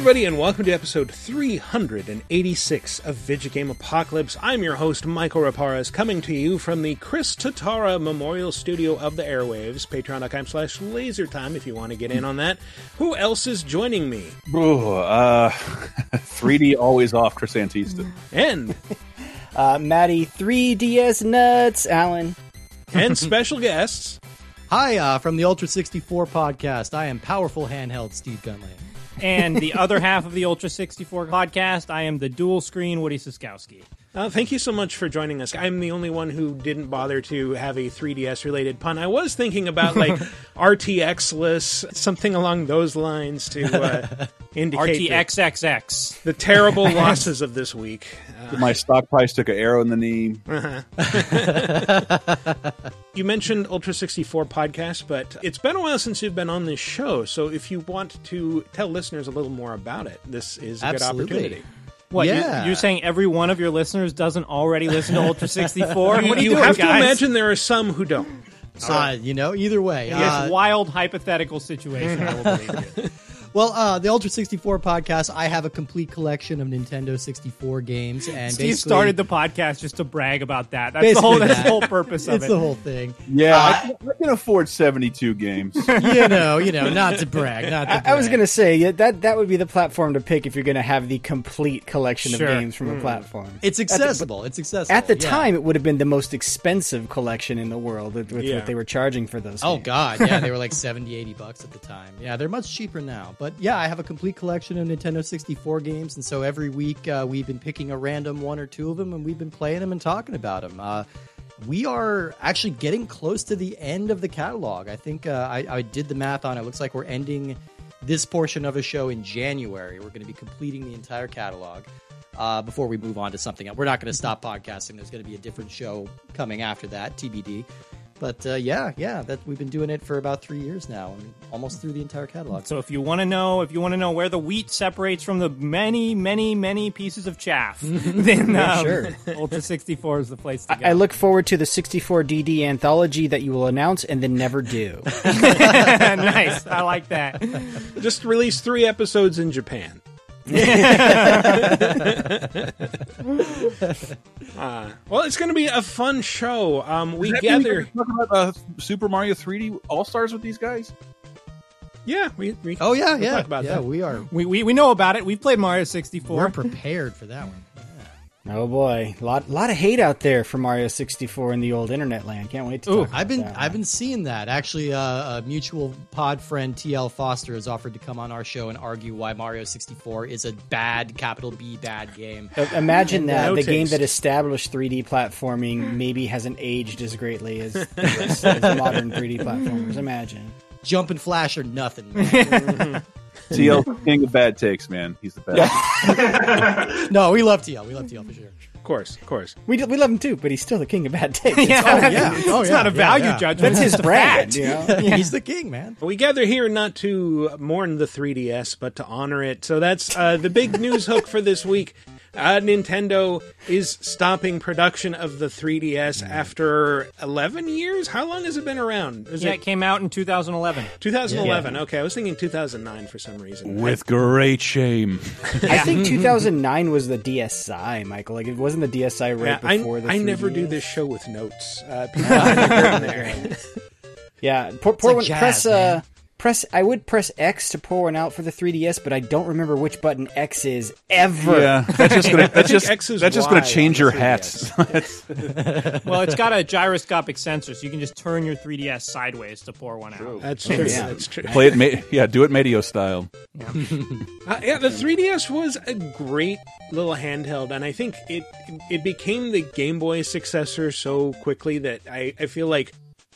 everybody, and welcome to episode 386 of Vidjagame Apocalypse. I'm your host, Michael Raparas, coming to you from the Chris Tatara Memorial Studio of the Airwaves, patreon.com slash lasertime if you want to get in on that. Who else is joining me? Ooh, uh, 3D always off, Chris Antista. And, Uh, Maddie, 3DS nuts, Alan. and special guests, Hi, uh, from the Ultra 64 podcast. I am powerful handheld Steve Guntli. And the other half of the Ultra 64 podcast, I am the dual screen Woody Ciskowski. Uh, thank you so much for joining us. I'm the only one who didn't bother to have a 3DS related pun. I was thinking about like RTX-less, something along those lines to uh, indicate the, RTXXX. the terrible losses of this week. Uh, My stock price took an arrow in the knee. you mentioned Ultra 64 podcast, but it's been a while since you've been on this show. So if you want to tell listeners a little more about it, this is a Absolutely. good opportunity. What, Yeah. you, you're saying every one of your listeners doesn't already listen to Ultra 64? what are you, you doing, have to imagine there are some who don't. Uh, you know, either way. This Uh, wild hypothetical situation, I will believe you. well, uh, the Ultra 64 podcast, I have a complete collection of Nintendo 64 games. And Steve basically- started the podcast just to brag about that. That's the whole, Basically that's the whole purpose of It's it. the whole thing. Yeah, Uh, I, can, I can afford 72 games. you know, you know, not to brag, not to brag. I, I was gonna say yeah, that that would be the platform to pick if you're gonna have the complete collection Sure. of games from a platform. It's accessible. it's accessible. At the yeah. time, it would have been the most expensive collection in the world with, with Yeah. what they were charging for those. Oh games. god, yeah, they were like 70, 80 bucks at the time. Yeah, they're much cheaper now. But yeah, I have a complete collection of Nintendo 64 games, and so every week uh, we've been picking a random one or two of them, and we've been playing them and talking about them. Uh, we are actually getting close to the end of the catalog. I think uh, I, I did the math on it. Looks like we're ending this portion of a show in January. We're going to be completing the entire catalog. Uh, before we move on to something else, we're not going to stop podcasting. There's going to be a different show coming after that, TBD. But uh, yeah, yeah, that we've been doing it for about three years now, and almost through the entire catalog. So if you want to know, if you want to know where the wheat separates from the many, many, many pieces of chaff, then um, sure. Ultra 64 is the place to go. I look forward to the 64DD anthology that you will announce and then never do. nice. I like that. Just release three episodes in Japan. Uh, well, it's going to be a fun show. Um, we Does that mean gather. we're about uh, Super Mario 3D All Stars with these guys? Yeah, we. we oh yeah, we'll yeah, talk about yeah. that. We are We, we, we know about it. We've played Mario 64. we're prepared for that one. Oh boy, lot lot of hate out there for Mario 64 in the old internet land. Can't wait to Ooh, I've been that I've one. been seeing that. Actually, uh, a mutual pod friend TL Foster has offered to come on our show and argue why Mario 64 is a bad capital B bad game. Uh, Imagine that No the game that established 3D platforming maybe hasn't aged as greatly as, as, as modern 3D platformers. Imagine. Jumping Flash or nothing. man. TL, king of bad takes, man. He's the best. no, we love TL. We love TL for sure. Of course, of course. We, we love him too, but he's still the king of bad takes. yeah, Oh, that's- yeah. Oh, it's yeah. not a value yeah. judgment. That's his it's a brand, fact. you. He's the king, man. We gather here not to mourn the 3DS, but to honor it. So that's uh, the big news hook for this week. Uh, Nintendo is stopping production of the 3DS after 11 years. How long has it been around? Is Yeah, it it came out in 2011. 2011? Okay, I was thinking 2009 for some reason. With great shame. I think 2009 was the DSi, Michael. Like it wasn't the DSi right Yeah, before the. I never 3DS. do this show with notes. Uh, people behind there. Yeah, pour, pour like one, jazz, press man. uh, press. I would press X to pour one out for the 3DS, but I don't remember which button X is ever. Yeah, that's just gonna that's just X is that's just gonna change your the hats. Well, it's got a gyroscopic sensor, so you can just turn your 3DS sideways to pour one out. That's true. yeah. That's true. Play it, ma- yeah, do it Medio style. Uh, yeah, the 3DS was a great little handheld, and I think it it became the Game Boy successor so quickly that I, I feel like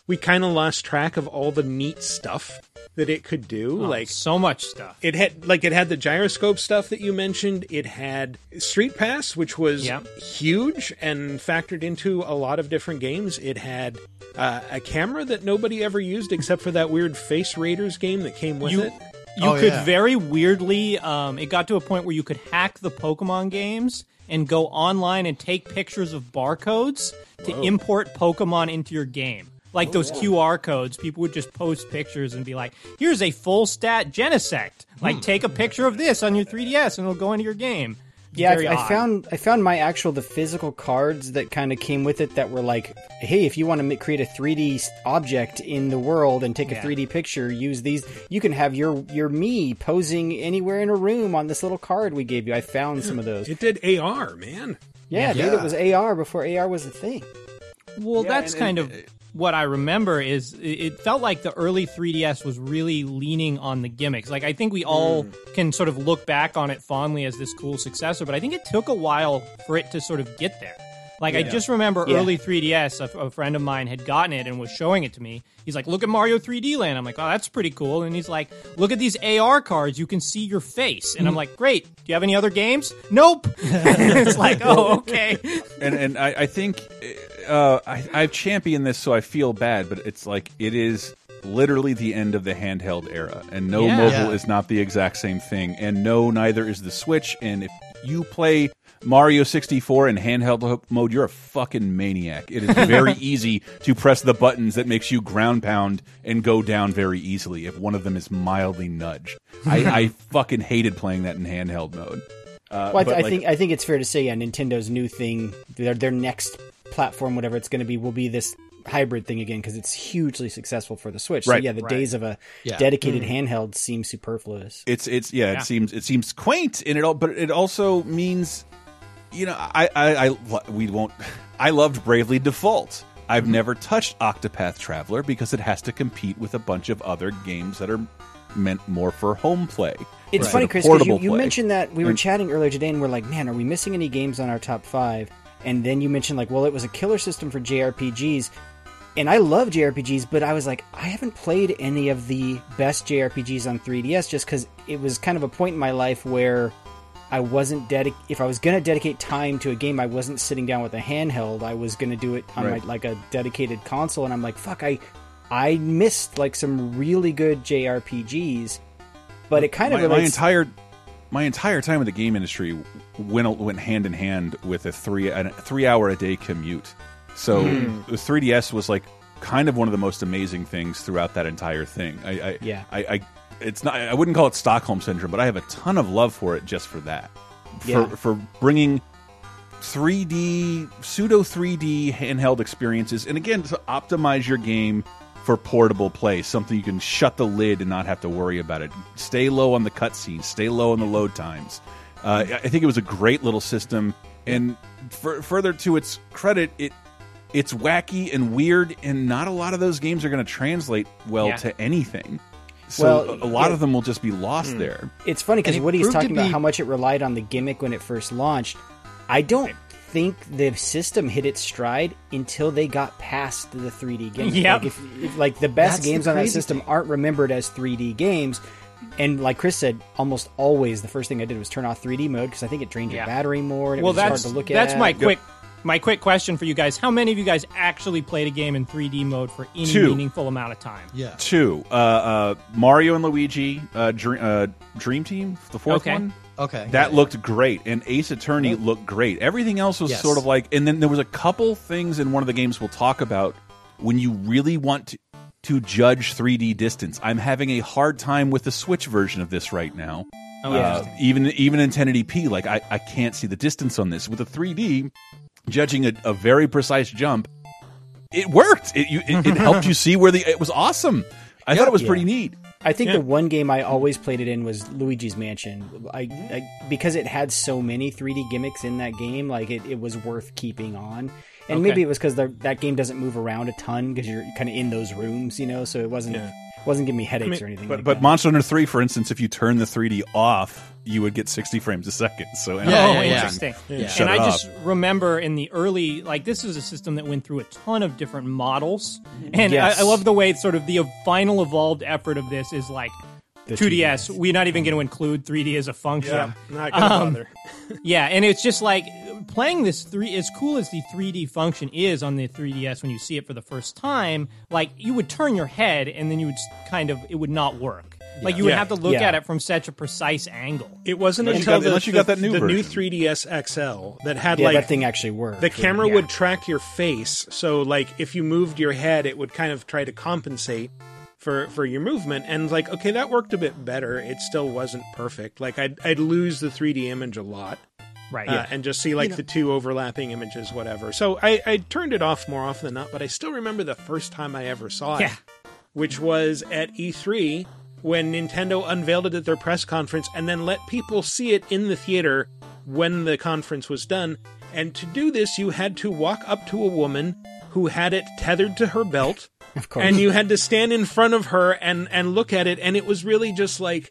we kind of lost track of all the neat stuff that it could do. Oh, like so much stuff. it had like it had the gyroscope stuff that you mentioned. It had Street Pass, which was Yeah. huge and factored into a lot of different games. It had uh, a camera that nobody ever used except for that weird Face Raiders game that came with You- it. You Oh, could yeah. very weirdly, um, it got to a point where you could hack the Pokemon games and go online and take pictures of barcodes to import Pokemon into your game. Like oh, those QR codes. People would just post pictures and be like, "Here's a full stat Genesect. Like, hmm. take a picture of this on your 3DS and it'll go into your game." Yeah, Very I, I odd. found I found my actual the physical cards that kind of came with it that were like, hey, if you want to ma- create a 3D object in the world and take a 3D picture, use these. You can have your your Mii posing anywhere in a room on this little card we gave you. I found some of those. It did AR, man. Yeah, dude, it was AR before AR was a thing. Well, Yeah, that's and- kind and- of what I remember is it- felt like the early 3DS was really leaning on the gimmicks. Like I think we all hmm. can sort of look back on it fondly as this cool successor, but I think it took a while for it to sort of get there. Like I just remember Yeah. early 3DS, a, a friend of mine had gotten it and was showing it to me. He's like, "Look at Mario 3D Land." I'm like, "Oh, that's pretty cool." And he's like, "Look at these AR cards. You can see your face." And I'm hmm. like, "Great. Do you have any other games?" Nope. it's like, "Oh, okay." and and I, I think uh, I, I've championed this, so I feel bad, but it's like it is literally the end of the handheld era, and no Yeah. mobile Yeah. is not the exact same thing, and no, neither is the Switch. And if you play Mario 64 in handheld ho- mode, you're a fucking maniac. It is very easy to press the buttons that makes you ground pound and go down very easily if one of them is mildly nudge. I, I fucking hated playing that in handheld mode. Uh, Well, I, but, th- I like, think I think it's fair to say, yeah, Nintendo's new thing, their their next platform, whatever it's going to be, will be this hybrid thing again because it's hugely successful for the Switch. Right. So yeah, the days of a Yeah. dedicated mm. handheld seem superfluous. it's it's yeah, Yeah. it seems it seems quaint and it all but it also means you know I I, I we won't I loved Bravely Default. I've mm-hmm. never touched Octopath Traveler because it has to compete with a bunch of other games that are meant more for home play. It's instead funny, Chris, because you, you mentioned that we were And- chatting earlier today, and we're like, man, are we missing any games on our top five? And then you mentioned like, well, it was a killer system for JRPGs, and I love JRPGs, but I was like, I haven't played any of the best JRPGs on 3DS just because it was kind of a point in my life where I wasn't dedic. If I was gonna dedicate time to a game, I wasn't sitting down with a handheld. I was gonna do it on Right. my, like a dedicated console, and I'm like, fuck, I I missed like some really good JRPGs. But it kind of my, my entire my entire time in the game industry went went hand in hand with a three a three hour a day commute. So Hmm. the 3ds was like kind of one of the most amazing things throughout that entire thing. I, I Yeah. I, I it's not I wouldn't call it Stockholm syndrome, but I have a ton of love for it just for that. For Yeah. for bringing 3D pseudo 3D handheld experiences, and again to optimize your game for portable play, something you can shut the lid and not have to worry about it. Stay low on the cutscenes, stay low on the load times. Uh, I think it was a great little system, and for, further to its credit, it it's wacky and weird, and not a lot of those games are going to translate well Yeah. to anything. So Well, a, a lot yeah. of them will just be lost there. It's funny because Woody's proved to talking about how much it relied on the gimmick when it first launched. I don't think the system hit its stride until they got past the 3D gimmick. Yep. Like, if, if, like the best That's the games on that system thing. aren't remembered as 3D games. And like Chris said, almost always the first thing I did was turn off 3D mode because I think it drained your Yeah. battery more and it well, was hard to look that's at. my quick my quick question for you guys. How many of you guys actually played a game in 3D mode for any Two. meaningful amount of time? Yeah. Two, uh, uh, Mario and Luigi, uh, Dream, uh, Dream Team, the fourth Okay. one. Okay. That looked great, and Ace Attorney looked great. Everything else was Yes. sort of like, and then there was a couple things in one of the games we'll talk about when you really want to, to judge 3D distance. I'm having a hard time with the Switch version of this right now. Oh, Yeah. interesting. even even in 1080p, like I, I can't see the distance on this. With the 3D, judging a, a very precise jump, it worked. It you, it, it helped you see where the. It was awesome. I thought it was Yeah. pretty neat. I think Yeah. the one game I always played it in was Luigi's Mansion. I, I because it had so many 3D gimmicks in that game, like it, it was worth keeping on. And Okay. maybe it was because that game doesn't move around a ton because you're kind of in those rooms, you know. So it wasn't Yeah. Wasn't giving me headaches mean, or anything. But like but that. Monster Hunter 3, for instance, if you turn the 3D off, you would get 60 frames a second. So Yeah, yeah, yeah. interesting. Yeah. Shut and it I off. just remember in the early, like this is a system that went through a ton of different models, and Yes. I, I love the way sort of the final evolved effort of this is like The 2DS. We're not even going to include 3D as a function. Yeah, not gonna Um, bother. Yeah, and it's just like playing this three as cool as the 3D function is on the 3DS when you see it for the first time, like you would turn your head and then you would kind of it would not work. Like you would Yeah. have to look Yeah. at it from such a precise angle. It wasn't Unless you until got- the, unless you the- got that new the new 3DS XL that had Yeah, like that thing actually worked. the camera Yeah. would track your face so like if you moved your head it would kind of try to compensate for for your movement and like okay that worked a bit better it still wasn't perfect like i'd, I'd lose the 3d image a lot Right. uh, and just see like the two overlapping images whatever so I, I turned it off more often than not but i still remember the first time i ever saw it Yeah. which was at E3 when Nintendo unveiled it at their press conference and then let people see it in the theater when the conference was done. And to do this, you had to walk up to a woman who had it tethered to her belt, Of course. and you had to stand in front of her and and look at it. And it was really just like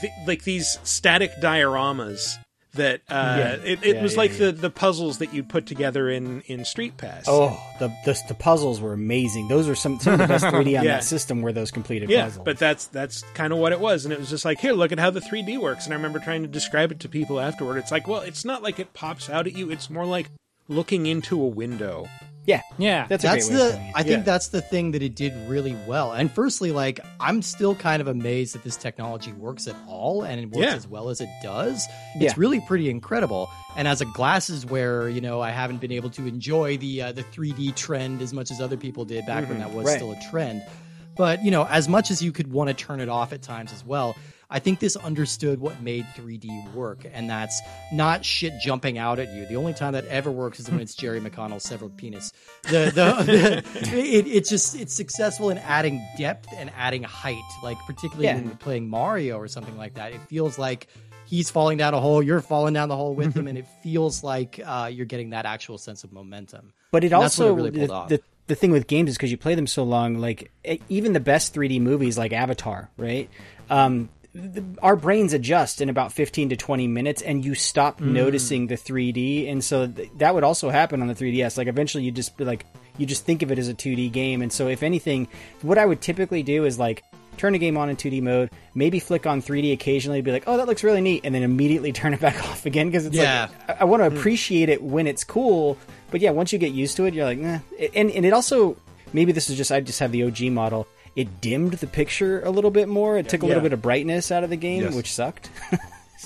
th- like these static dioramas that uh, Yeah. it, it Yeah, was yeah, like the the puzzles that you'd put together in in Street Pass. Oh, the, the the puzzles were amazing. Those are some some of the best 3D on that system. Were those completed Yeah, puzzles? but that's that's kind of what it was, and it was just like, here, look at how the 3D works. And I remember trying to describe it to people afterward. It's like, well, it's not like it pops out at you. It's more like looking into a window. Yeah, Yeah. that's that's great way of the. I think Yeah. that's the thing that it did really well. And firstly, like I'm still kind of amazed that this technology works at all and it works Yeah. as well as it does. Yeah. It's really pretty incredible. And as a glasses wearer, you know, I haven't been able to enjoy the uh, the 3D trend as much as other people did back when that was Right. still a trend. But you know, as much as you could want to turn it off at times as well, I think this understood what made 3D work, and that's not shit jumping out at you. The only time that ever works is when it's Jerry O'Connell's severed penis. The, the, the it, it's just it's successful in adding depth and adding height, like particularly Yeah. when you're playing Mario or something like that. It feels like he's falling down a hole, you're falling down the hole with him, and it feels like uh, you're getting that actual sense of momentum. But it And also it really pulled the, off. the the thing with games is because you play them so long, like even the best 3D movies like Avatar, right? Um, the, our brains adjust in about 15 to 20 minutes, and you stop Mm. noticing the 3D, and so th- that would also happen on the 3DS. Like eventually, you just like you just think of it as a 2D game, and so if anything, what I would typically do is like turn a game on in 2D mode, maybe flick on 3D occasionally, be like, oh, that looks really neat, and then immediately turn it back off again because it's Yeah. like I, I want to appreciate it when it's cool, but yeah, once you get used to it, you're like, nah. And and it also maybe this is just I just have the OG model. It dimmed the picture a little bit more. It took a little Yeah. bit of brightness out of the game, Yes. which sucked.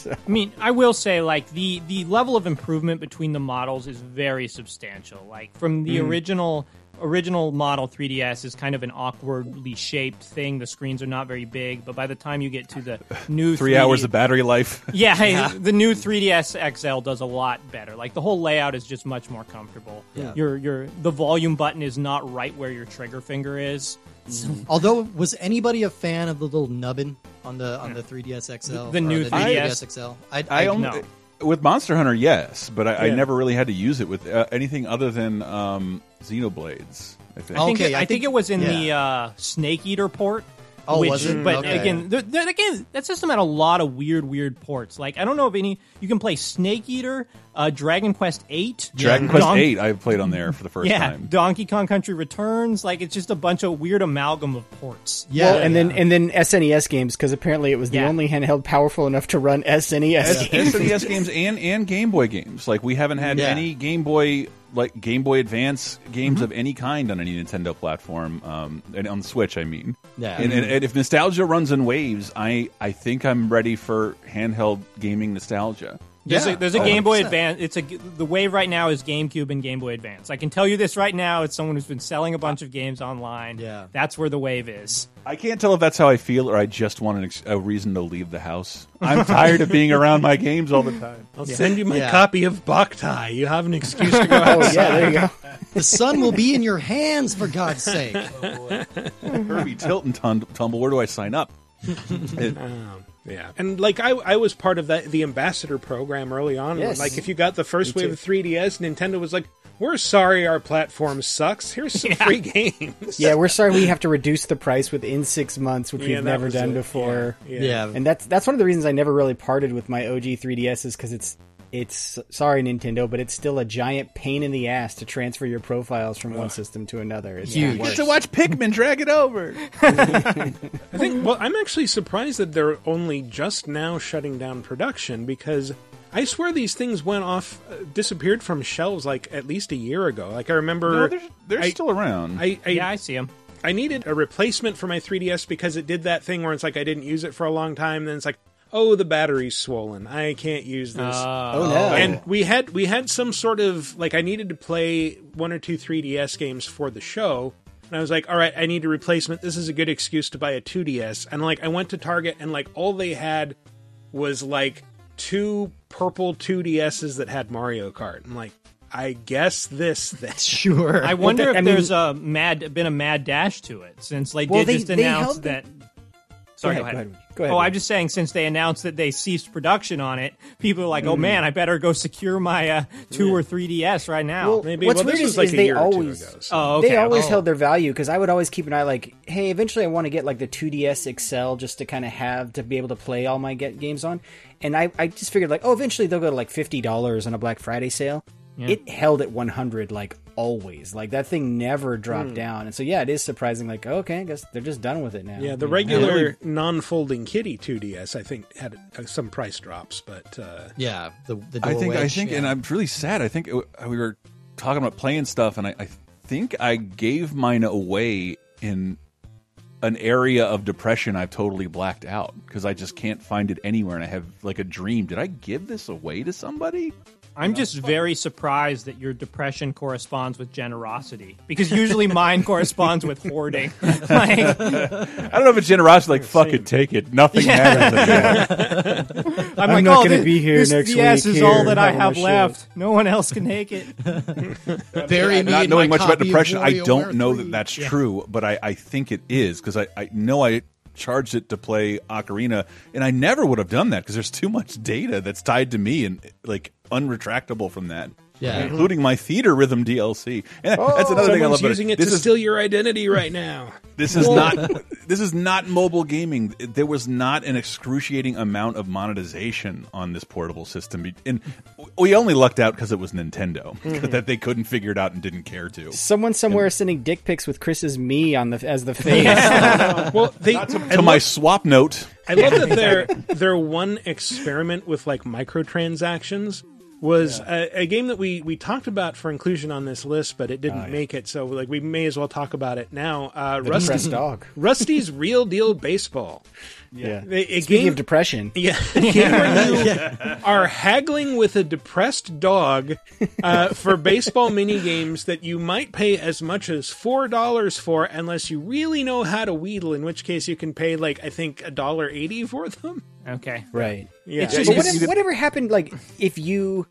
I mean, I will say, like the the level of improvement between the models is very substantial. Like from the mm. original original model 3DS is kind of an awkwardly shaped thing. The screens are not very big, but by the time you get to the new Three 3D hours of battery life. yeah, hey, the new 3DS XL does a lot better. Like the whole layout is just much more comfortable. Yeah. Your your the volume button is not right where your trigger finger is. Mm-hmm. Although, was anybody a fan of the little nubbin on the on the 3DS XL? The or new the 3DS? XL? I, I only no. With Monster Hunter, yes, but I, I never really had to use it with uh, anything other than um, Xenoblades. I think. I think, Okay, it, I I think, think- it was in yeah. the uh, Snake Eater port. Oh, which, was it? But Okay. again, th th again, that system had a lot of weird, weird ports. Like I don't know if any you can play Snake Eater, uh, Dragon Quest Eight, Dragon Yeah. Quest Don- Eight, I played on there for the first yeah, time. Donkey Kong Country Returns. Like it's just a bunch of weird amalgam of ports. yeah, well, and yeah. then and then SNES games because apparently it was the Yeah. only handheld powerful enough to run SNES games. SNES games and and Game Boy games. Like we haven't had Yeah. any Game Boy like Game Boy Advance games Mm-hmm. of any kind on any Nintendo platform, um, and on the Switch, I mean. Yeah. And, and, and if nostalgia runs in waves, I I think I'm ready for handheld gaming nostalgia. There's Yeah. a, there's a Oh, Game Boy Advance. It's a the wave right now is GameCube and Game Boy Advance. I can tell you this right now. It's someone who's been selling a bunch of games online. Yeah. that's where the wave is. I can't tell if that's how I feel or I just want an ex a reason to leave the house. I'm tired of being around my games all the time. I'll send you my Yeah. copy of Boktai. You have an excuse to go Oh outside. yeah, there you go. the sun will be in your hands for God's sake. Kirby Tilt and tum- Tumble. Where do I sign up? It- um, Yeah, and like I, I was part of that the ambassador program early on. Yes. Like if you got the first Me wave too. of 3DS, Nintendo was like, "We're sorry, our platform sucks. Here's some free games." Yeah, we're sorry we have to reduce the price within six months, which Yeah, we've never done it. before. Yeah. Yeah. And that's that's one of the reasons I never really parted with my OG 3DS is because it's it's sorry Nintendo, but it's still a giant pain in the ass to transfer your profiles from one system to another. It's Huge. the worst. to watch Pikmin drag it over. I think. Well, I'm actually surprised that they're only just now shutting down production because I swear these things went off, uh, disappeared from shelves like at least a year ago. Like I remember, No, they're, they're I- still around. I, I, yeah, I see them. I needed a replacement for my 3DS because it did that thing where it's like I didn't use it for a long time. Then it's like, oh, the battery's swollen. I can't use this. Ah. Oh no! and we had we had some sort of like I needed to play one or two 3DS games for the show. And I was like, all right, I need a replacement. This is a good excuse to buy a 2DS. And like I went to Target and like all they had was like two purple 2DSs that had Mario Kart. I'm like, I guess this then. Sure. I wonder th- if I mean- there's a mad been a mad dash to it since like Well, did they- just they announce held the- that. Sorry, Go go ahead, ahead. go ahead. Go ahead, Oh, Woody. I'm just saying since they announced that they ceased production on it, people are like, Mm. "Oh man, I better go secure my uh, two or three DS right now." Well, Maybe What's well, this weird is- like is a they always ago, so. oh, okay. they always Oh. held their value because I would always keep an eye like, hey, eventually I want to get like the 2DS XL just to kind of have to be able to play all my get games on. And I, I just figured like, oh, eventually they'll go to like fifty dollars on a Black Friday sale. It held at 100 like always. Like that thing never dropped Hmm. down. And so yeah, it is surprising. Like okay, I guess they're just done with it now. Yeah, the You know? regular non-folding kitty 2DS, I think, had some price drops, but uh, yeah, the the I door think I think, yeah. and I'm really sad. I think it, we were talking about playing stuff, and I, I think I gave mine away in an area of depression I've totally blacked out because I just can't find it anywhere, and I have like a dream. Did I give this away to somebody? I'm just very surprised that your depression corresponds with generosity because usually mine corresponds with hoarding. like, I don't know if it's generosity. Like fuck it, take it. Nothing matters. I'm, I'm like, not oh, gonna be here this next DS week. is all that I have my have shit. left. No one else can take it. Bury me Not knowing much about depression, I don't know that that's true, but I, I think it is because I, I know I charged it to play Ocarina, and I never would have done that because there's too much data that's tied to me and like unretractable from that. Yeah. including my Theatrhythm DLC. And that's oh, another thing I someone's love. about using it this to is steal your identity right now. this is not this is not mobile gaming. There was not an excruciating amount of monetization on this portable system, and we only lucked out because it was Nintendo mm-hmm. that they couldn't figure it out and didn't care to. Someone somewhere is sending dick pics with Chris's Mii on the as the face. Well, they To my Swapnote, I love that their their one experiment with like microtransactions was a, a game that we we talked about for inclusion on this list, but it didn't make it. So like we may as well talk about it now. Uh, Depressed Rusty, dog. Rusty's Real Deal Baseball. Yeah. A, a Speaking game, of depression, yeah, a game where you are haggling with a depressed dog uh, for baseball mini games that you might pay as much as four dollars for, unless you really know how to wheedle. In which case, you can pay like I think a dollar eighty for them. Okay. right? Yeah, It's just- But you whatever, whatever happened, like if you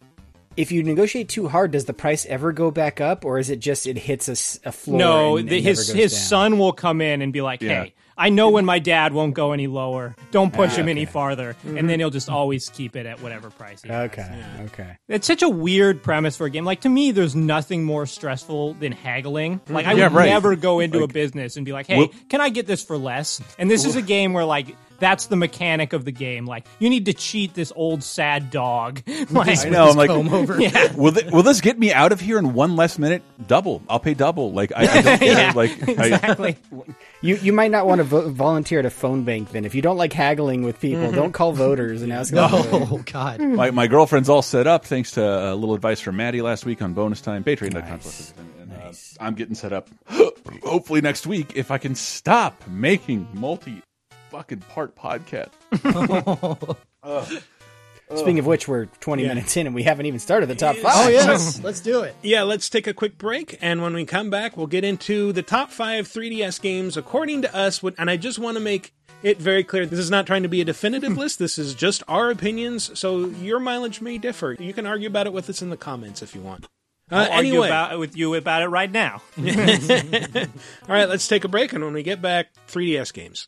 if you negotiate too hard, does the price ever go back up, or is it just it hits a floor? No, and, the, and his his down? son will come in and be like, Yeah. "Hey, I know when my dad won't go any lower. Don't ah, push him any okay. farther." And mm-hmm. then he'll just always keep it at whatever price. He has. Okay, okay. It's such a weird premise for a game. Like to me, there's nothing more stressful than haggling. Mm-hmm. Like I Yeah, would right. never go into a business and be like, "Hey, Well- can I get this for less?" And this is a game where like that's the mechanic of the game. Like you need to cheat this old sad dog. like, I know. I'm like, comb over. will, th- will this get me out of here in one less minute? Double. I'll pay double. Like I, I don't care. Yeah, like I, exactly. You you might not want to vo- volunteer at a phone bank then. If you don't like haggling with people, Mm-hmm. don't call voters and ask them. to. Oh God. my, my girlfriend's all set up thanks to a little advice from Maddie last week on bonus time patreon.com Nice. and, and, uh, i'm getting set up hopefully next week if i can stop making multi fucking part podcast Speaking of which, we're 20 minutes in and we haven't even started the top five. Oh yes, let's do it. Yeah, let's take a quick break, and when we come back, we'll get into the top five 3DS games according to us. What- And I just want to make it very clear: this is not trying to be a definitive list. This is just our opinions, so your mileage may differ. You can argue about it with us in the comments if you want. Uh, I'll argue anyway, about, with you about it right now. all right, let's take a break, and when we get back, 3DS games.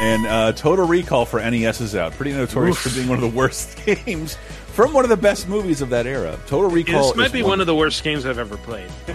And uh, Total Recall for NES is out. Pretty notorious for being one of the worst games from one of the best movies of that era. Total Recall. This might is be one of the worst games I've ever played.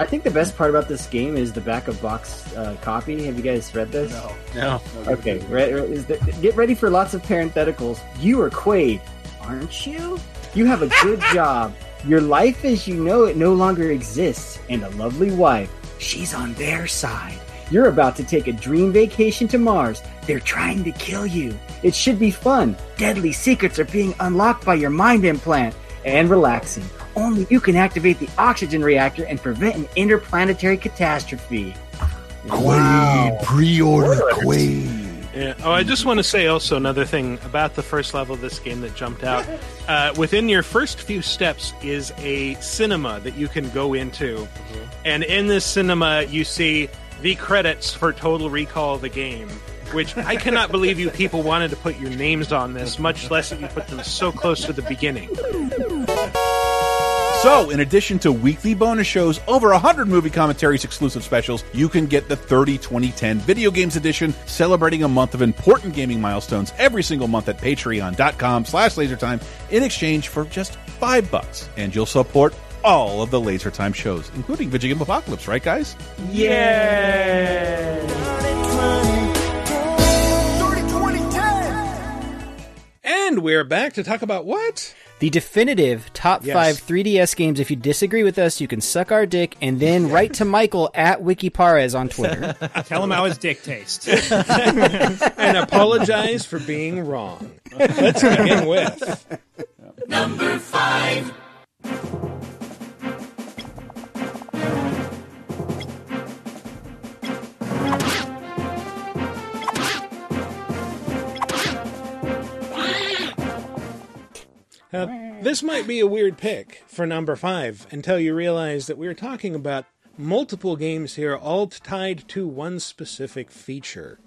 I think the best part about this game is the back of box uh, copy. Have you guys read this? No. No. Okay, re- re- is the, get ready for lots of parentheticals. You are Quaid, aren't you? You have a good job. Your life as you know it no longer exists, and a lovely wife. She's on their side. You're about to take a dream vacation to Mars. They're trying to kill you. It should be fun. Deadly secrets are being unlocked by your mind implant. And relaxing. Only you can activate the oxygen reactor and prevent an interplanetary catastrophe. Quaid, pre-order Quaid. Yeah. Oh, I just want to say also another thing about the first level of this game that jumped out. Uh, within your first few steps is a cinema that you can go into, and in this cinema you see the credits for Total Recall the game. Which I cannot believe you people wanted to put your names on this, much less that you put them so close to the beginning. So, in addition to weekly bonus shows, over 100 movie commentaries, exclusive specials, you can get the 30 2010 Video Games Edition, celebrating a month of important gaming milestones every single month at patreon.com slash lasertime in exchange for just five bucks. And you'll support all of the Lasertime shows, including Vidjagame Apocalypse, right, guys? Yeah. And we're back to talk about what? The definitive top Yes. five 3DS games. If you disagree with us, you can suck our dick and then write to Michael at Wikiparez on Twitter. Tell him how his dick tastes. And apologize for being wrong. Let's begin with. Uh, this might be a weird pick for number five until you realize that we're talking about multiple games here, all tied to one specific feature.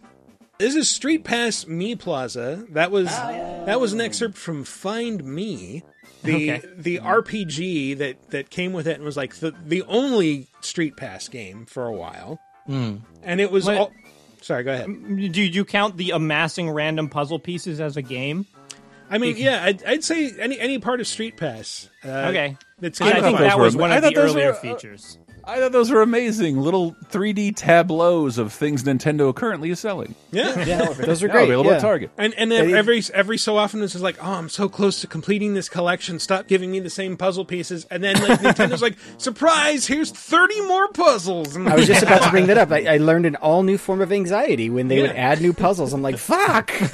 This is Street Pass Mii Plaza. That was that was an excerpt from Find Mii, the Okay. the RPG that that came with it and was like the the only Street Pass game for a while. And it was What- all. Sorry, go ahead. do you count the amassing random puzzle pieces as a game? I mean, yeah, I'd, I'd say any any part of Street Pass. Uh, Okay. that's I think that was ama- one I of thought the those earlier were, uh, features. I thought those were amazing. Little 3D tableaus of things Nintendo currently is selling. yeah. Those are Now great. available yeah. at Target. And and then every every so often it's just like, oh, I'm so close to completing this collection. Stop giving me the same puzzle pieces. And then like Nintendo's like, surprise! Here's 30 more puzzles. And I was just about to bring that up. I, I learned an all new form of anxiety when they would add new puzzles. I'm like, fuck!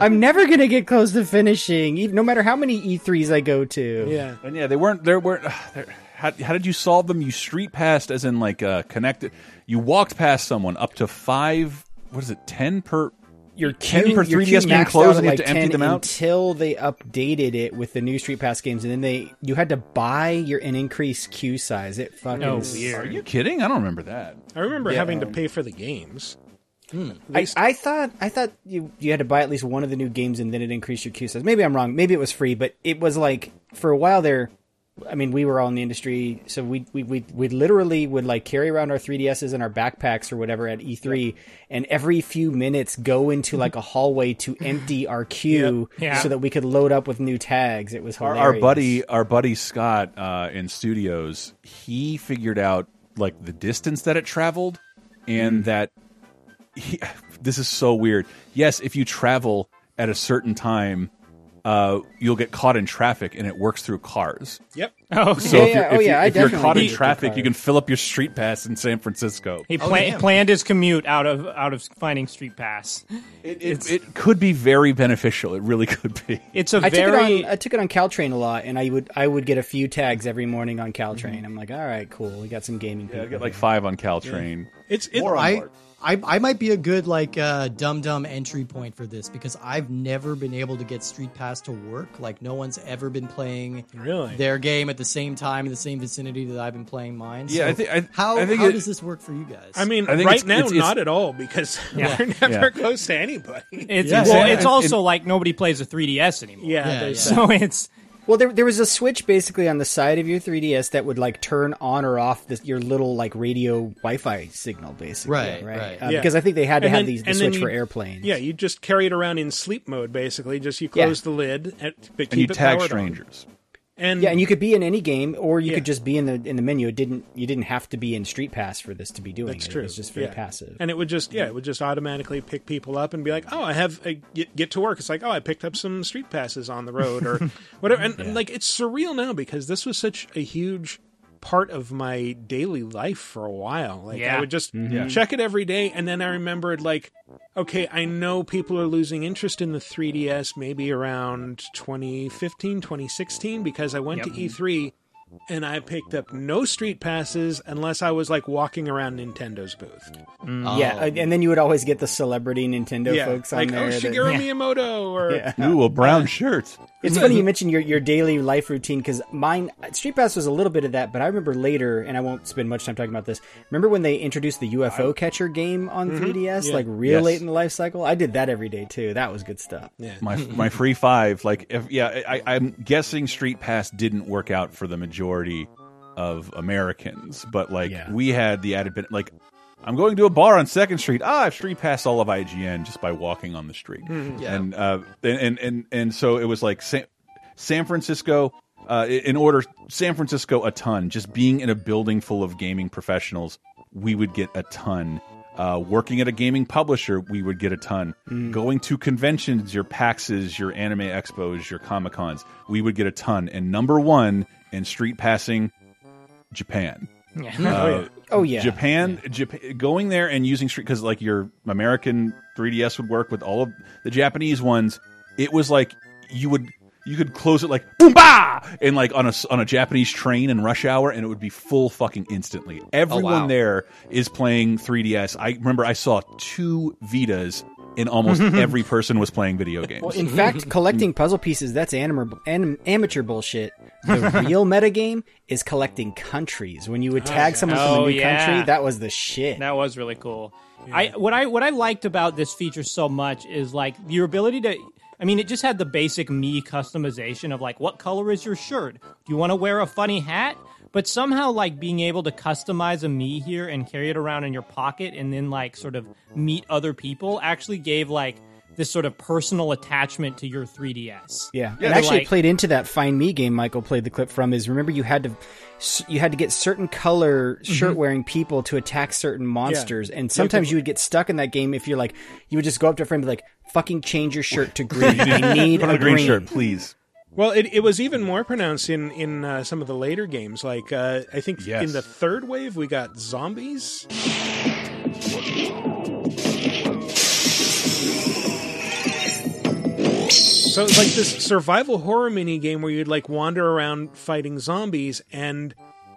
I'm never gonna get close to finishing, even, no matter how many E3s I go to. yeah. And yeah, they weren't. There weren't. there- How, how did you solve them? You street passed, as in like uh, connected. You walked past someone up to five. What is it? Ten per. Your 10 per 3DS queue being closed and at you have to like empty them out? until they updated it with the new Street Pass games, and then they you had to buy your an increased queue size. It fucking Oh, s- weird. Are you kidding? I don't remember that. I remember having to pay for the games. I, I thought I thought you you had to buy at least one of the new games and then it increased your queue size. Maybe I'm wrong. Maybe it was free, but it was like for a while there. I mean, we were all in the industry, so we we we, we literally would like carry around our 3ds's in our backpacks or whatever at E3, and every few minutes go into like a hallway to empty our queue Yeah. so that we could load up with new tags. It was hilarious. our buddy, our buddy Scott uh, in studios, he figured out like the distance that it traveled, and that he, this is so weird. Yes, if you travel at a certain time, uh, you'll get caught in traffic, and it works through cars. Yep. Oh, So Yeah, if you're, yeah. Oh, if yeah, you're, if you're caught in did it through traffic, you can fill up your street pass in San Francisco. he Oh, pla- damn. planned his commute out of out of finding Street Pass. It, it, it could be very beneficial. It really could be. It's a I took very it on. I took it on Caltrain a lot, and I would I would get a few tags every morning on Mm-hmm. Caltrain. I'm like, all right, cool. We got some gaming. Yeah, I got like here." five on Caltrain. It's it, More on I, board. I I might be a good like uh, dumb dumb entry point for this because I've never been able to get Street Pass to work. Like no one's ever been playing Really? their game at the same time in the same vicinity that I've been playing mine. Yeah, So I think- I- how I think how it- does this work for you guys? I mean, I think right it's- now, it's- it's- not at all because Yeah. we're never Yeah. close to anybody. it's Yeah. well, Yeah. it's And- also like nobody plays a 3DS anymore. Yeah, Yeah, yeah. So it's Well, there there was a switch basically on the side of your 3DS that would like turn on or off this, your little like radio Wi-Fi signal, basically. Right, right. right. Uh, Yeah. Because I think they had to And have then- these the switch you- for airplanes. Yeah, you just carry it around in sleep mode, basically. Just you Yeah. close the lid, and, but keep And you it tag powered on. And Yeah, and you could be in any game, or you Yeah. could just be in the in the menu. It didn't you didn't have to be in Street Pass for this to be doing That's it. true. It was just very Yeah. passive. And it would just yeah, it would just automatically pick people up and be like, oh, I have a, get, get to work. It's like, oh, I picked up some street passes on the road or whatever. And, and, like it's surreal now because this was such a huge part of my daily life for a while. Like I would just mm-hmm. check it every day, and then I remembered like, okay, I know people are losing interest in the 3DS maybe around 2015, 2016 because I went to E3 and I picked up no street passes unless I was like walking around Nintendo's booth. Yeah, uh, and then you would always get the celebrity Nintendo yeah, folks on like there. oh that- Shigeru Miyamoto or Yeah. Ooh, a brown shirt. It's funny you mentioned your, your daily life routine because mine Street Pass was a little bit of that, but I remember later, and I won't spend much time talking about this. Remember when they introduced the UFO catcher game on 3DS, Yeah. like real Yes. late in the life cycle? I did that every day too. That was good stuff. yeah. my my free five like if yeah I, i'm guessing street pass didn't work out for the majority of americans but like Yeah. we had the added bit like i'm going to a bar on second street ah i've street passed all of ign just by walking on the street Yeah. and uh and and and, and so it was like san, san francisco uh, in order San Francisco a ton. Just being in a building full of gaming professionals, we would get a ton. Uh, working at a gaming publisher, we would get a ton. Going to conventions, your PAXs, your anime expos, your Comic Cons, we would get a ton. And number one in street passing, Japan. Yeah. Uh, Oh yeah, Japan, Japan, going there and using street because like your American 3DS would work with all of the Japanese ones. It was like you would you could close it like boom bah and like on a on a Japanese train in rush hour and it would be full fucking instantly. Everyone wow. there is playing 3DS. I remember I saw two Vitas and almost every person was playing video games. Well, in fact, collecting puzzle pieces, that's anim- anim- amateur bullshit. The real metagame is collecting countries. When you would tag oh, someone from Oh, a new yeah. country, that was the shit. That was really cool. I what I what I liked about this feature so much is like your ability to I mean it just had the basic Mii customization of like what color is your shirt? Do you want to wear a funny hat? But somehow like being able to customize a Mii here and carry it around in your pocket and then like sort of meet other people actually gave like this sort of personal attachment to your 3DS. Yeah, Yeah, and actually like- played into that Find Mii game. Michael played the clip from. Is remember you had to you had to get certain color Mm-hmm. shirt wearing people to attack certain monsters, and sometimes you would get stuck in that game if you're like you would just go up to a friend and be like, "Fucking change your shirt to green. I need Put on a a green, green shirt, please. Well, it, it was even more pronounced in in uh, some of the later games. Like uh, I think Yes. in the third wave we got zombies. So it's like this survival horror mini game where you'd like wander around fighting zombies, and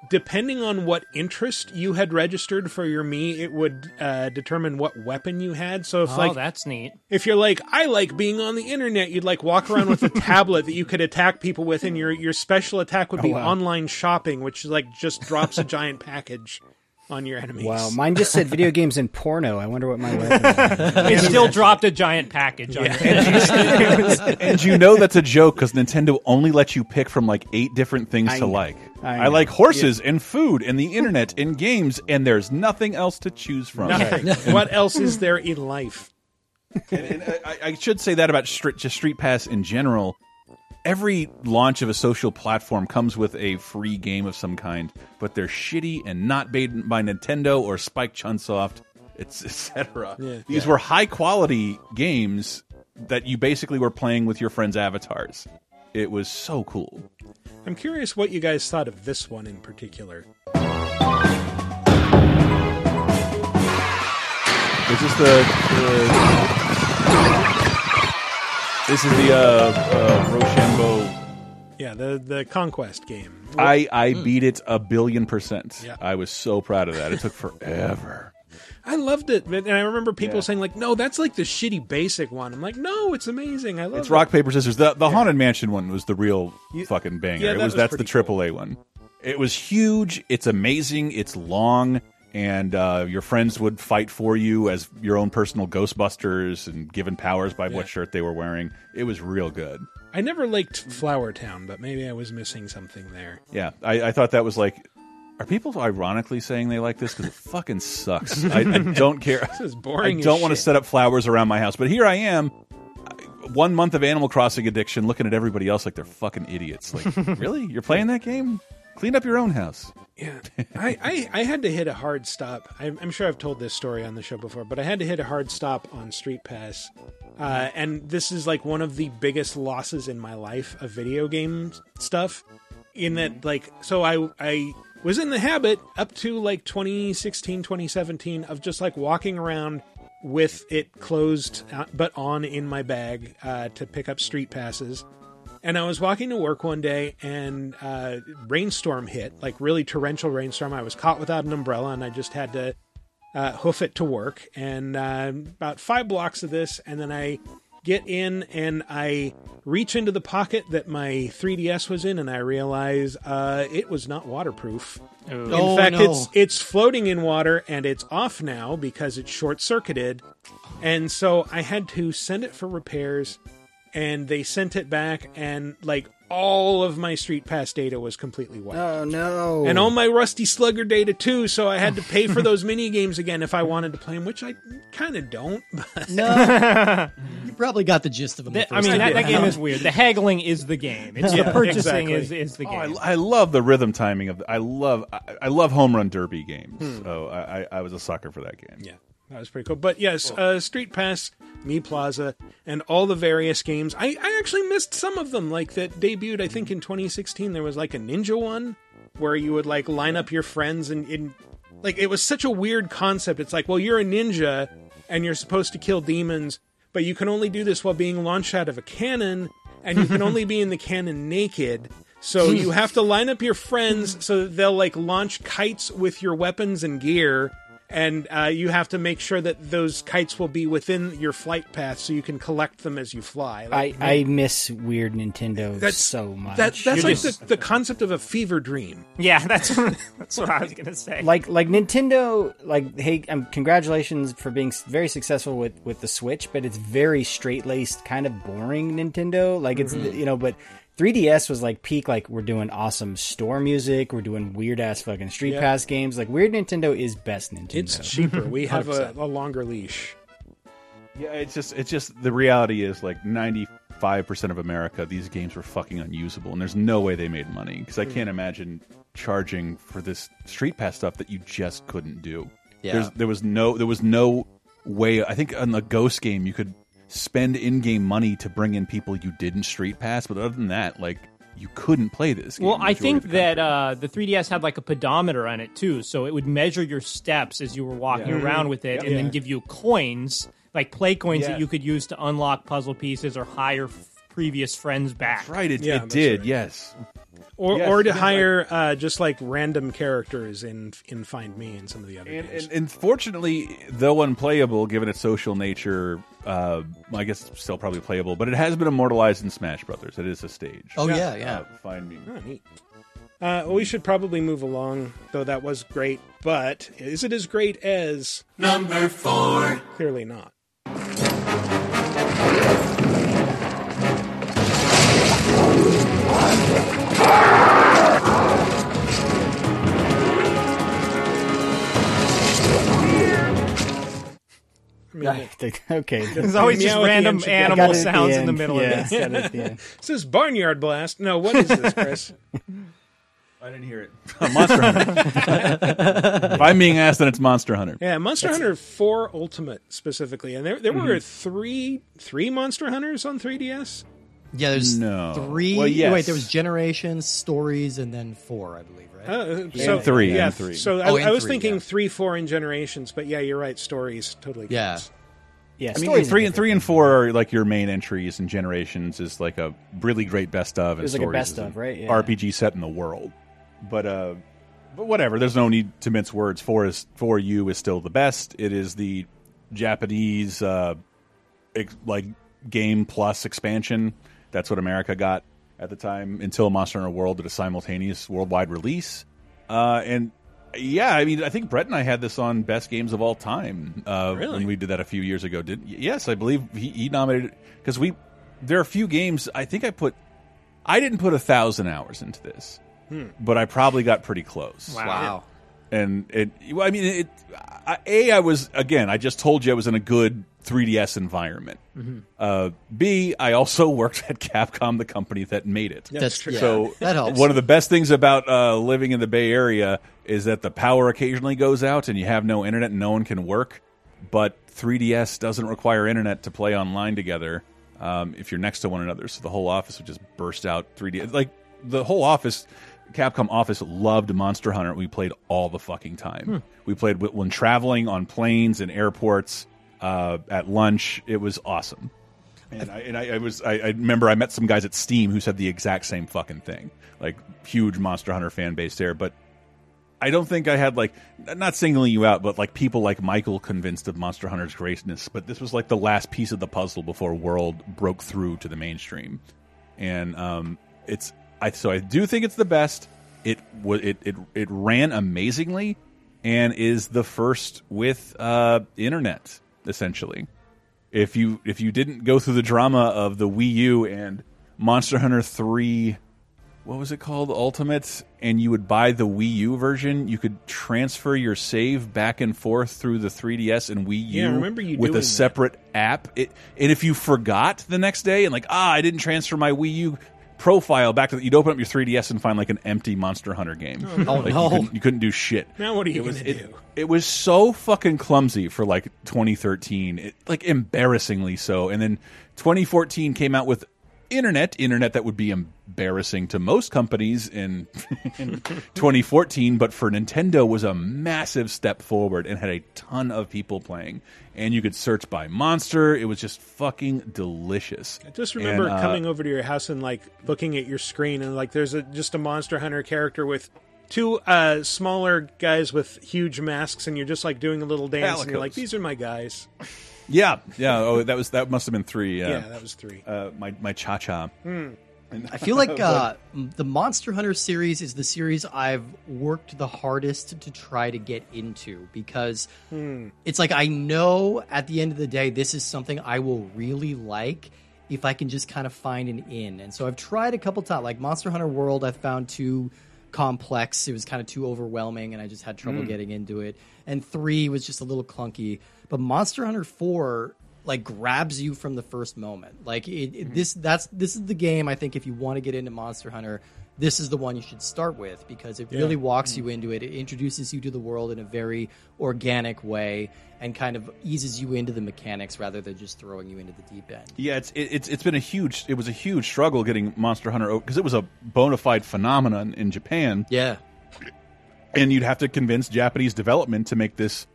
depending on what interest you had registered for your Mii, it would uh, determine what weapon you had. So if Oh, like that's neat. if you're like, I like being on the internet, you'd like walk around with a tablet that you could attack people with, and your your special attack would be wow. online shopping, which like just drops a giant package on your enemies. Wow, mine just said video games and porno. I wonder what my weapon. was. It still dropped a giant package on your and you know that's a joke because Nintendo only lets you pick from like eight different things I to know. like. I I, like horses and food and the internet and games, and there's nothing else to choose from. Nothing. what else is there in life? And I, I should say that about street, just Street Pass in general. Every launch of a social platform comes with a free game of some kind, but they're shitty and not made by Nintendo or Spike Chunsoft, it's etc. Yeah. These were high quality games that you basically were playing with your friends' avatars. It was so cool. I'm curious what you guys thought of this one in particular. Is this the, the this is the uh, uh, Rochambeau Yeah, the the conquest game. I I beat it a billion percent. Yeah. I was so proud of that. It took forever. I loved it, and I remember people Yeah. saying like, "No, that's like the shitty basic one." I'm like, "No, it's amazing. I love it. It's it." rock paper scissors. The the haunted mansion one was the real fucking banger. yeah, it was was that's the pretty triple A one. It was huge. It's amazing. It's long, and uh, your friends would fight for you as your own personal Ghostbusters and given powers by what shirt they were wearing. It was real good. I never liked Flower Town, but maybe I was missing something there. Yeah, I, I thought that was like. Are people ironically saying they like this because it fucking sucks? I, I don't care. This is I boring. as don't want to set up flowers around my house, but here I am. One month of Animal Crossing addiction, looking at everybody else like they're fucking idiots. Like, really? You're playing that game? Clean up your own house. Yeah, I, I, I had to hit a hard stop. I'm, I'm sure I've told this story on the show before, but I had to hit a hard stop on Street Pass. Uh, and this is like one of the biggest losses in my life of video game stuff. In that, like, so I, I was in the habit up to like 2016, 2017 of just like walking around with it closed uh, but on in my bag uh, to pick up street passes. And I was walking to work one day, and uh, rainstorm hit, like really torrential rainstorm. I was caught without an umbrella, and I just had to uh, hoof it to work. And uh, about five blocks of this, and then I get in and I reach into the pocket that my 3DS was in, and I realize uh, it was not waterproof. In Oh, fact, no. it's it's floating in water, and it's off now because it's short circuited. And so I had to send it for repairs and they sent it back and like all of my street pass data was completely wiped Oh no! and all my rusty slugger data too so i had to pay for those mini games again if i wanted to play them which i kind of don't but No, you probably got the gist of them. the That- I mean, that, that game is weird. The haggling is the game. It's Yeah, the purchasing exactly. is, is the Oh, game. I, I love the rhythm timing of. I love. I, I love home run derby games. Hmm. So I, I, I was a sucker for that game. yeah that was pretty cool but yes uh, street pass Mii Plaza and all the various games I, I actually missed some of them like that debuted i think in 2016 there was like a ninja one where you would like line up your friends and in like it was such a weird concept it's like well you're a ninja and you're supposed to kill demons but you can only do this while being launched out of a cannon and you can only be in the cannon naked. So you hmm. have to line up your friends so that they'll like launch kites with your weapons and gear and uh, you have to make sure that those kites will be within your flight path so you can collect them as you fly Like, I, I miss weird Nintendo That's- so much. that, that's You're like just- the, the concept of a fever dream yeah, that's that's what I was gonna say. like like Nintendo like hey um, congratulations for being very successful with with the Switch but it's very straight laced kind of boring Nintendo like it's Mm-hmm. you know but 3DS was like peak like we're doing awesome store music we're doing weird ass fucking Street Yeah. Pass games like weird Nintendo is best Nintendo it's cheaper we have a, a longer leash Yeah, it's just it's just the reality is like ninety five percent of America, these games were fucking unusable, and there's no way they made money because I can't mm. imagine charging for this Street Pass stuff that you just couldn't do. Yeah. There's, there was no there was no way. I think on the Ghost game you could spend in game money to bring in people you didn't Street Pass, but other than that, like you couldn't play this. Game Well, I think that uh, the 3DS had like a pedometer on it too, so it would measure your steps as you were walking around with it, and then give you coins, like play coins Yeah. that you could use to unlock puzzle pieces or hire f- previous friends back. right, it, Yeah, it did. right. Yes, or Yes, or to it is hire uh, just like random characters in in Find Mii and some of the other And, games. and, and fortunately, though unplayable, given its social nature, uh, I guess it's still probably playable. But it has been immortalized in Smash Brothers. It is a stage. Oh yeah, yeah. Uh, Find Mii. Oh, neat. Uh, well, we should probably move along, though that was great. But is it as great as number four? Clearly not. okay There's always just Meow at the random end should be- animal Got the sounds in the middle yeah, of it. got it at the end. says Barnyard Blast. No, what is this, Chris? I didn't hear it. Monster Hunter. if I'm being asked, then it's Monster Hunter. Yeah, Monster Hunter 4 Ultimate specifically, and there there Mm-hmm. were three three Monster Hunters on 3DS. Yeah, there's No. three. Well, yes. Wait, there was generations, stories, and then four, I believe, right? Uh, so three, yeah. and three. So I, Oh, I and was three, thinking yeah. three, four, and generations, but yeah, you're right. Stories totally. Yeah. counts. Yeah, I mean, three and three and four are like your main entries, and Generations is like a really great best of. And was like a best of, right? Yeah. RPG set in the world, but uh, but whatever. There's no need to mince words. Four is for you is still the best. It is the Japanese uh, ex- like game plus expansion. That's what America got at the time until Monster Hunter World did a simultaneous worldwide release. Uh, and yeah, I mean, I think Brett and I had this on best games of all time uh, Really? when we did that a few years ago. Did yes, I believe he, he nominated because we there are a few games. I think I put I didn't put a thousand hours into this, but I probably got pretty close. wow. And it, I mean, it. I, a, I was again. I just told you I was in a good 3DS environment. Uh, B, I also worked at Capcom, the company that made it. That's true. yeah, So that helps. one of the best things about uh, living in the Bay Area is that the power occasionally goes out and you have no internet and no one can work. But 3DS doesn't require internet to play online together um, if you're next to one another. So the whole office would just burst out 3D. Like the whole office, Capcom office loved Monster Hunter. We played all the fucking time. We played when traveling on planes and airports, uh, at lunch. It was awesome. And I, and I, I was I, I remember I met some guys at Steam who said the exact same fucking thing. Like huge Monster Hunter fan base there, but I don't think I had like not singling you out, but like people like Michael convinced of Monster Hunter's greatness. But this was like the last piece of the puzzle before World broke through to the mainstream, and um, it's I so I do think it's the best. It wa- it it it ran amazingly, and is the first with uh, internet essentially. If you if you didn't go through the drama of the Wii U and Monster Hunter 3 what was it called? Ultimate and you would buy the Wii U version you could transfer your save back and forth through the 3DS and Wii U Yeah, remember you with a that. separate app. It, and if you forgot the next day and like ah I didn't transfer my Wii U profile back to the, you'd open up your 3DS and find like an empty Monster Hunter game. Oh, like, no. you, couldn't, you couldn't do shit. Now what are you it was gonna it, do? it was so fucking clumsy for like 2013 it, like embarrassingly so. And then 2014 came out with internet internet that would be embarrassing to most companies in, in 2014 but for nintendo was a massive step forward and had a ton of people playing. And you could search by monster. It was just fucking delicious. I just remember And, uh, coming over to your house and like looking at your screen and like there's a just a Monster Hunter character with two uh smaller guys with huge masks and you're just like doing a little dance and you're like these are my guys. Yeah yeah oh that was that must have been three Yeah, yeah, that was 3. uh, my my cha-cha I feel like uh, the Monster Hunter series is the series I've worked the hardest to try to get into because it's like I know at the end of the day this is something I will really like if I can just kind of find an in. And so I've tried a couple times, like Monster Hunter World. I found too complex; it was kind of too overwhelming, and I just had trouble mm. getting into it. And three was just a little clunky, but Monster Hunter Four like grabs you from the first moment. Like it, it- mm-hmm. this that's this is the game I think if you want to get into Monster Hunter, this is the one you should start with because it really walks hmm. you into it. It introduces you to the world in a very organic way and kind of eases you into the mechanics rather than just throwing you into the deep end. Yeah, it's it, it's it's been a huge it was a huge struggle getting Monster Hunter because it was a bona fide phenomenon in Japan, Yeah. and you'd have to convince Japanese development to make this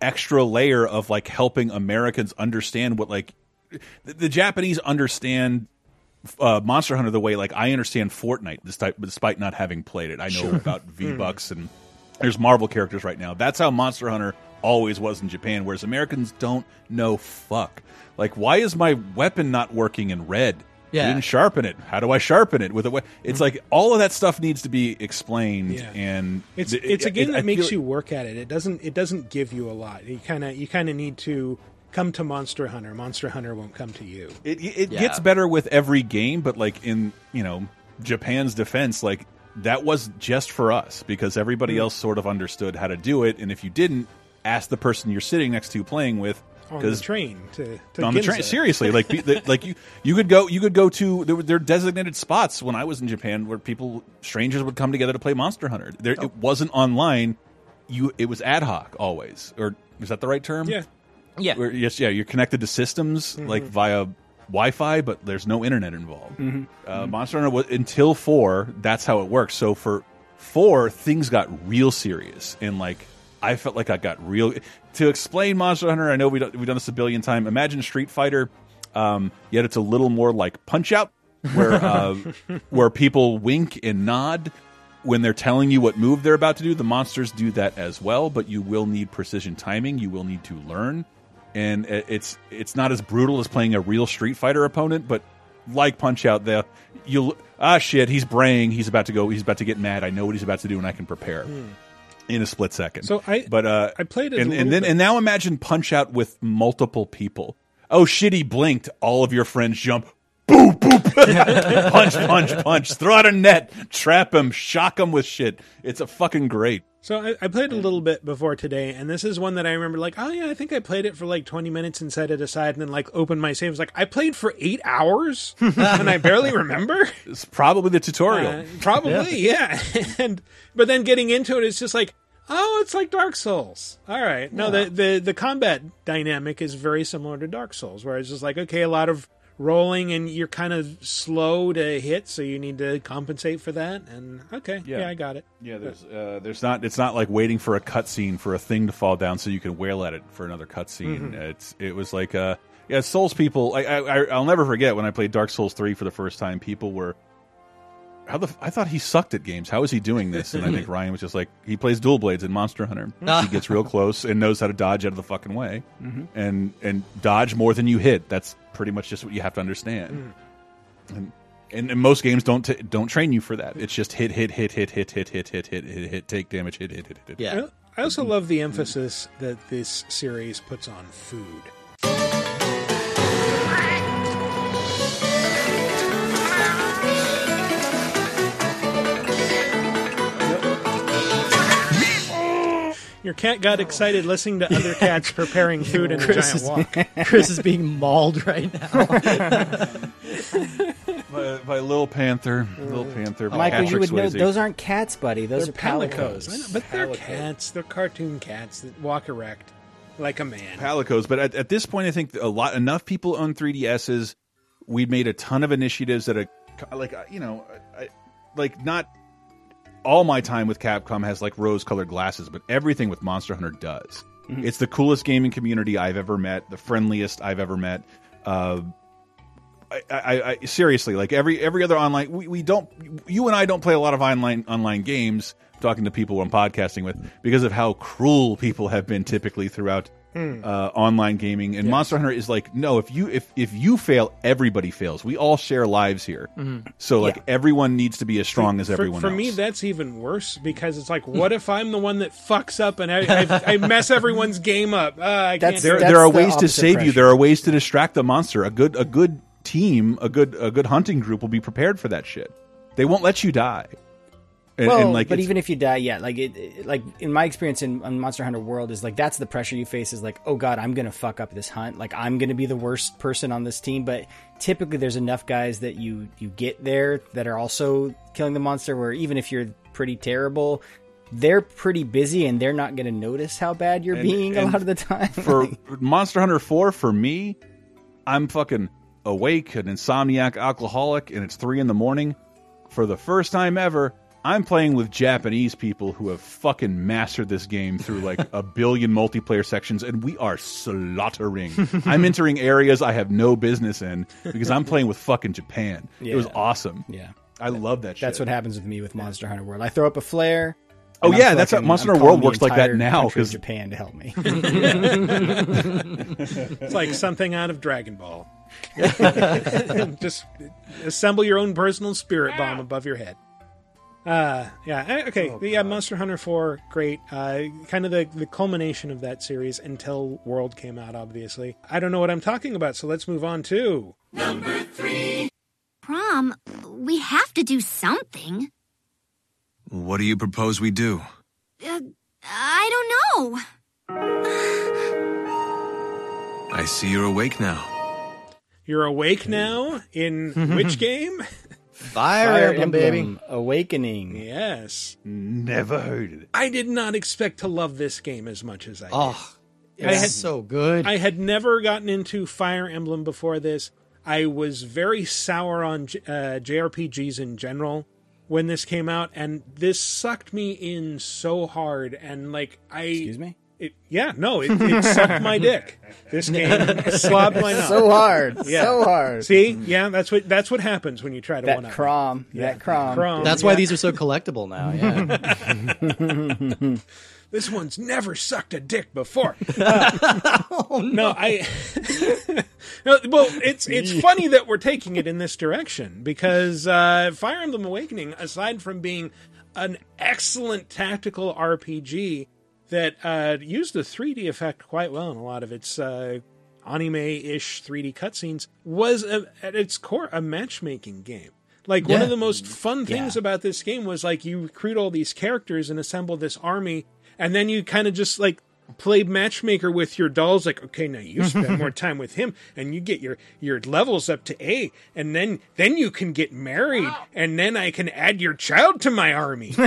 extra layer of like helping Americans understand what like the, the Japanese understand uh, Monster Hunter the way like I understand Fortnite, despite despite not having played it. I know about V Bucks and there's Marvel characters right now. That's how Monster Hunter always was in Japan, whereas Americans don't know fuck. Like, why is my weapon not working in red? Yeah. Didn't sharpen it. How do I sharpen it with a? we- It's like all of that stuff needs to be explained, Yeah. and It's th- it's a it- game I that makes you work at it. It doesn't it doesn't give you a lot. You kind of you kind of need to come to Monster Hunter. Monster Hunter won't come to you. It it Yeah. gets better with every game, but like in you know Japan's defense, like that was just for us because everybody mm. else sort of understood how to do it, and if you didn't, ask the person you're sitting next to playing with on the train to, to on the train seriously like be- the, like you you could go you could go to there were there are designated spots when I was in Japan where people strangers would come together to play Monster Hunter. There Oh. it wasn't online. You it was ad hoc always, or is that the right term? Yeah, Yeah. Where, yes, yeah, you're connected to systems like via Wi-Fi, but there's no internet involved. Uh, Monster Hunter was, until four, that's how it works. So for four, things got real serious, and like I felt like I got real. To explain Monster Hunter, I know we we've done this a billion times. Imagine Street Fighter, um, yet it's a little more like Punch Out, where uh, where people wink and nod when they're telling you what move they're about to do. The monsters do that as well, but you will need precision timing. You will need to learn, and it's it's not as brutal as playing a real Street Fighter opponent, but like Punch Out, the you ah shit, he's braying, he's about to go, he's about to get mad. I know what he's about to do, and I can prepare. In a split second. So I- but uh, I played it and, and then bit. and now imagine Punch Out with multiple people. Oh shit, he blinked. All of your friends jump. Boop, boop, punch, punch, punch, throw out a net, trap him, shock him with shit. It's a fucking great. So I, I played a little bit before today, and this is one that I remember. Like, oh yeah, I think I played it for like twenty minutes and set it aside, and then like opened my save. It was like I played for eight hours, and I barely remember. It's probably the tutorial. Uh, probably, yeah. and but then getting into it, it's just like, oh, it's like Dark Souls. All right, no, the the the combat dynamic is very similar to Dark Souls, where it's just like, okay, a lot of rolling, and you're kind of slow to hit, so you need to compensate for that. And okay, Yeah. yeah, I got it. Yeah, there's uh, there's not it's not like waiting for a cutscene for a thing to fall down so you can wail at it for another cutscene. It's it was like uh yeah Souls people I, I I- I'll never forget when I played Dark Souls three for the first time. People were how the f- I thought he sucked at games. How is he doing this? And I think Ryan was just like he plays dual blades in Monster Hunter. he gets real close and knows how to dodge out of the fucking way, and and dodge more than you hit. That's pretty much just what you have to understand. And, and, and most games don't t don't train you for that. It's just hit, hit, hit, hit, hit, hit, hit, hit, hit, hit, hit, take damage, hit, hit, hit, hit. Yeah. I also love the emphasis that this series puts on food. Your cat got excited listening to other cats preparing food in a giant is- walk. Chris is being mauled right now. By, by Lil Panther, Lil Panther. by Michael, you Patrick would know those aren't cats, buddy. Those They're are palicos. palicos, know, but they're cats. They're cartoon cats that walk erect like a man. Palicos. But at, at this point, I think a lot enough people own 3DSs. We made a ton of initiatives that are like uh, you know, I, like not all my time with Capcom has like rose-colored glasses, but everything with Monster Hunter does. It's the coolest gaming community I've ever met, the friendliest I've ever met. Uh, I, I, I seriously like every every other online. We, we don't. You and I don't play a lot of online online games. Talking to people I'm podcasting with because of how cruel people have been typically throughout uh, online gaming. And Monster Hunter is like, no, if you if if you fail, everybody fails. We all share lives here, so like everyone needs to be as strong as everyone. for else. me, that's even worse because it's like, what if I'm the one that fucks up and I, I, I mess everyone's game up? Uh, I That's- can't. there, That's there are the ways to opposite save you. There are ways to distract the monster. A good a good team, a good a good hunting group will be prepared for that shit. They won't let you die. And, Well, and, like, but even if you die, yeah, like it, it- like in my experience in, on Monster Hunter World is like that's the pressure you face is like, oh god, I'm gonna fuck up this hunt. Like I'm gonna be the worst person on this team. But typically, there's enough guys that you you get there that are also killing the monster. Where even if you're pretty terrible, they're pretty busy and they're not gonna notice how bad you're And- being a lot of the time. for Monster Hunter 4, for me, I'm fucking awake, an insomniac alcoholic, and it's three in the morning. For the first time ever, I'm playing with Japanese people who have fucking mastered this game through like a billion multiplayer sections, and we are slaughtering. I'm entering areas I have no business in because I'm playing with fucking Japan. It was awesome. yeah. I love that shit. That's what happens with me with Monster Hunter World. I throw up a flare. Oh, I'm yeah, that's how Monster Hunter World calling works like that now, country of 'cause- Japan to help me. It's like something out of Dragon Ball. Just assemble your own personal spirit bomb above your head. Uh, yeah, eh, okay. yeah, Monster Hunter 4, great. Uh, kind of the, the culmination of that series until World came out, obviously. I don't know what I'm talking about, so let's move on to. number three. Chrom, we have to do something. What do you propose we do? Uh, I don't know. I see you're awake now. You're awake now in which game? Fire, Emblem, baby. Awakening. yes. Never heard of it. I did not expect to love this game as much as I did. Oh, I it's had- so good. I had never gotten into Fire Emblem before this. I was very sour on uh, JRPGs in general when this came out, and this sucked me in so hard. And like, I Excuse me? It, yeah, no, it, it sucked my dick. This game slobbed my nuts. So hard. Yeah. So hard. See, yeah, that's what that's what happens when you try to one that up. Chrom. That Chrom. Chrom, That's why yeah. these are so collectible now. Yeah. This one's never sucked a dick before. Uh, no. I. no, well, it's it's funny that we're taking it in this direction because uh, Fire Emblem Awakening, aside from being an excellent tactical RPG that uh, used the 3D effect quite well in a lot of its uh, anime-ish 3D cutscenes was a, at its core a matchmaking game. Like one of the most fun things Yeah. about this game was like you recruit all these characters and assemble this army, and then you kind of just like play matchmaker with your dolls. Like, okay, now you spend more time with him, and you get your your levels up to A, and then then you can get married, and then I can add your child to my army.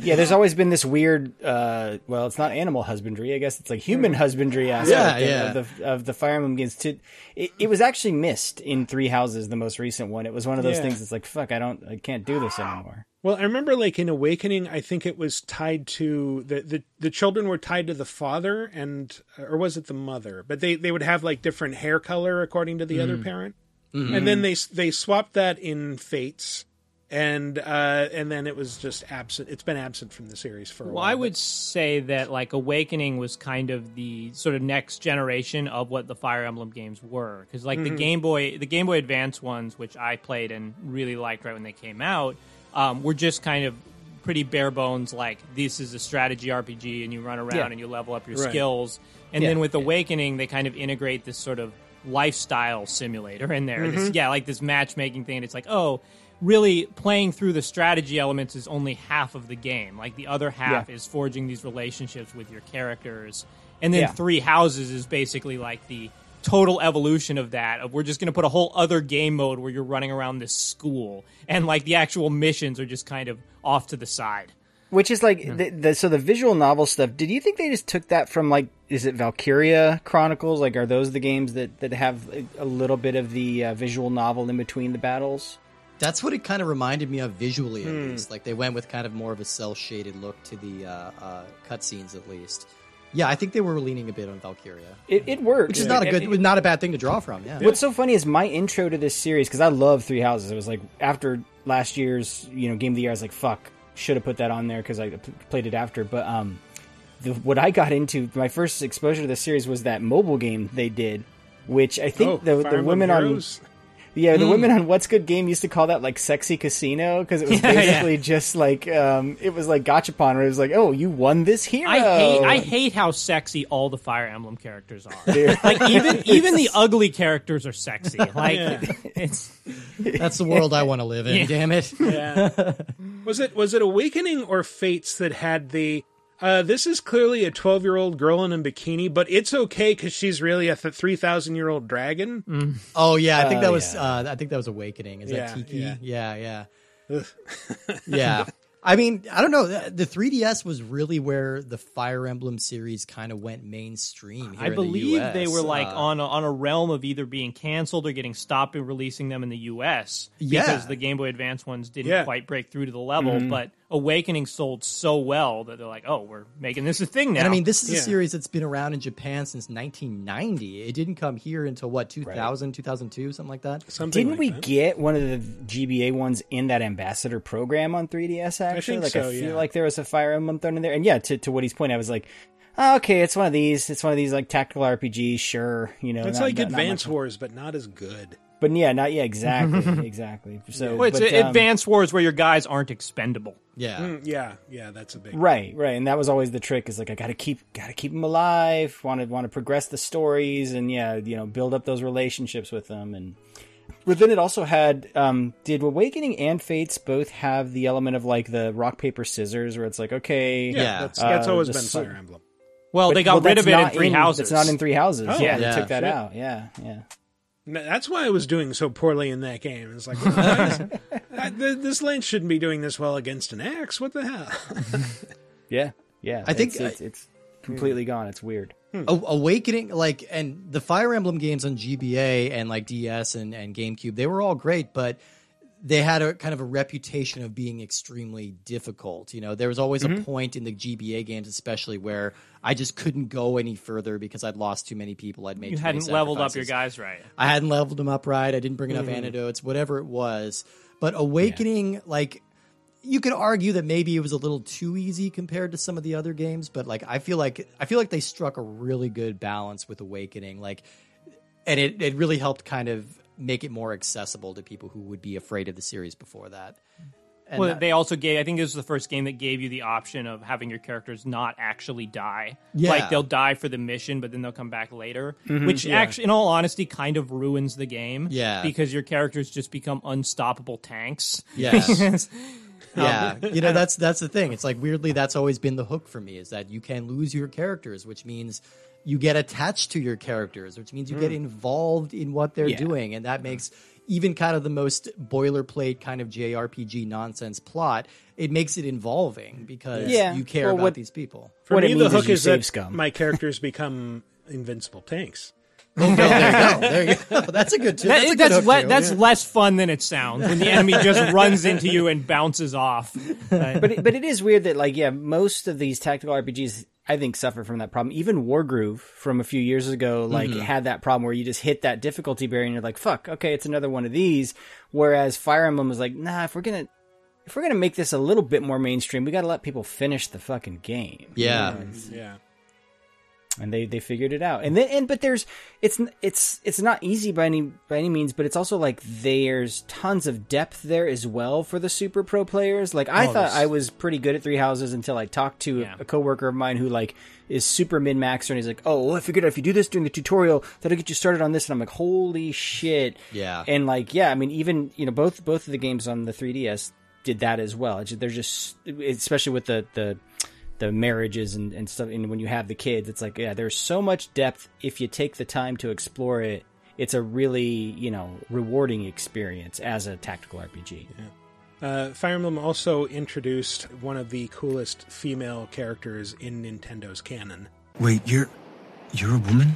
Yeah, there's always been this weird. Uh, well, it's not animal husbandry. I guess it's like human husbandry aspect Yeah, of- yeah. Of, the of the Fire Emblem games. To it, it was actually missed in Three Houses, the most recent one. It was one of those Yeah. things. It's like fuck, I don't, I can't do this anymore. Well, I remember like in Awakening, I think it was tied to the, the the children were tied to the father and or was it the mother? But they they would have like different hair color according to the other mm-hmm. parent. Mm-hmm. And then they they swapped that in Fates and uh and then it was just absent. It's been absent from the series for a Well, while. Well, I but- would say that like Awakening was kind of the sort of next generation of what the Fire Emblem games were because like the mm-hmm. Game Boy, the Game Boy Advance ones, which I played and really liked right when they came out, um, were just kind of pretty bare bones. Like this is a strategy RPG, and you run around Yeah. and you level up your Right. skills. And Yeah. then with Awakening, they kind of integrate this sort of lifestyle simulator in there. This, yeah, like this matchmaking thing. And it's like, oh, really playing through the strategy elements is only half of the game. Like the other half Yeah. is forging these relationships with your characters. And then Yeah. Three Houses is basically like the total evolution of that of we're just going to put a whole other game mode where you're running around this school and like the actual missions are just kind of off to the side. Which is like the, the so the visual novel stuff. Did you think they just took that from like is it Valkyria Chronicles? Like are those the games that that have a, a little bit of the uh, visual novel in between the battles? That's what it kind of reminded me of visually, at Hmm. least. Like they went with kind of more of a cel shaded look to the uh, uh, cutscenes, at least. Yeah, I think they were leaning a bit on Valkyria, It, it works, which is not a And- good, not a bad thing to draw from. Yeah. What's so funny is my intro to this series because I love Three Houses. It was like after last year's you know Game of the Year, I was like, "Fuck, should have put that on there" because I p- played it after. But um, the, what I got into my first exposure to the series was that mobile game they did, which I think oh, the the Emblem women on Heroes? Yeah the women on What's Good Game used to call that like sexy casino because it was Yeah, yeah. basically just like um, it was like gachapon where it was like, "Oh, you won this hero." I hate I hate how sexy all the Fire Emblem characters are. Like even even the ugly characters are sexy. Like it's That's the world I want to live in. Yeah. Damn it! Was it was it Awakening or Fates that had the uh, this is clearly a 12 year old girl in a bikini, but it's okay because she's really a 3,000 year old dragon. Oh yeah, I think Oh, that was yeah. uh, I think that was Awakening. Is Yeah, that Tiki? yeah. Yeah, yeah, yeah. I mean, I don't know. The the 3DS was really where the Fire Emblem series kind of went mainstream. Here I in the believe US. they were like Uh, on a, on a realm of either being canceled or getting stopped and releasing them in the U.S. Yeah. because the Game Boy Advance ones didn't Yeah. quite break through to the level. Mm-hmm. But Awakening sold so well that they're like, oh, we're making this a thing now. And I mean, this is Yeah. a series that's been around in Japan since 1990. It didn't come here until what 2000, 2002, something like that. Something Didn't like we that. get one of the GBA ones in that ambassador program on 3DS? Actually, think like so, I feel yeah. like there was a Fire Emblem thrown in there, and yeah, to to Woody's point, I was like, oh, okay, it's one of these. It's one of these like tactical RPGs. Sure, you know, It's not- like not- not Advance much- Wars, but not as good. But yeah, not yeah, exactly, exactly. So, well, it's but, a- um, Advance Wars where your guys aren't expendable. Yeah. Mm, yeah, yeah, that's a big. Right, right, and that was always the trick. Is like I got to keep, got to keep them alive. Want to want to progress the stories, and yeah, you know, build up those relationships with them. And but then it also had, um, did Awakening and Fates both have the element of like the rock paper scissors, where it's like, okay, Yeah, Yeah. that's, that's Uh, always been so- Fire Emblem. Well, But- they got well, rid of it in not Three Houses. It's not in Three Houses. Oh, yeah, yeah. they took that Shit. out. Yeah, yeah. N- That's why I was doing so poorly in that game. It's like, why is- I- th- this lane shouldn't be doing this well against an axe. What the hell? Yeah, yeah. I think it's, it's, it's completely gone. It's weird. Hmm. A- Awakening, like, and the Fire Emblem games on GBA and like DS and, and GameCube, they were all great, but they had a kind of a reputation of being extremely difficult. You know, there was always Mm-hmm. a point in the GBA games, especially where I just couldn't go any further because I'd lost too many people. I'd made You too many hadn't leveled up your guys right. I hadn't leveled them up right. I didn't bring enough Mm-hmm. antidotes, whatever it was. But Awakening, like, you could argue that maybe it was a little too easy compared to some of the other games. But like, I feel like I feel like they struck a really good balance with Awakening. Like, and it it really helped kind of make it more accessible to people who would be afraid of the series before that. And well, that- they also gave. I think this was the first game that gave you the option of having your characters not actually die. Yeah. Like they'll die for the mission, but then they'll come back later. Mm-hmm. Which actually, in all honesty, kind of ruins the game. Yeah. because your characters just become unstoppable tanks. Yes. yeah, you know that's that's the thing. It's like weirdly that's always been the hook for me is that you can lose your characters, which means you get attached to your characters, which means you get hmm. involved in what they're Yeah. doing, and that makes even kind of the most boilerplate kind of JRPG nonsense plot. It makes it involving because Yeah. you care Well, about what- these people. For What me, the means is hook is, that scum. my characters become invincible tanks. Oh, there you go. There you go. That's a good. Too. That- That's, a good that's le- too. that's less fun than it sounds when the enemy just runs into you and bounces off. Uh, but it, but it is weird that like yeah, most of these tactical RPGs I think suffer from that problem. Even Wargroove from a few years ago like had that problem where you just hit that difficulty barrier and you're like, fuck, okay, it's another one of these. Whereas Fire Emblem was like, nah, if we're gonna if we're gonna make this a little bit more mainstream, we gotta let people finish the fucking game. yeah. Yeah. And they they figured it out. And then and but there's it's it's it's not easy by any by any means, but it's also like there's tons of depth there as well for the super pro players. Like I Oh, thought I was pretty good at Three Houses until I talked to Yeah. a coworker of mine who like is super min maxer and he's like, "Oh, well, I figured out if you do this during the tutorial, that'll get you started on this." And I'm like, "Holy shit!" Yeah. And like, yeah, I mean, even you know, both both of the games on the 3DS did that as well. They're just, especially with the the the marriages and, and stuff and when you have the kids it's like yeah there's so much depth if you take the time to explore it it's a really you know rewarding experience as a tactical rpg Uh, Fire Emblem also introduced one of the coolest female characters in Nintendo's canon. Wait, you're. you're a woman?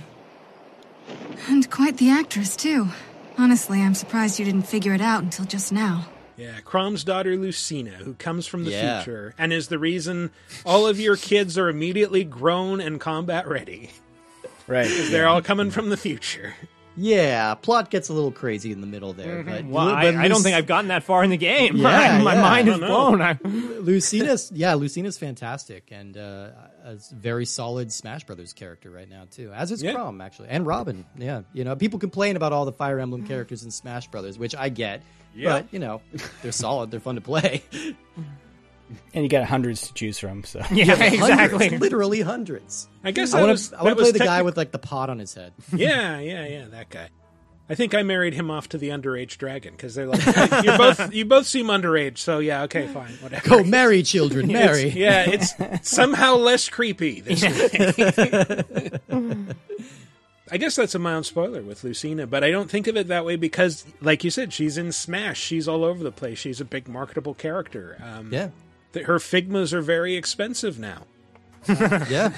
And quite the actress, too. Honestly, I'm surprised you didn't figure it out until just now. Yeah, Chrom's daughter Lucina, who comes from the Yeah. future and is the reason all of your kids are immediately grown and combat ready. right because They're all coming from the future. Yeah, plot gets a little crazy in the middle there, but, well, but I, I don't think I've gotten that far in the game. Yeah, my yeah. mind is blown. I, Lucina's yeah, Lucina's fantastic and uh, a very solid Smash Brothers character right now too. As is Yeah. Crom actually, and Robin. Yeah, you know, people complain about all the Fire Emblem characters in Smash Brothers, which I get. But you know, they're solid. They're fun to play. and you got hundreds to choose from so yeah, exactly. Hundreds, literally hundreds. I guess I that want to. I that want to was play the guy with like the pot on his head. Yeah, yeah, yeah, that guy. I think I married him off to the underage dragon because they're like, you both you both seem underage, so yeah, okay, fine, whatever. Go marry children, It's- marry. yeah, it's somehow less creepy this way. I guess that's a mild spoiler with Lucina, but I don't think of it that way because, like you said, she's in Smash. She's all over the place. She's a big marketable character. Um, Yeah, th- her Figmas are very expensive now. yeah.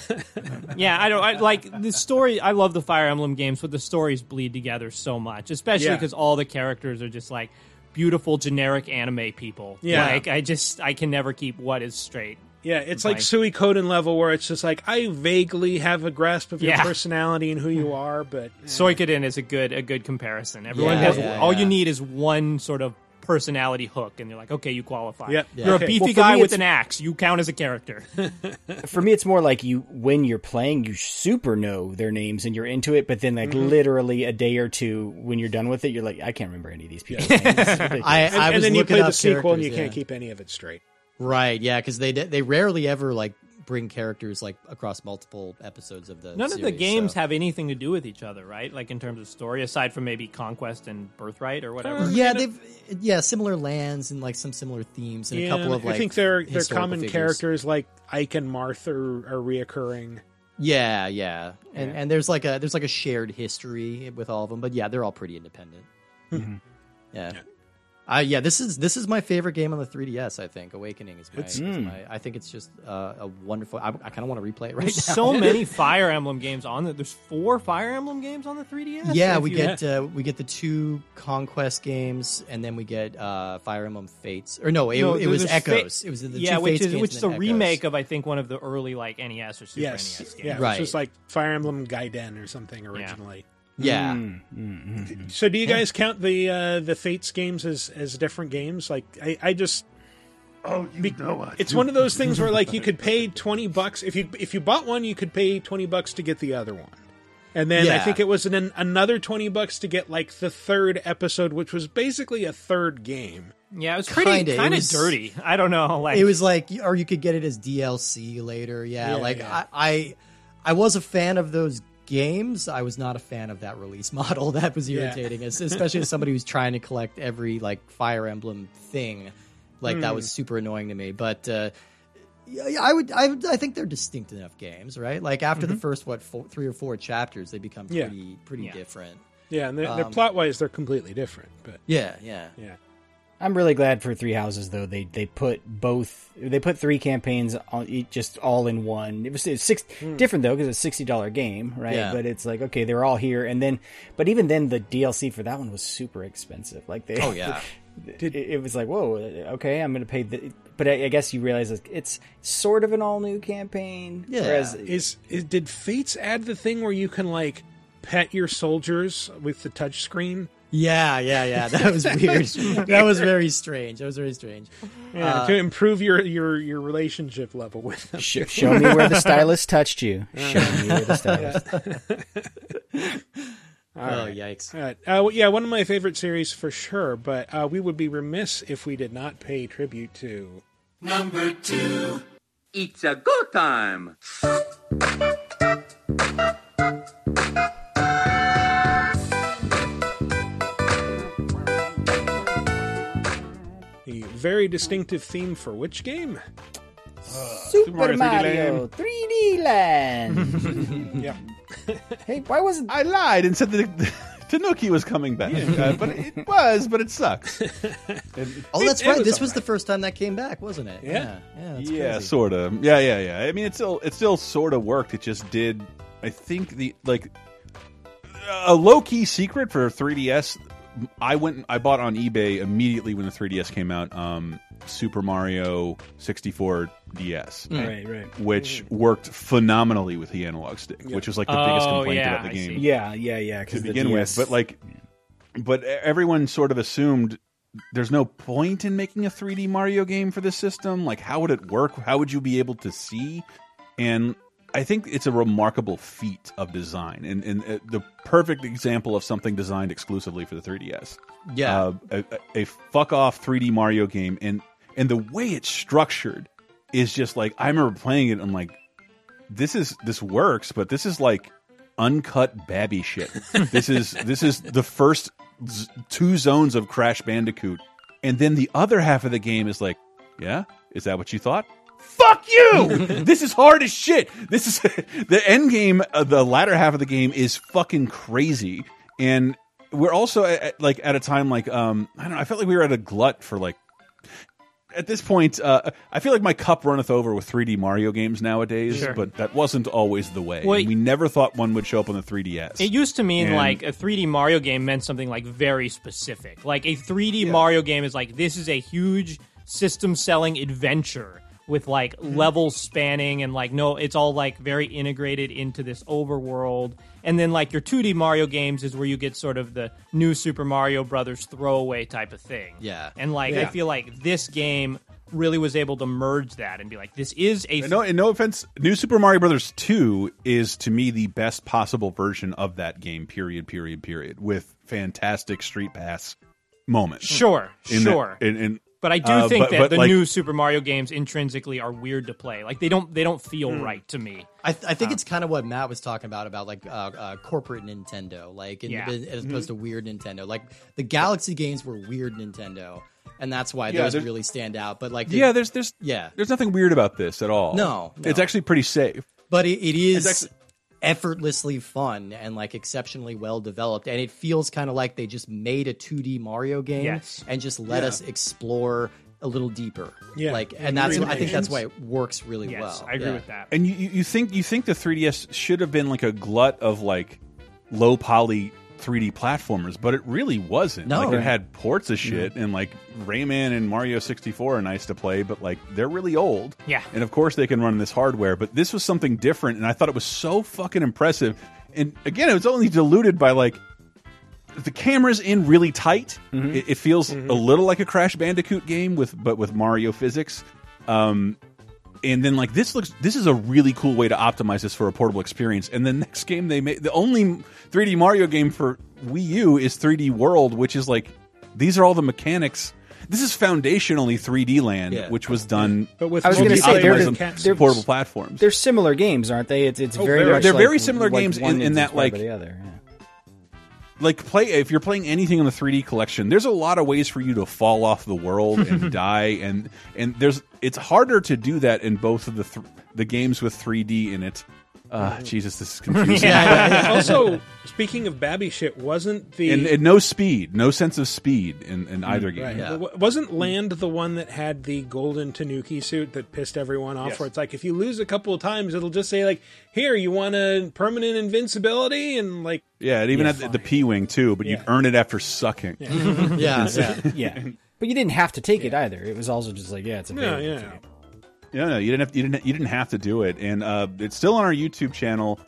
Yeah, I don't I, like the story. I love the Fire Emblem games, but the stories bleed together so much, especially Yeah. because all the characters are just like beautiful generic anime people. Yeah. like I just I can never keep what is straight. Yeah, it's like Like- Suikoden level where it's just like I vaguely have a grasp of your Yeah. personality and who you are, but eh. Suikoden is a good a good comparison. Everyone Yeah, has yeah, all yeah. you need is one sort of personality hook, and you're like, okay, you qualify. Yep. You're Okay. a beefy Well, guy me, with an axe. You count as a character. for me it's more like you when you're playing you super know their names and you're into it but then like Mm-hmm. literally a day or two when you're done with it you're like i can't remember any of these people's names It's. I, and, I and was then you looking play the sequel and you characters, can't keep any of it straight. Right, yeah, because they they rarely ever like bring characters like across multiple episodes of the. None of the games so- have anything to do with each other, right? Like in terms of story, aside from maybe Conquest and Birthright or uh, whatever. Yeah, they've yeah similar lands and like some similar themes and Yeah, a couple of like. I think their their historical common figures. characters like Ike and Marth are, are reoccurring. Yeah, yeah, and and there's like a there's like a shared history with all of them, but yeah, they're all pretty independent. Mm-hmm. Yeah. Uh, yeah, this is this is my favorite game on the 3DS. I think Awakening is my. It's- is my I think it's just uh, a wonderful. I, I kind of want to replay it right There's now. so many Fire Emblem games on the. There's four Fire Emblem games on the 3DS. Yeah, we you- get uh, we get the two conquest games, and then we get uh, Fire Emblem Fates. Or no, it, No, it was there's Fa- Echoes. it was the yeah, two which Fates is games which is a then remake of I think one of the early like NES or Super Yes, NES games. yeah, Right. which was like Fire Emblem Gaiden or something originally. Yeah, mm, mm, mm, So, do you guys count the uh, the Fates games as as different games? Like, I, I just Oh, you know I it's do. one of those things where like you could pay twenty bucks if you if you bought one, you could pay twenty bucks to get the other one. And then I think it was an, another twenty bucks to get like the third episode, which was basically a third game. Yeah, it was pretty Kinda. Kind of dirty. I don't know. Like it was like, or you could get it as DLC later. Yeah, Yeah, like yeah. I, I, I was a fan of those games. I was not a fan of that release model. That was irritating, as especially as somebody who's trying to collect every like Fire Emblem thing. Like that Hmm. was super annoying to me. But uh, yeah, yeah, I would, I would, I think they're distinct enough games, right? Like after the first what four, three or four chapters, they become Mm-hmm. Yeah. pretty, pretty Yeah. different. Yeah, and they're, they're Um, plot wise, they're completely different. But Yeah, yeah. yeah, I'm really glad for Three Houses though. They they put both they put three campaigns on just all in one. It was, it was six hmm. different though because it's a sixty dollar game, right? Yeah. But it's like okay, they're all here, and then but even then the DLC for that one was super expensive. Like they Oh yeah. it, it was like whoa, okay, I'm gonna pay the. But I, I guess you realize it's, it's sort of an all new campaign. Yeah. Whereas is, is did Fates add the thing where you can like pet your soldiers with the touch screen? Yeah, yeah, yeah. That was weird. that was very strange. That was very strange. Yeah, to improve your, your your relationship level with them. Sh- show me where the stylus touched you. Show me where the stylus. oh, yikes. All right. Uh, yeah, one of my favorite series for sure, but uh, we would be remiss if we did not pay tribute to. number two. It's a go time. Very distinctive theme for which game? Super Mario 3D Mario 3D Land. Yeah. hey, why wasn't I lied and said that Tanuki was coming back, uh, but it was, but it sucks. Oh, that's it right. was this all was the first time that came back, wasn't it? Yeah. Yeah, yeah, that's yeah, sort of. Yeah, yeah, yeah. I mean, it still it still sort of worked. It just did. I think the like a low key secret for 3DS. I went. I bought on eBay immediately when the 3DS came out. Um, Super Mario 64 DS, right, right? which worked phenomenally with the analog stick, which was like the biggest Oh, complaint yeah, about the game. Yeah, yeah, yeah. to Because begin with. But like, but everyone sort of assumed there's no point in making a 3D Mario game for this system. Like, how would it work? How would you be able to see? And I think it's a remarkable feat of design, and and uh, the perfect example of something designed exclusively for the 3DS. Yeah. Uh, a, a fuck off 3D Mario game, and and the way it's structured is just like I remember playing it. I'm like, this is this works, but this is like uncut babby shit. this is this is the first z- two zones of Crash Bandicoot, and then the other half of the game is like, yeah, is that what you thought? Fuck you! this is hard as shit. This is the end game. Uh, the latter half of the game is fucking crazy, and we're also at, at- like at a time like um I don't know. I felt like we were at a glut for like at this point, uh, I feel like my cup runneth over with 3D Mario games nowadays, Sure. but that wasn't always the way. Well, we never thought one would show up on the 3DS. It used to mean And- like a 3D Mario game meant something like very specific. Like a 3D Mario game is like this is a huge system selling adventure with like Mm-hmm. levels spanning and like no it's all like very integrated into this overworld. And then like your 2D Mario games is where you get sort of the new Super Mario Brothers throwaway type of thing. Yeah. And like I feel like this game really was able to merge that and be like this is a no, and no offense, New Super Mario Brothers 2 is to me the best possible version of that game, period, period, period, with fantastic Street Pass moments. sure, In that- sure. in- in- But I do Uh, think but- that but, the like- new Super Mario games intrinsically are weird to play. Like they don't they don't feel Hmm. right to me. I, th- I think it's kind of what Matt was talking about about like uh, uh, corporate Nintendo, like in Yeah. as opposed to weird Nintendo. Like the Galaxy games were weird Nintendo, and that's why Yeah, those really stand out. But like, the- yeah, there's there's yeah, there's nothing weird about this at all. No, no. It's actually pretty safe. but it, it is It's actually- effortlessly fun and like exceptionally well developed, and it feels kind of like they just made a 2D Mario game Yes. and just let us explore a little deeper. Yeah. like, And and that's I think that's why it works really Yes, well. I agree Yeah. with that. And you, you you think you think the 3DS should have been like a glut of like low poly 3D platformers, but it really wasn't. No. like it had ports of mm-hmm. shit, and like Rayman and Mario 64 are nice to play, but like they're really old. Yeah. and of course they can run this hardware, but this was something different, and I thought it was so fucking impressive. And again, it was only diluted by like the camera's in really tight. Mm-hmm. It, it feels mm-hmm. a little like a Crash Bandicoot game with but with Mario physics. Um, and then like this looks this is a really cool way to optimize this for a portable experience. And the next game they made, the only 3D Mario game for Wii U is 3D World, which is like these are all the mechanics. this is foundationally 3D Land, Yeah. which was done. But with I was going to say they're, the- on they're portable platforms. They're similar games, aren't they? It's it's Oh, very very. much They're like- very similar like games in- in that, inspired like- the other. yeah. Like play if you're playing anything in the 3D collection there's a lot of ways for you to fall off the world and die and and there's it's harder to do that in both of the th the games with 3D in it uh Jesus this is confusing also, speaking of babby shit, wasn't the and, and no speed no sense of speed in, in either game Right. Yeah. Wasn't Land the one that had the golden Tanuki suit that pissed everyone off? Yes. Where it's like if you lose a couple of times, it'll just say like, "Here, you want a permanent invincibility," and like, yeah it even had the, the P-wing too but Yeah. you earn it after sucking yeah, yeah. yeah. But you didn't have to take it either. It was also just like, yeah, it's a yeah, available. yeah. To you. No, no, you didn't have you didn't you didn't have to do it, and uh, it's still on our YouTube channel.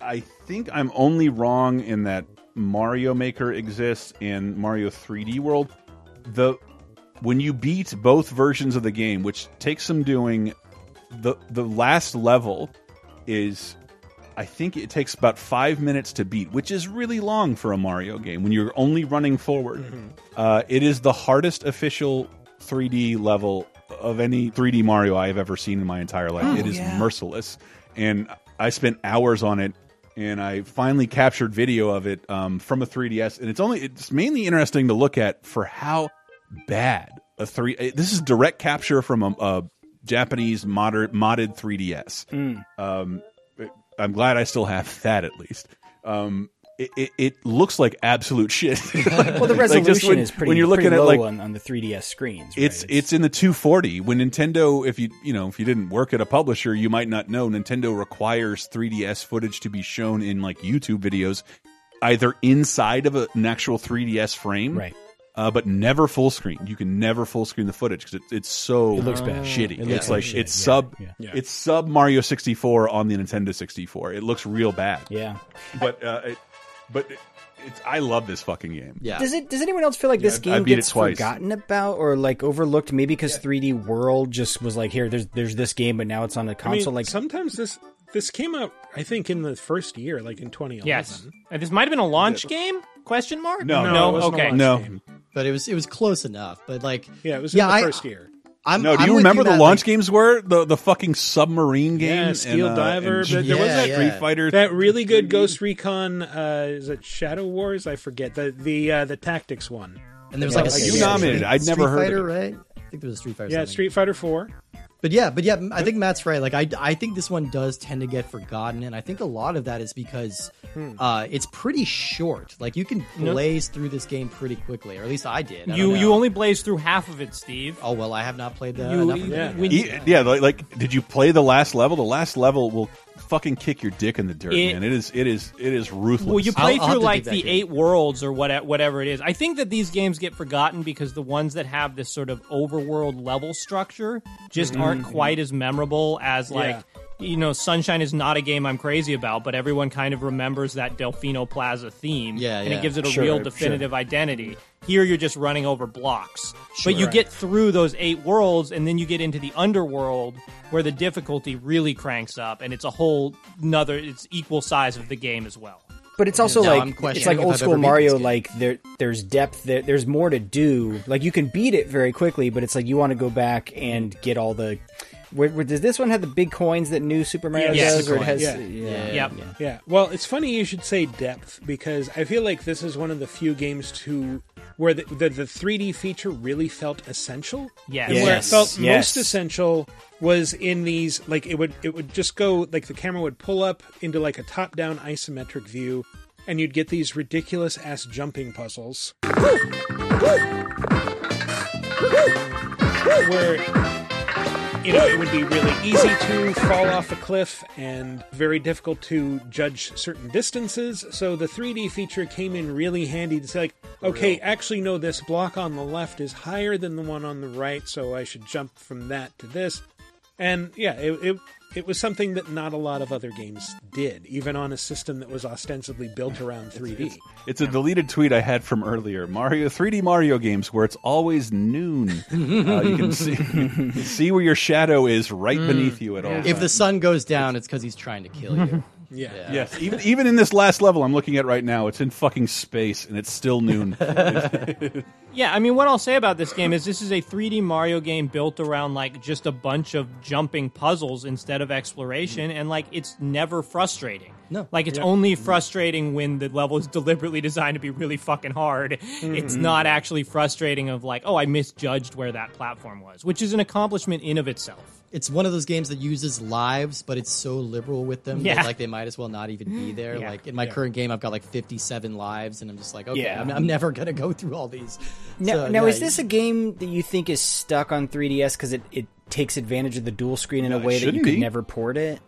I think I'm only wrong in that Mario Maker exists and Mario 3D World. The when you beat both versions of the game, which takes some doing, the the last level is. I think it takes about five minutes to beat, which is really long for a Mario game when you're only running forward. Uh, it is the hardest official 3D level of any 3D Mario I have ever seen in my entire life. it is merciless, and I spent hours on it. And I finally captured video of it um, from a 3DS, and it's only it's mainly interesting to look at for how bad a three. eh, This is direct capture from a, a Japanese modded modded 3DS. Um, I'm glad I still have that at least. Um, it, it, it looks like absolute shit. Well, the Like, resolution just when- is pretty. when you're looking pretty at low like on, on the 3DS screens. right? it's it's in the 240 when Nintendo if you you know if you didn't work at a publisher you might not know Nintendo requires 3DS footage to be shown in like YouTube videos either inside of a, an actual 3DS frame right. uh, but never full screen you can never full screen the footage because it, it's so It looks bad. shitty It it's looks like like it's shit, sub yeah, yeah. it's sub Mario 64 on the Nintendo 64 it looks real bad Yeah. but uh, it, but it's I love this fucking game yeah. Does it? Does anyone else feel like this I- I game gets forgotten about or like overlooked? Maybe because 3D World just was like, here, there's there's this game, but now it's on the I console. mean, like, sometimes this this came out, I think, in the first year, like in 2011. Yes, and this might have been a launch game? Question mark? No. No, no. it wasn't a okay. launch No. game. but it was it was close enough. But like, Yeah, it was Yeah, in the I- first year. I'm no do I'm you with remember the launch like- games were the the fucking submarine game Yeah, and, Steel uh, Diver, and but there was Yeah, that yeah. Street Fighter That really good Ghost Recon, uh, is it Shadow Wars? I forget the the uh, the tactics one. And there was Yeah, like a you nominated. I'd Street never heard of Fighter, it. right? I think there was a Street Fighter. Yeah, something. Street Fighter Four. But yeah, but yeah, I think Matt's right. Like I, I think this one does tend to get forgotten, and I think a lot of that is because Hmm. uh, it's pretty short. Like you can blaze through this game pretty quickly, or at least I did. I You you only blazed through half of it, Steve. Oh well, I have not played that. You- enough of yeah. it. when- E- yeah, like, like, did you play the last level? The last level will fucking kick your dick in the dirt, It- man. It is, it is, it is ruthless. Well, you I'll- play I'll through like the game. eight worlds or what, whatever it is. I think that these games get forgotten because the ones that have this sort of overworld level structure just aren't quite as memorable as like. You know, Sunshine is not a game I'm crazy about, but everyone kind of remembers that Delfino Plaza theme, Yeah, and yeah. it gives it a Sure, real sure. definitive identity. Here, you're just running over blocks, but you Right. get through those eight worlds, and then you get into the underworld where the difficulty really cranks up, and it's a whole another. It's equal size of the game as well. But it's also Now I'm like it's like old I've school Mario. Like there, there's depth. There, there's more to do. Like you can beat it very quickly, but it's like you want to go back and get all the. Where, where, does this one have the big coins that new Super Mario Yes, does, the or it has? coins. Yeah, Yeah. Yep. yeah. Yeah. Well, it's funny you should say depth because I feel like this is one of the few games to where the the, the 3D feature really felt essential. Yes. And where it felt yes. most essential was in these like it would it would just go like the camera would pull up into like a top down isometric view and you'd get these ridiculous ass jumping puzzles. where you know it would be really easy to fall off a cliff and very difficult to judge certain distances. So the 3d feature came in really handy to say like okay actually no this block on the left is higher than the one on the right so i should jump from that to this. And yeah it, it it was something that not a lot of other games did, even on a system that was ostensibly built around 3D. It's a deleted tweet I had from earlier. Mario 3D Mario games where it's always noon. uh, you can see see where your shadow is right beneath you at all. If the sun goes down, it's because he's trying to kill you. Yeah. Yes, even even in this last level I'm looking at right now, it's in fucking space and it's still noon. Yeah, I mean, what I'll say about this game is this is a 3D Mario game built around like just a bunch of jumping puzzles instead of exploration, and like it's never frustrating. No. like it's Yeah. only mm-hmm. frustrating when the level is deliberately designed to be really fucking hard. It's mm-hmm. not actually frustrating of like, oh, I misjudged where that platform was, which is an accomplishment in of itself. It's one of those games that uses lives, but it's so liberal with them Yeah. that like they might as well not even be there. Yeah. Like in my Yeah. current game, I've got like 57 lives, and I'm just like, okay, Yeah. I'm, I'm never gonna go through all these. Now, So, now yeah, is this a game that you think is stuck on 3DS because it, it takes advantage of the dual screen in a No, it way that you could be. never port it?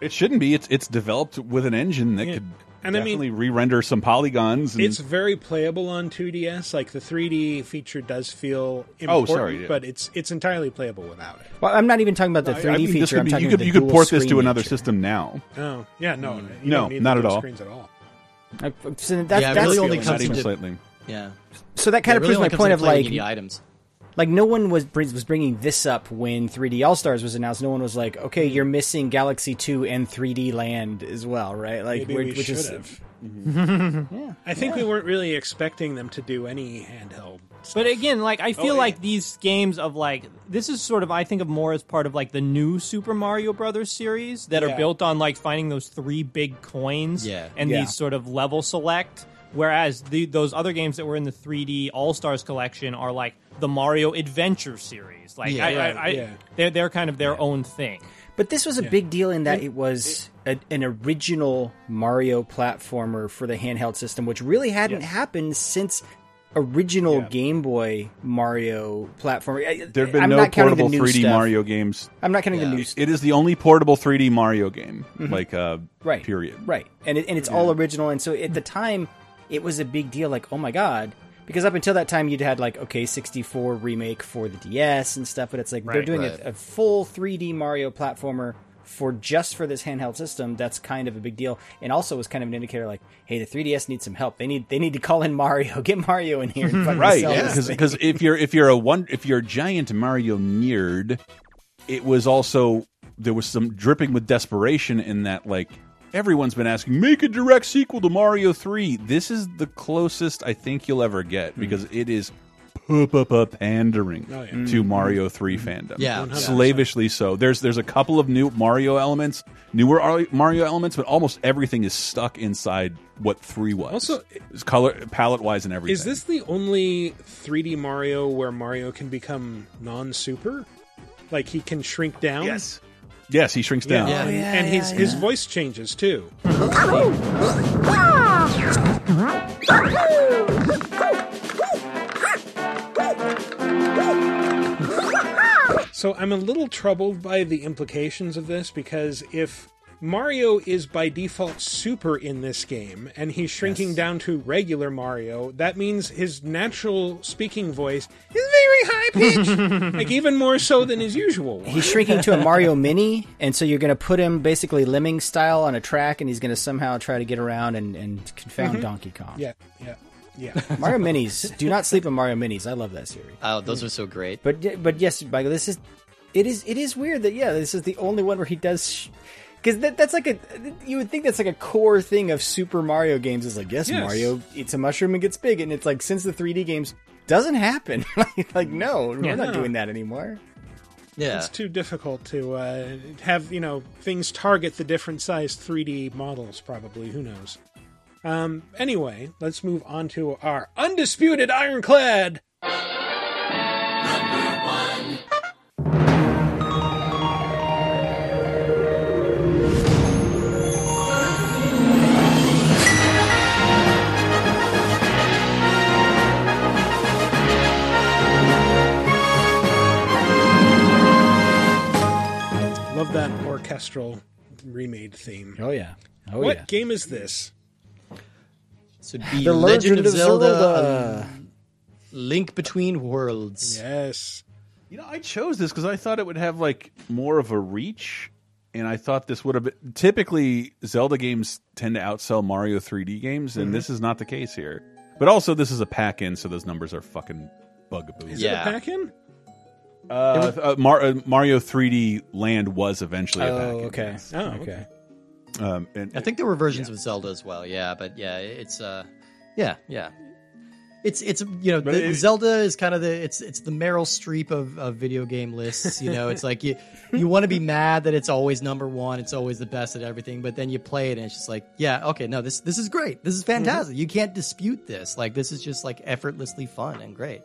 It shouldn't be. It's it's developed with an engine that Yeah. could And I mean- definitely re-render some polygons. And, It's very playable on 2DS. Like the 3D feature does feel Oh, important, sorry, yeah. but it's it's entirely playable without it. Well, I'm not even talking about the 3D I mean, feature. this could I'm be, you could you could port this to screen another nature. system now. Oh, yeah, no, you No, don't need not the at all. Screens at all. Uh, So that, Yeah, that's really only Not comes even into slightly. yeah. so that kind Yeah, of it really proves my point of like you items. Like no one was was bringing this up when 3D All Stars was announced. No one was like, okay, mm-hmm. you're missing Galaxy 2 and 3D Land as well, right? Like, Maybe which, we which should is have. Mm-hmm. yeah. I think we weren't really expecting them to do any handheld. But again, like I feel Oh, like yeah. these games of like this is sort of I think of more as part of like the new Super Mario Brothers series that Yeah. are built on like finding those three big coins Yeah. and Yeah. these sort of level select. Whereas the, those other games that were in the 3D All Stars collection are like the Mario Adventure series. Like Yeah. I, Right, I, I, yeah. they're they're kind of their own thing. But this was a big deal in that it was a, an original Mario platformer for the handheld system, which really hadn't happened since original Yeah. Game Boy Mario platformer. There have been I'm no not counting the portable 3D stuff. Mario games. I'm not counting Yeah. the new stuff. It is the only portable 3D Mario game. Like uh, right period. right and it, and it's all original and so at the time it was a big deal like oh my god because up until that time you'd had like okay 64 remake for the ds and stuff but it's like they're doing right. A, a full 3d mario platformer for just for this handheld system that's kind of a big deal and also was kind of an indicator like hey the 3ds needs some help they need they need to call in mario get mario in here and Right, sell this thing. because if you're if you're a one if you're a giant Mario nerd, it was also there was some dripping with desperation in that like everyone's been asking make a direct sequel to Mario 3. This is the closest I think you'll ever get hmm. because it is pa pandering Oh, yeah. to hmm. Mario 3 fandom. Yeah. 100%. Slavishly so. There's there's a couple of new Mario elements, newer Mario elements, but almost everything is stuck inside what 3 was. Also, It's color palette wise and everything. Is this the only 3D Mario where Mario can become non-super? Like he can shrink down? Yes. Yes, he shrinks down. Yeah. Oh, and, and his his voice changes too. So I'm a little troubled by the implications of this because if Mario is by default super in this game and he's shrinking down to regular Mario, that means his natural speaking voice is very high pitched. like even more so than his usual one. he's shrinking to a mario mini and so you're going to put him basically lemming style on a track and he's going to somehow try to get around and, and confound mm-hmm. donkey kong Yeah, yeah, yeah. Mario Minis. Do not sleep on Mario Minis. I love that series. Oh, those are so great. But but yes, Michael, this is it is it is weird that yeah, this is the only one where he does because that, that's like a you would think that's like a core thing of Super Mario games is like yes, Yes. Mario eats a mushroom and gets big, and it's like since the 3D games doesn't happen, like, like no, we're Yeah. not doing that anymore. Yeah. It's too difficult to uh, have you know things target the different sized 3D models. Probably, who knows? Um. Anyway, let's move on to our undisputed ironclad. Love that orchestral remade theme. Oh yeah, oh what yeah. game is this? So it'd be The Legend, Legend of of Zelda, Zelda. a Link Between Worlds. Yes. You know, I chose this because I thought it would have like more of a reach, and I thought this would have been. Typically, Zelda games tend to outsell Mario 3D games, and mm-hmm. this is not the case here. But also, this is a pack-in, so those numbers are fucking bugaboos. Is Yeah. it a pack-in? Uh, uh, Mar uh, Mario 3D Land was eventually a Oh pack-in. okay, Oh, okay. okay. Um, and I think there were versions of Zelda as well. Yeah, but yeah, it's uh, yeah, yeah. It's it's you know the, it- Zelda is kind of the it's it's the Meryl Streep of, of video game lists. You know, it's like you you want to be mad that it's always number one, it's always the best at everything, but then you play it and it's just like, yeah, okay, no, this this is great, this is fantastic. You can't dispute this. Like this is just like effortlessly fun and great.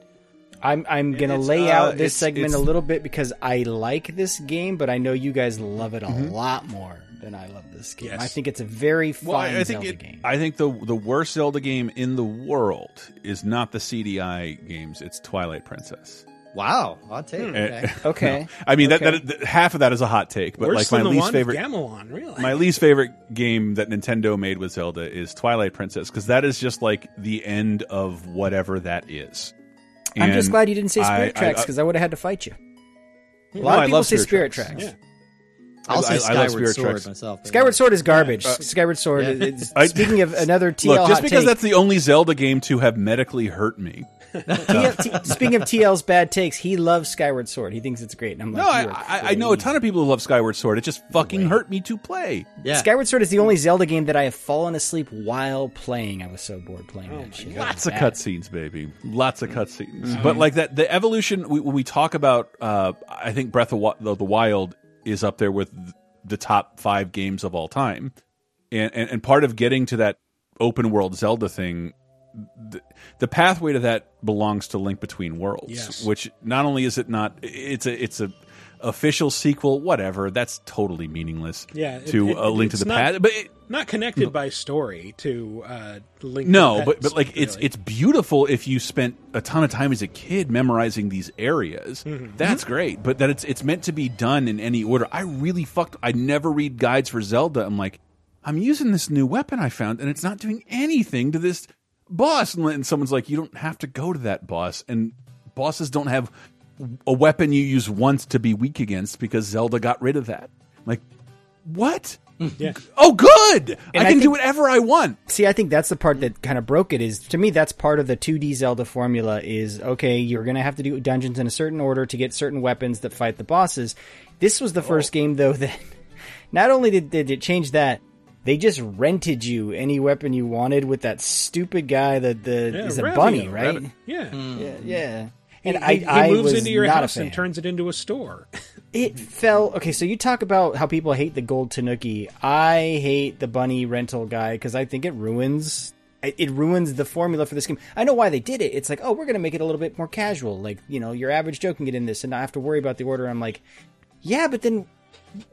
I'm I'm gonna It's, lay uh, out this it's- segment it's- a little bit because I like this game, but I know you guys love it a Mhm. lot more than I love this game. Yes. I think it's a very fun Well, I, I think Zelda it, game. I think the the worst Zelda game in the world is not the CDI games. It's Twilight Princess. Wow, hot take. Eh, Okay. no. I mean, Okay. that, that, that- half of that is a hot take, but Worse like my than the least one favorite Gamelon, really. my least favorite game that Nintendo made with Zelda is Twilight Princess because that is just like the end of whatever that is. I'm just glad you didn't say Spirit I- Tracks I- because I, would have had to fight you. A lot I of people love say Spirit Spirit Tracks. Tracks. I'll say I- I Skyward Spirit Sword Tracks. myself. Skyward yeah. Sword is garbage. Uh, Skyward Sword Yeah. is. Speaking of another TL Look, just hot because take, that's the only Zelda game to have medically hurt me. TL T- speaking of TL's bad takes, he loves Skyward Sword. He thinks it's great. And I'm like, No, I, I, I know a ton of people who love Skyward Sword. It just fucking hurt me to play. Yeah. Skyward Sword is the only Zelda game that I have fallen asleep while playing. I was so bored playing Oh that shit. Lots of cutscenes, baby. Lots of cutscenes. Mhm. But like that, the evolution. We, when we talk about, uh, I think Breath of the, the Wild is up there with the top five games of all time, and and, and part of getting to that open world Zelda thing. The, the pathway to that belongs to Link Between Worlds, Yes. which not only is it not, it's a it's a official sequel, whatever. That's totally meaningless. Yeah, it- to it- a Link to it's the not- Past, but it, not connected by story to uh, Link. no, the but but like it's really. it's beautiful if you spent a ton of time as a kid memorizing these areas. Mhm. That's great. But that it's it's meant to be done in any order. I really fucked. I never read guides for Zelda. I'm like, I'm using this new weapon I found, and it's not doing anything to this boss. And someone's like, you don't have to go to that boss, and bosses don't have a weapon you use once to be weak against because Zelda got rid of that. Like, what? Hmm. Yeah. Oh, good. And I I can do whatever I want. See, I think that's the part that kind of broke it. Is to me, that's part of the 2D Zelda formula. Is okay, you're going to have to do dungeons in a certain order to get certain weapons that fight the bosses. This was the oh. first game, though, that not only did, did it change that, they just rented you any weapon you wanted with that stupid guy that the Yeah, is a Ravio, bunny, right? Ravio. Yeah. Hmm. Yeah, yeah. He, And he- I, he I moves was into your not house and turns it into a store. It fell okay. So you talk about how people hate the gold Tanuki. I hate the bunny rental guy because I think it ruins it it ruins the formula for this game. I know why they did it. It's like, oh, we're gonna make it a little bit more casual. Like you know, your average Joe can get in this and not have to worry about the order. I'm like, yeah, but then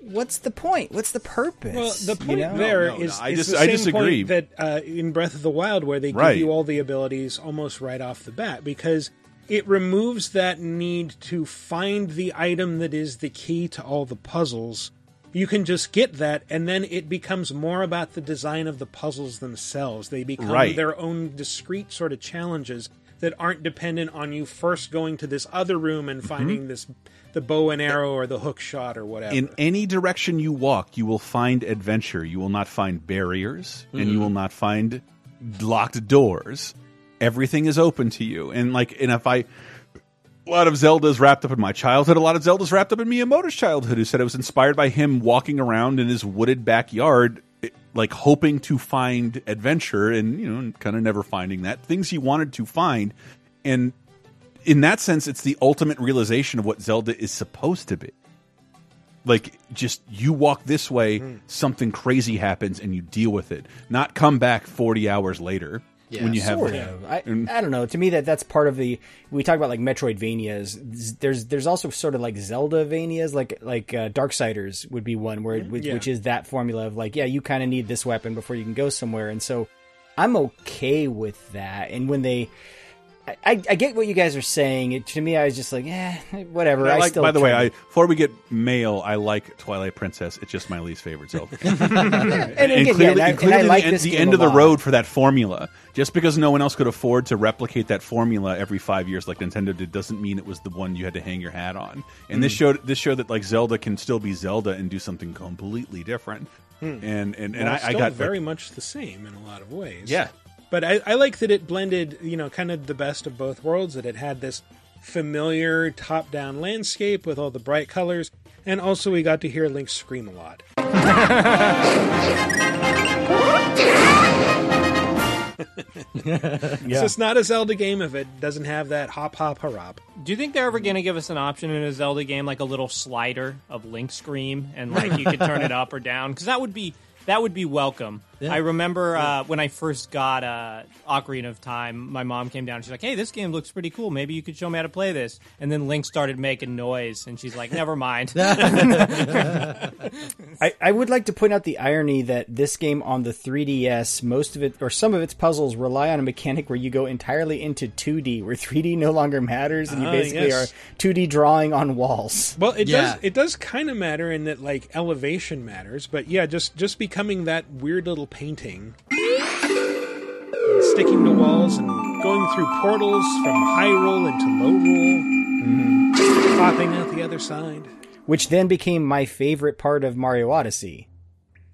what's the point? What's the purpose? Well, the You point know? there No, no, is no, I is dis- the I same disagree. point that uh, in Breath of the Wild, where they give Right. you all the abilities almost right off the bat, because it removes that need to find the item that is the key to all the puzzles. You can just get that, and then it becomes more about the design of the puzzles themselves. They become Right. their own discrete sort of challenges that aren't dependent on you first going to this other room and finding this the bow and arrow or the hook shot or whatever. In any direction you walk, you will find adventure. You will not find barriers, and you Mhm. will not find locked doors. Everything is open to you, and like, and if I, a lot of Zelda's wrapped up in my childhood. A lot of Zelda's wrapped up in Miyamoto's childhood. Who said it was inspired by him walking around in his wooded backyard, like hoping to find adventure, and you know, kind of never finding that things he wanted to find, and in that sense, it's the ultimate realization of what Zelda is supposed to be. Like, just you walk this way, Hmm. something crazy happens, and you deal with it. Not come back forty hours later when you have. sort of. I, I don't know. To me, that that's part of the. We talk about like Metroidvanias. There's there's also sort of like Zelda Vanias, like like uh, Darksiders would be one where which, Yeah. which is that formula of like yeah, you kind of need this weapon before you can go somewhere, and so I'm okay with that. And when they. I, I I get what you guys are saying. It, to me, I was just like, eh, whatever. I I, like, still by the way, I before we get mail, I like Twilight Princess. It's just my least favorite Zelda. and, again, yeah, clearly, and and clearly and I like the, this end, the game end of the road for that formula. Just because no one else could afford to replicate that formula every five years, like Nintendo did, doesn't mean it was the one you had to hang your hat on. And this Mm. showed this showed that like Zelda can still be Zelda and do something completely different. Hmm. And and and Well, I, I still got very much the same in a lot of ways. Yeah. But I, I like that it blended, you know, kind of the best of both worlds. That it had this familiar top-down landscape with all the bright colors, And also, we got to hear Link scream a lot. It's just not a Zelda game if it doesn't have that hop, hop, harop. Do you think they're ever going to give us an option in a Zelda game, like a little slider of Link Scream, and like you could turn it up or down? Because that would be that would be welcome. Yeah. I remember uh, when I first got uh, Ocarina of Time, my mom came down and she's like, "Hey, this game looks pretty cool. Maybe you could show me how to play this." And then Link started making noise, and she's like, "Never mind." I, I would like to point out the irony that this game on the 3DS, most of it or some of its puzzles rely on a mechanic where you go entirely into 2D, where 3D no longer matters, and you Ah, basically yes. are 2D drawing on walls. Well, it Yeah. does. It does kind of matter in that like elevation matters, but yeah, just just becoming that weird little painting, and sticking to walls and going through portals from high Hyrule into Lorule, mm-hmm. popping out the other side. Which then became my favorite part of Mario Odyssey.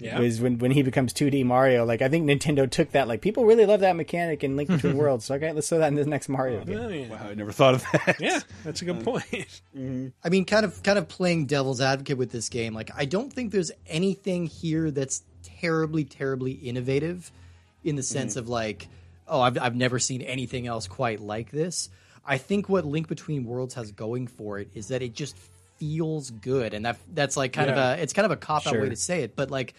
Yeah, Was when, when he becomes 2D Mario. Like, I think Nintendo took that. Like, people really love that mechanic in Link Between Worlds. So, okay, let's throw that in the next Mario game. Oh, yeah. Wow, I never thought of that. yeah, that's a good uh, point. Mm-hmm. I mean, kind of, kind of playing devil's advocate with this game. Like, I don't think there's anything here that's terribly, terribly innovative, in the sense mm-hmm. of like, oh, I've I've never seen anything else quite like this. I think what Link Between Worlds has going for it is that it just feels good, and that that's like kind Yeah. of a it's kind of a cop out Sure. way to say it, but like.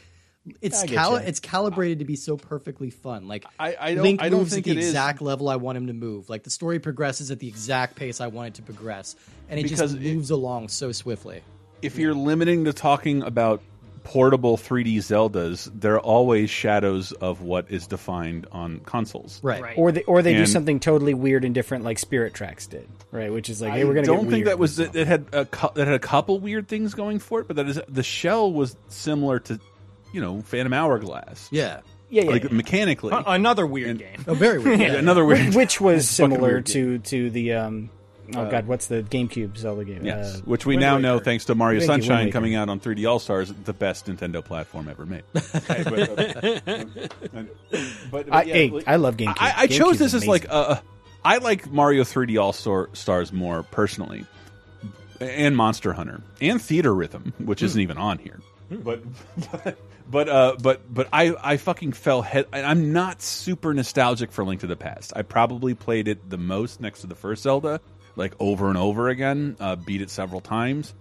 It's cali- it's calibrated to be so perfectly fun. Like I- I don't- Link I don't moves at the it is. exact level I want him to move. Like the story progresses at the exact pace I want it to progress, and it Because just it- moves along so swiftly. if you're limiting to talking about portable 3D Zeldas, they're always shadows of what is defined on consoles. Right. Right. Or they, or they do something totally weird and different, like Spirit Tracks did, right? Which is like, hey, we're gonna. I don't get think weird that was it, it had a cou- that had a couple weird things going for it, but that is the shell was similar to you know Phantom Hourglass, Yeah. Yeah, yeah. like mechanically. Uh, Another weird game. Oh, very weird. Yeah, another weird, which was similar weird to to the um oh god what's the GameCube Zelda game? Yes, Uh, which we Wind now Waker. know thanks to Mario Thank Wind Sunshine Waker. coming out on 3D All Stars, the best Nintendo platform ever made. Okay, but, uh, but- but I, yeah, hey, like- I love GameCube. I, I chose this as like amazing. uh, I like Mario 3D All Stars more personally, and Monster Hunter and Theatrhythm, which isn't even on here. But but but uh, but but I I fucking fell head. I'm not super nostalgic for Link to the Past. I probably played it the most next to the first Zelda, like over and over again. Uh, beat it several times.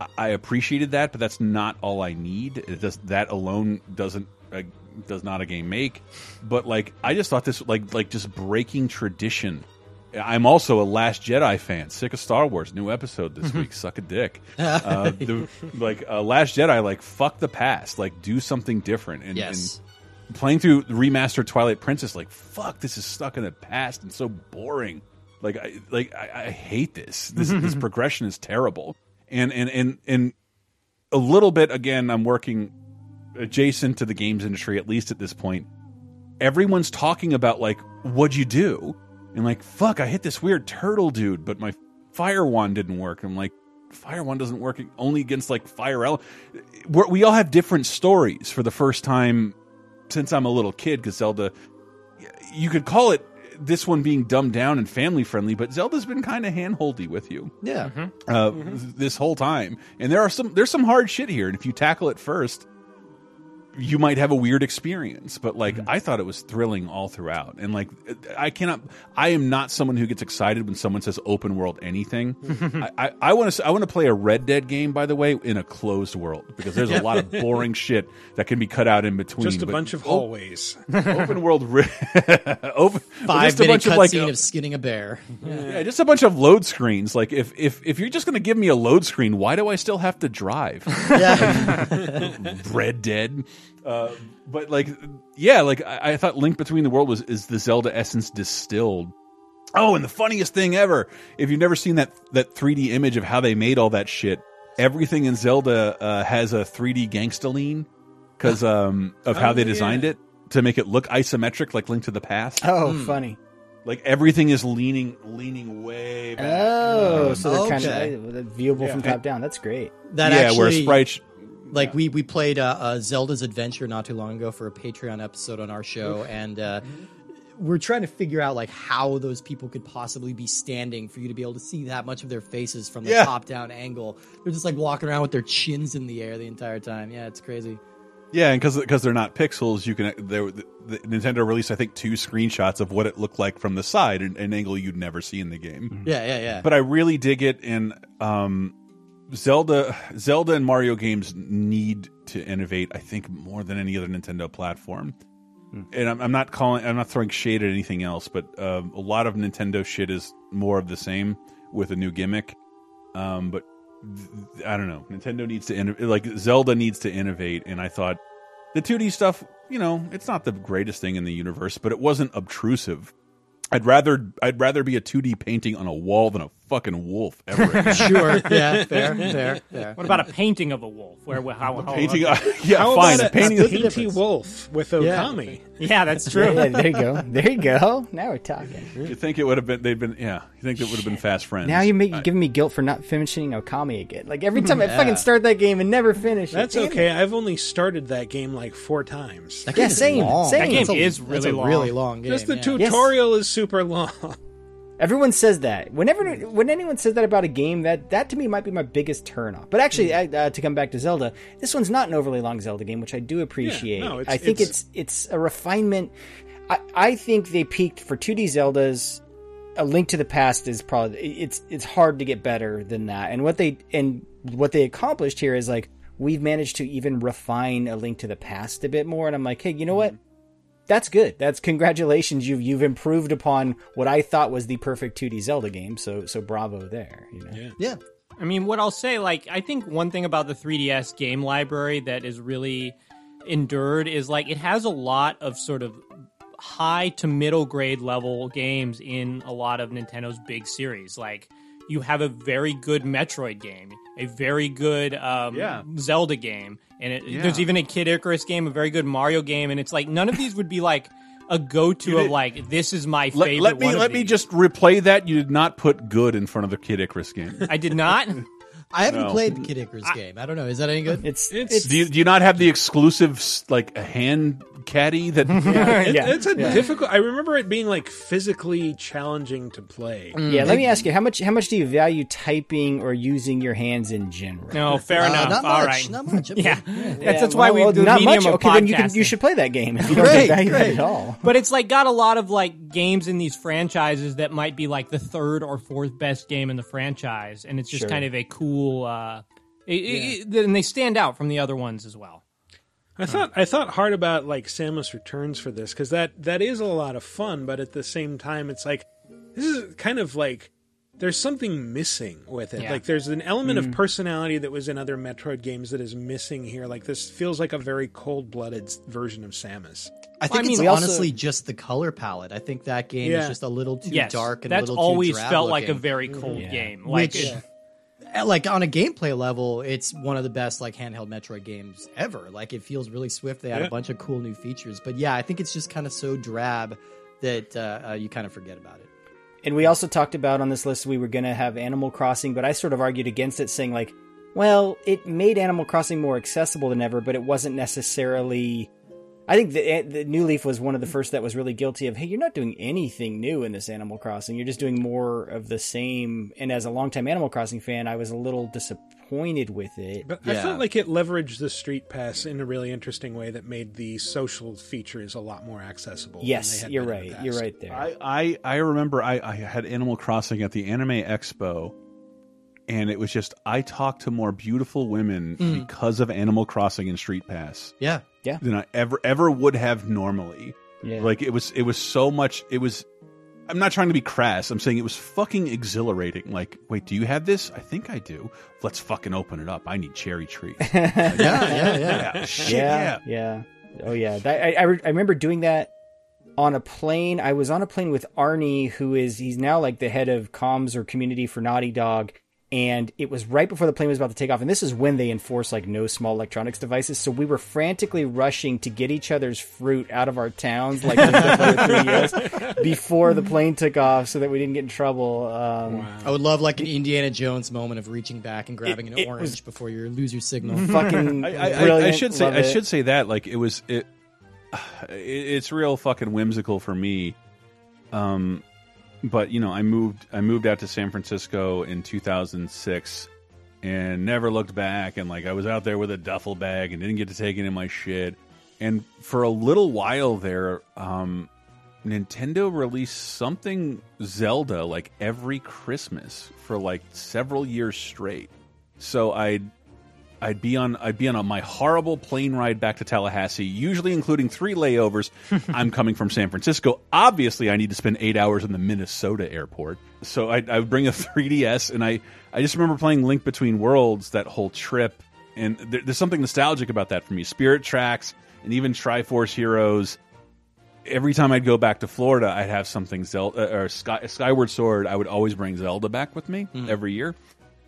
I- I appreciated that, but that's not all I need. It does that alone doesn't uh, does not a game make. But like, I just thought this like like just breaking tradition. I'm also a Last Jedi fan. Sick of Star Wars. New episode this week. Suck a dick. Uh, the, like uh, Last Jedi. Like fuck the past. Like do something different. And, Yes. and playing through remastered Twilight Princess. Like fuck, this is stuck in the past and so boring. Like I like I, I hate this. This this progression is terrible. And and and and a little bit again. I'm working adjacent to the games industry at least at this point. Everyone's talking about like what'd you do, and like fuck, I hit this weird turtle dude, but my fire wand didn't work. I'm like. Fire wand doesn't work only against like fire ele We're, we all have different stories for the first time since I'm a little kid because Zelda you could call it this one being dumbed down and family friendly, but Zelda's been kind of handholdy with you Yeah. uh, this whole time. And there are some there's some hard shit here, and if you tackle it first, you might have a weird experience. But like mm-hmm. I thought it was thrilling all throughout, and like I cannot, I am not someone who gets excited when someone says open world anything. Mm-hmm. I I want to I want to play a Red Dead game, by the way, in a closed world because there's a lot of boring shit that can be cut out in between. Just a But bunch of o- hallways. open world ri- open Five just a minute bunch of like cutscene of skinning a bear. yeah, just a bunch of load screens. Like if if if you're just going to give me a load screen, why do I still have to drive? Yeah. Red Dead. Uh, but like, yeah, like I, I thought Link Between the World was is the Zelda essence distilled. Oh, and the funniest thing ever, if you've never seen that that 3D image of how they made all that shit, everything in Zelda uh, has a 3D gangsta lean because um, of how Oh, they designed yeah. it to make it look isometric, like Link to the Past. oh, funny. Like everything is leaning leaning way back. Oh, so they're Okay. kind of viewable from Yeah. top down. That's great. That yeah, actually, where sprites. Like we we played uh, uh, Zelda's Adventure not too long ago for a Patreon episode on our show, and uh, we're trying to figure out like how those people could possibly be standing for you to be able to see that much of their faces from the Yeah. top down angle. They're just like walking around with their chins in the air the entire time. Yeah, it's crazy. Yeah, and because because they're not pixels, you can. There, the, the, Nintendo released I think two screenshots of what it looked like from the side, an, an angle you'd never see in the game. Yeah, yeah, yeah. But I really dig it, and um, Zelda, Zelda, and Mario games need to innovate. I think more than any other Nintendo platform. And I'm, I'm not calling, I'm not throwing shade at anything else, but um, a lot of Nintendo shit is more of the same with a new gimmick. Um, but I don't know. Nintendo needs to inno- like Zelda needs to innovate, and I thought the 2D stuff, you know, it's not the greatest thing in the universe, but it wasn't obtrusive. I'd rather I'd rather be a 2D painting on a wall than a fucking wolf ever. sure. Yeah, fair, fair, fair. What about a painting of a wolf? Where, where how, how painting, yeah, How fine. about a painting of- a painty wolf with Okami? Yeah, that's true. Yeah, there you go. There you go. Now we're talking. You think it would have been? They've been. Yeah. You think it would have been fast friends? Now you make you giving me guilt for not finishing Okami again. Like every time I fucking start that game and never finish it. That's Damn it. okay. I've only started that game like four times. That Yeah, same, long. same. That game That's a- is that's really long. really long game. Just the yeah. tutorial is super long. Everyone says that. Whenever hmm. when anyone says that about a game, that that to me might be my biggest turnoff. But actually, hmm. I, uh, to come back to Zelda, this one's not an overly long Zelda game, which I do appreciate. no, I think it's- it's, it's a refinement. I, I think they peaked for 2D Zeldas. A Link to the Past is probably it's it's hard to get better than that. And what they and what they accomplished here is like we've managed to even refine a Link to the Past a bit more. And I'm like, hey, you know what? Hmm. That's good. That's congratulations. You've you've improved upon what I thought was the perfect 2D Zelda game. So so bravo there. You know. Yeah. Yeah. I mean, what I'll say, like, I think one thing about the 3DS game library that is really endured is like it has a lot of sort of high to middle grade level games in a lot of Nintendo's big series. Like, you have a very good Metroid game, a very good um, Yeah. Zelda game, and it, Yeah. there's even a Kid Icarus game, a very good Mario game, and it's like none of these would be like a go to of like this is my favorite. let me one of let me just replay that. You did not put good in front of the Kid Icarus game. I did not. I haven't No. played the Kid Icarus game. I don't know. Is that any good? It's It's- it's, do, you, do you not have the exclusive like a hand caddy that? It- Yeah. It's a difficult. I remember it being like physically challenging to play. yeah. Let me ask you how much how much do you value typing or using your hands in general? No, fair Uh, enough. not All much. right. Not much. Yeah, Yeah, that's, that's why we well, do not medium much. of Okay, then you can you should play that game if you don't Great, value that great. at all. But it's like got a lot of like games in these franchises that might be like the third or fourth best game in the franchise, and it's just Sure. kind of a cool. Uh it, it, it- and they stand out from the other ones as well. I thought I thought hard about like Samus Returns for this because that that is a lot of fun, but at the same time, it's like this is kind of like there's something missing with it. Yeah. Like there's an element of personality that was in other Metroid games that is missing here. Like this feels like a very cold blooded version of Samus. I think I mean, it's we also- honestly just the color palette. I think that game Yeah. is just a little too yes, dark and that's a little always too drab felt like a very cold Yeah. game. Like Which, it- like on a gameplay level, it's one of the best like handheld Metroid games ever. Like it feels really swift. They had Yeah. a bunch of cool new features, but yeah, I think it's just kind of so drab that uh, uh, you kind of forget about it. And we also talked about on this list we were going to have Animal Crossing, but I sort of argued against it, saying like, well, it made Animal Crossing more accessible than ever, but it wasn't necessarily. I think the, eh, the New Leaf was one of the first that was really guilty of, hey, you're not doing anything new in this Animal Crossing. You're just doing more of the same. And as a longtime Animal Crossing fan, I was a little disappointed with it. But I felt like it leveraged the Street Pass in a really interesting way that made the social features a lot more accessible. than they yes, had you're been in the right. You're right there. I, I I remember I, I had Animal Crossing at the Anime Expo, and it was just I talked to more beautiful women mm. because of Animal Crossing and Street Pass Yeah, Yeah. than I ever ever would have normally. yeah. Like it was it was so much. It was. I'm not trying to be crass. I'm saying it was fucking exhilarating. Like, wait, do you have this? I think I do. Let's fucking open it up. I need cherry tree. yeah, yeah, yeah. yeah, shit, yeah. yeah, yeah. Oh yeah, that, I, I re- I remember doing that on a plane. I was on a plane with Arne, who is he's now like the head of comms or community for Naughty Dog. And it was right before the plane was about to take off, and this is when they enforce like no small electronics devices. So we were frantically rushing to get each other's fruit out of our towns, like when we were three years, before the plane took off, so that we didn't get in trouble. Um, I would love like an Indiana Jones moment of reaching back and grabbing an it orange before you lose your signal. Fucking I, I, I, I should say Love I it. should say that like it was it, it it's real fucking whimsical for me Um, but you know, I moved I moved out to San Francisco in 2006 and never looked back. And like I was out there with a duffel bag and didn't get to take any of my shit. And for a little while there, um, Nintendo released something Zelda like every Christmas for like several years straight. So I'd I'd be on I'd be on a, my horrible plane ride back to Tallahassee, usually including three layovers. I'm coming from San Francisco. Obviously, I need to spend eight hours in the Minnesota airport. So I, I would bring a 3DS, and I I just remember playing Link Between Worlds that whole trip, and there, there's something nostalgic about that for me. Spirit Tracks and even Triforce Heroes. Every time I'd go back to Florida, I'd have something Zelda or Sky, Skyward Sword. I would always bring Zelda back with me hmm. every year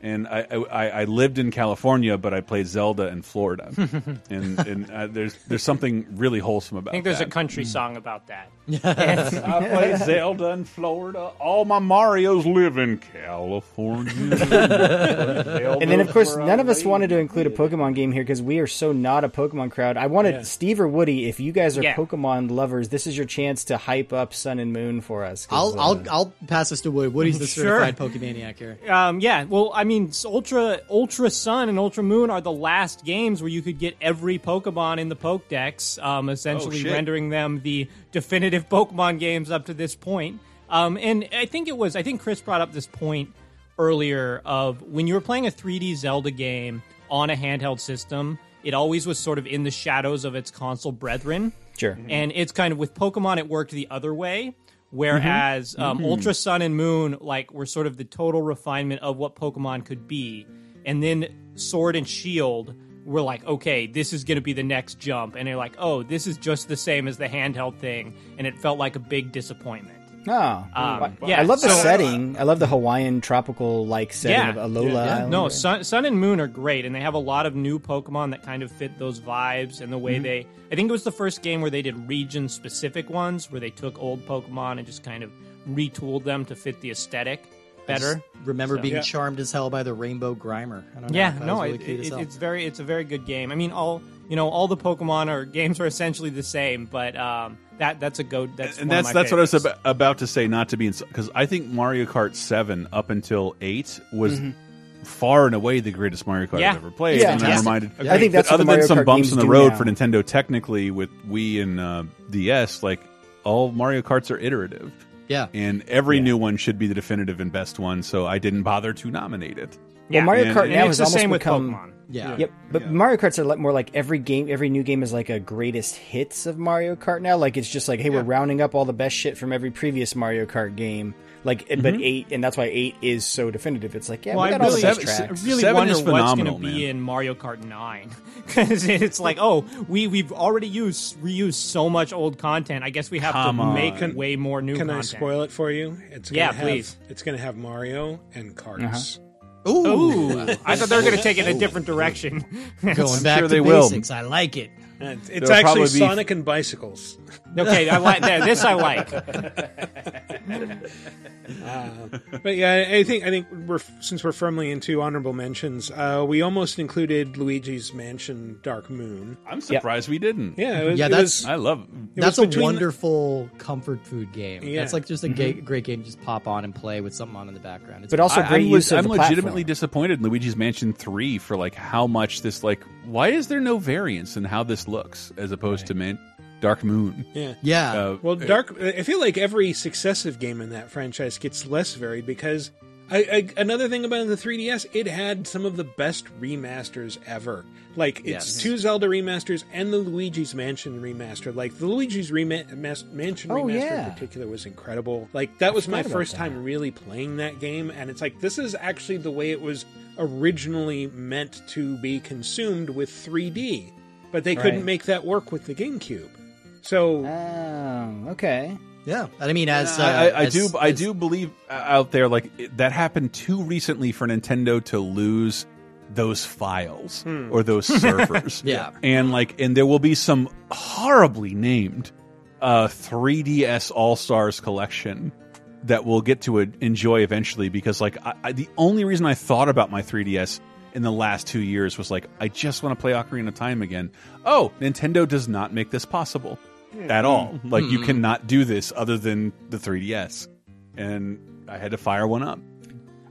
and I, I I lived in California, but I played Zelda in Florida, and and uh, there's there's something really wholesome about. That. I think there's that. a country song about that. I play Zelda in Florida. All my Mario's live in California. And then, of course, none of us wanted to include a Pokemon game here because we are so not a Pokemon crowd. I wanted Yeah. Steve or Woody, if you guys are Yeah. Pokemon lovers, this is your chance to hype up Sun and Moon for us. I'll uh, I'll I'll pass this to Woody. Woody's the Sure. certified Pokemaniac here. Um, yeah, well, I mean, Ultra Ultra Sun and Ultra Moon are the last games where you could get every Pokemon in the Pokedex, um, essentially shit. rendering them the definitive Pokemon games up to this point. Um, and I think it was, I think Chris brought up this point earlier of when you were playing a 3D Zelda game on a handheld system, it always was sort of in the shadows of its console brethren. Sure. And it's kind of with Pokemon, it worked the other way. Whereas um, Ultra Sun and Moon, like, were sort of the total refinement of what Pokemon could be. And then Sword and Shield were like, okay, this is going to be the next jump. And they're like, oh, this is just the same as the handheld thing. And it felt like a big disappointment. Oh, Um, yeah, I love the so- setting. I love the Hawaiian tropical like setting Yeah. of Alola. Yeah. Island. No, Sun, Sun and Moon are great, and they have a lot of new Pokemon that kind of fit those vibes and the way Mhm. they. I think it was the first game where they did region specific ones, where they took old Pokemon and just kind of retooled them to fit the aesthetic better. Just remember So- being Yeah. charmed as hell by the Rainbow Grimer. I don't know. Yeah, That no, really it, it- it's very, it's a very good game. I mean, all you know, all the Pokemon or games are essentially the same, but um, that that's a go. That's and one of that's my that's what I was favorites. about, about to say. Not to be because I think Mario Kart Seven up until eight was. Mhm. Far and away the greatest Mario Kart Yeah. I've ever played, Yeah. and I'm reminded. I think that's that other the than Mario some Kart bumps in the road now. for Nintendo, technically with Wii and uh, DS, like all Mario Karts are iterative. Yeah, and every new one should be the definitive and best one. So I didn't bother to nominate it. Well, Mario And- Kart and now it's has the almost same with become. Pokemon. Yeah. Yep. But Mario Karts are like more like every game, every new game is like a greatest hits of Mario Kart now. Like it's just like, hey, we're rounding up all the best shit from every previous Mario Kart game. Like, but Mhm. eight, and that's why eight is so definitive. It's like, yeah, well, we I got all really, the best I tracks. really Seven wonder is what's going to be in Mario Kart Nine because it's like, oh, we we've already used reused so much old content. I guess we have Come to on. make Can- way more new. Content. Can I spoil it for you? It's Yeah, gonna have, please. It's going to have Mario and carts. Ooh, I thought they were going to take it in a different direction. Going back sure to they will. basics. I like it. It's, it's actually probably be- Sonic and bicycles. Okay, I like that. This I like. Uh, but yeah, I I think I think we're since we're firmly into honorable mentions, uh, we almost included Luigi's Mansion Dark Moon. I'm surprised we didn't. Yeah, it was, Yeah, it that's- was- I love. it That's a between- wonderful comfort food game. Yeah. That's like just a ga- great game to just pop on and play with something on in the background. It's But also I, great I'm, use of I'm the legitimately platform. disappointed in Luigi's Mansion 3 for like how much this like why is there no variance in how this looks as opposed to Man- Dark Moon? Yeah. Yeah. Uh, Well, Dark. I feel like every successive game in that franchise gets less varied because I, I, another thing about the 3DS, it had some of the best remasters ever. Like it's Yes. two Zelda remasters and the Luigi's Mansion remaster. Like the Luigi's Rema- Mas- Mansion Oh, remaster yeah. in particular was incredible. Like that was my first that. time really playing that game, and it's like this is actually the way it was originally meant to be consumed with 3D, but they couldn't Right. make that work with the GameCube. So Oh, okay. yeah. I mean, as uh, I, I as- do I do believe uh, out there like it, that happened too recently for Nintendo to lose those files or those servers. Yeah. And like and there will be some horribly named uh 3DS All-Stars collection that we'll get to uh, enjoy eventually because like I, I, the only reason I thought about my 3DS in the last 2 years was like I just want to play Ocarina of Time again. Oh, Nintendo does not make this possible. at all. Like you Hmm. cannot do this other than the 3DS, and I had to fire one up.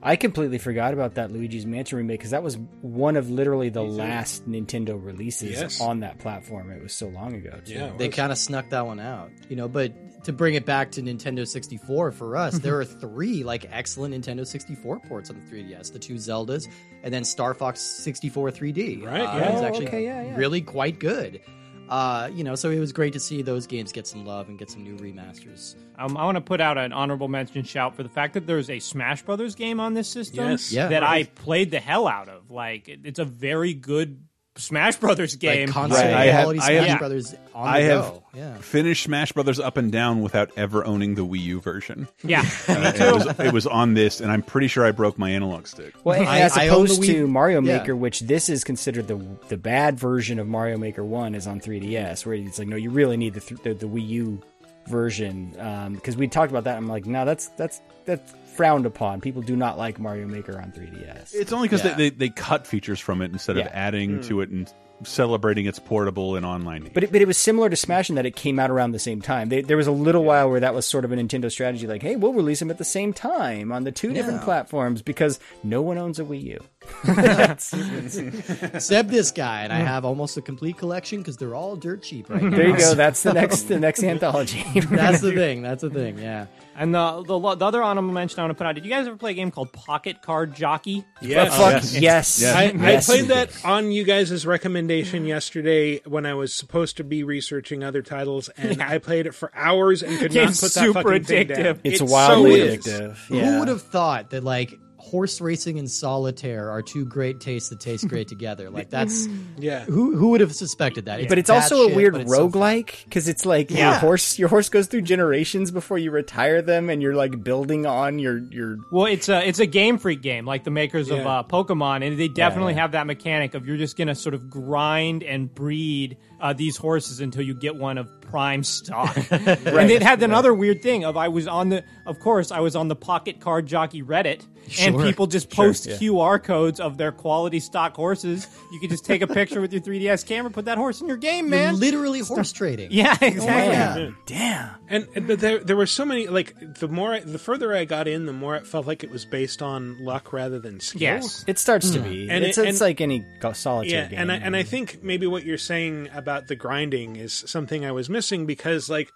I completely forgot about that Luigi's Mansion remake because that was one of literally the last Nintendo releases Yes. on that platform. It was so long ago. Too. Yeah, They kind of snuck that one out, you know. But to bring it back to Nintendo 64 for us, there are three like excellent Nintendo 64 ports on the 3DS: the two Zeldas, and then Star Fox 64 3D. Right, uh, yeah. it was Oh, actually okay, yeah, yeah. really quite good. Uh, you know, so it was great to see those games get some love and get some new remasters. Um, I want to put out an honorable mention shout for the fact that there's a Smash Brothers game on this system Yes. Yeah. that I played the hell out of. Like, it's a very good Smash Brothers game. Like console Right. I have- quality I have- Smash Yeah. Brothers on I the have go. Yeah. finished Smash Brothers up and down without ever owning the Wii U version. yeah, Uh, it, was, it was on this, and I'm pretty sure I broke my analog stick. Well, I- as I own the opposed Wii- to Mario yeah. Maker, which this is considered the the bad version of Mario Maker One, is on 3DS, where it's like, no, you really need the th- the, the Wii U version because we talked about that. I'm like, no, that's that's that's frowned upon. People do not like Mario Maker on 3DS. It's only because Yeah. they, they, they cut features from it instead of Yeah. adding to it and celebrating its portable and online. But it, but it was similar to Smash in that it came out around the same time. They, there was a little while where that was sort of a Nintendo strategy, like, hey, we'll release them at the same time on the two different platforms because no one owns a Wii U. That's- Except this guy, and I have almost a complete collection because they're all dirt cheap right now. there you go. That's the next the next anthology. That's the thing. That's the thing. Yeah. and the, the the other honorable mention I want to put out. Did you guys ever play a game called Pocket Card Jockey? Yes. Fuck Yes. yes. Yes. I, Yes, I played that on you guys' recommendation yesterday when I was supposed to be researching other titles, and I played it for hours and could not Game's put that super fucking thing addictive. down. It's It wildly so is. addictive. Who would have thought that like horse racing and solitaire are two great tastes that taste great together? Like that's Yeah. who who would have suspected that? but it's bad also a weird but it's so roguelike because it's like your horse your horse goes through generations before you retire them and you're like building on your your Well, it's a it's a Game Freak game, like the makers of uh, Pokemon, and they definitely yeah. have that mechanic of you're just gonna sort of grind and breed uh, these horses until you get one of prime stock. And it had another weird thing of I was on the, of course, I was on the Pocket Card Jockey Reddit, and people just post QR codes of their quality stock horses. You could just take a picture with your 3DS camera, put that horse in your game, You're man. literally horse trading. yeah, oh, exactly. yeah. damn And, and but there there were so many like the more I, the further I got in, the more it felt like it was based on luck rather than skill. Yes. it starts to be And it's, it- it's and- like any go- solitaire Yeah, game and I and I think maybe what you're saying about the grinding is something I was missing because like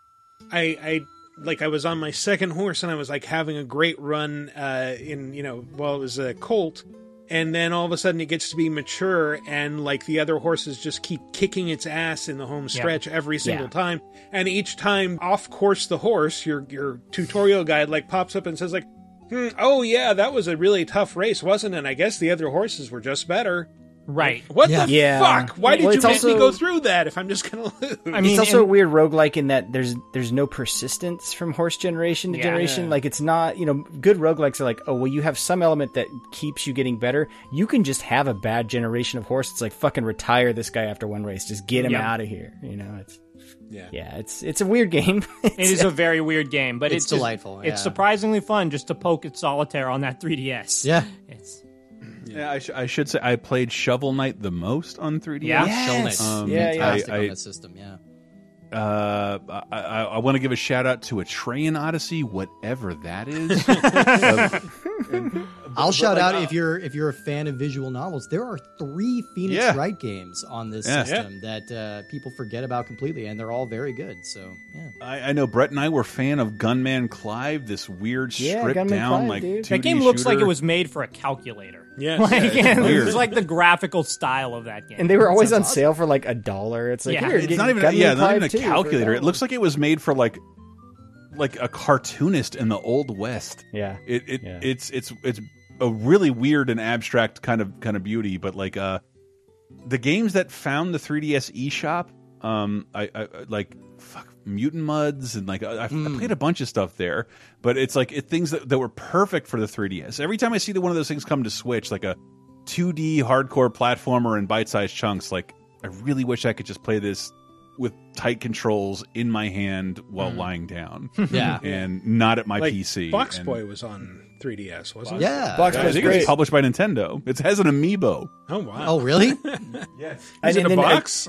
I I like I was on my second horse and I was like having a great run uh in you know well it was a colt and then all of a sudden it gets to be mature and like the other horses just keep kicking its ass in the home stretch every single Yeah. time. And each time off course the horse your your tutorial guide like pops up and says like hmm, oh yeah that was a really tough race wasn't it? And I guess the other horses were just better Right. what Yeah. the Yeah. fuck? Why did Well, you it's make me go through that if I'm just gonna lose? I mean, it's also a and- weird roguelike in that there's there's no persistence from horse generation to Yeah. generation. Like it's not, you know, good roguelikes are like, oh well you have some element that keeps you getting better. You can just have a bad generation of horse. It's like fucking retire this guy after one race. Just get him Yeah. out of here. You know, it's Yeah. yeah, it's it's a weird game. It is a very weird game, but It's it's, just- delightful, yeah. It's surprisingly fun just to poke at solitaire on that 3DS. Yeah. It's Yeah, I, sh- I should say I played Shovel Knight the most on 3DS. Yeah? Yes. Um, yeah, yeah. Fantastic I- on that system. Yeah. Uh, I, I, I want to give a shout out to Etrian Odyssey, whatever that is. Uh, I'll shout like, out uh, if you're if you're a fan of visual novels. There are three Phoenix Yeah. Wright games on this Yeah. system that uh, people forget about completely, and they're all very good. So yeah, I, I know Brett and I were fan of Gunman Clive, this weird Yeah, stripped Gunman down Clive, like dude. 2D that game looks like it was made for a calculator. Yes. Like, Yeah, it's it like the graphical style of that game. and they were always sounds on sale for like a dollar. It's like Yeah. here, It's not even Gunman yeah, not even a calculator. It looks like it was made for like like a cartoonist in the old west. yeah. It, it Yeah. it's it's it's a really weird and abstract kind of kind of beauty, but like uh the games that found the 3DS eShop, um I, I I- like fuck Mutant Mudds and like I, I played a bunch of stuff there, but it's like it, things that, that were perfect for the 3DS. Every time I see that one of those things come to Switch, like a 2D hardcore platformer in bite-sized chunks, like I really wish I could just play this with tight controls in my hand while hmm. lying down. yeah, and not at my Like PC. Box And- Boy was on 3DS, wasn't it? yeah. Box I Boy's think great. it's published by Nintendo. It has an amiibo. Oh wow. Oh really? Is And it a then- box?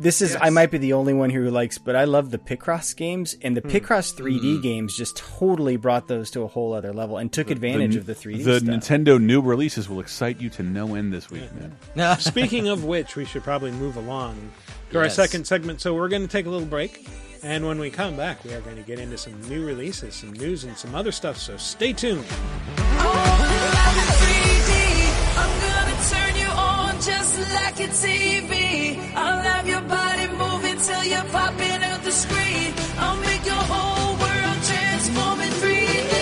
This is I might be the only one here who likes, but I love the Picross games, and the Hmm. Picross 3D games just totally brought those to a whole other level and took advantage of the 3D The stuff. Nintendo new releases will excite you to no end this week, man. Speaking of which, we should probably move along to our second segment. So we're going to take a little break. And when we come back, we are going to get into some new releases, some news, and some other stuff. So stay tuned. I'm like a TV. I'll have your body moving till you're popping out the screen. I'll make your whole world transform in 3D.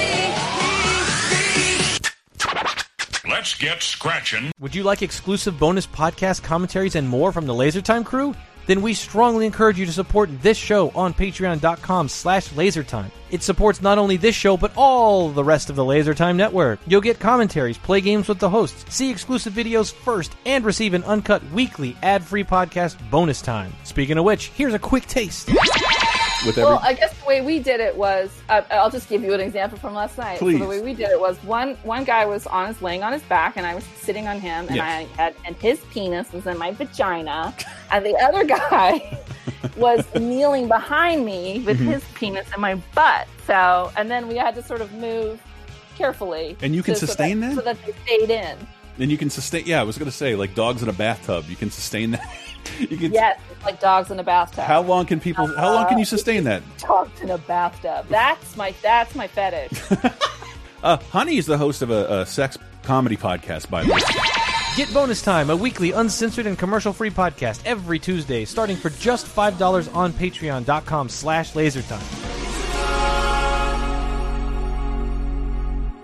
Let's get scratching. Would you like exclusive bonus podcast commentaries and more from the LaserTime crew? Then we strongly encourage you to support this show on patreon.com slash lasertime. It supports not only this show, but all the rest of the LaserTime network. You'll get commentaries, play games with the hosts, see exclusive videos first, and receive an uncut weekly ad-free podcast bonus time. Speaking of which, here's a quick taste. With well, I guess the way we did it was uh, I'll just give you an example from last night. Please. So the way we did it was one one guy was on his laying on his back and I was sitting on him and Yes. I had and his penis was in my vagina and the other guy was kneeling behind me with Mhm. his penis in my butt. So and then we had to sort of move carefully. And you can so sustain that? so that they stayed in. And you can sustain. Yeah, I was going to say like dogs in a bathtub. You can sustain that. you can. Yes, like dogs in a bathtub. How long can people? How long can you sustain that? Dogs in a bathtub. That's my that's my fetish. Uh, Honey is the host of a, a sex comedy podcast, by the way. Get Bonus Time, a weekly uncensored and commercial-free podcast every Tuesday, starting for just $5 on patreon.com slash lasertime.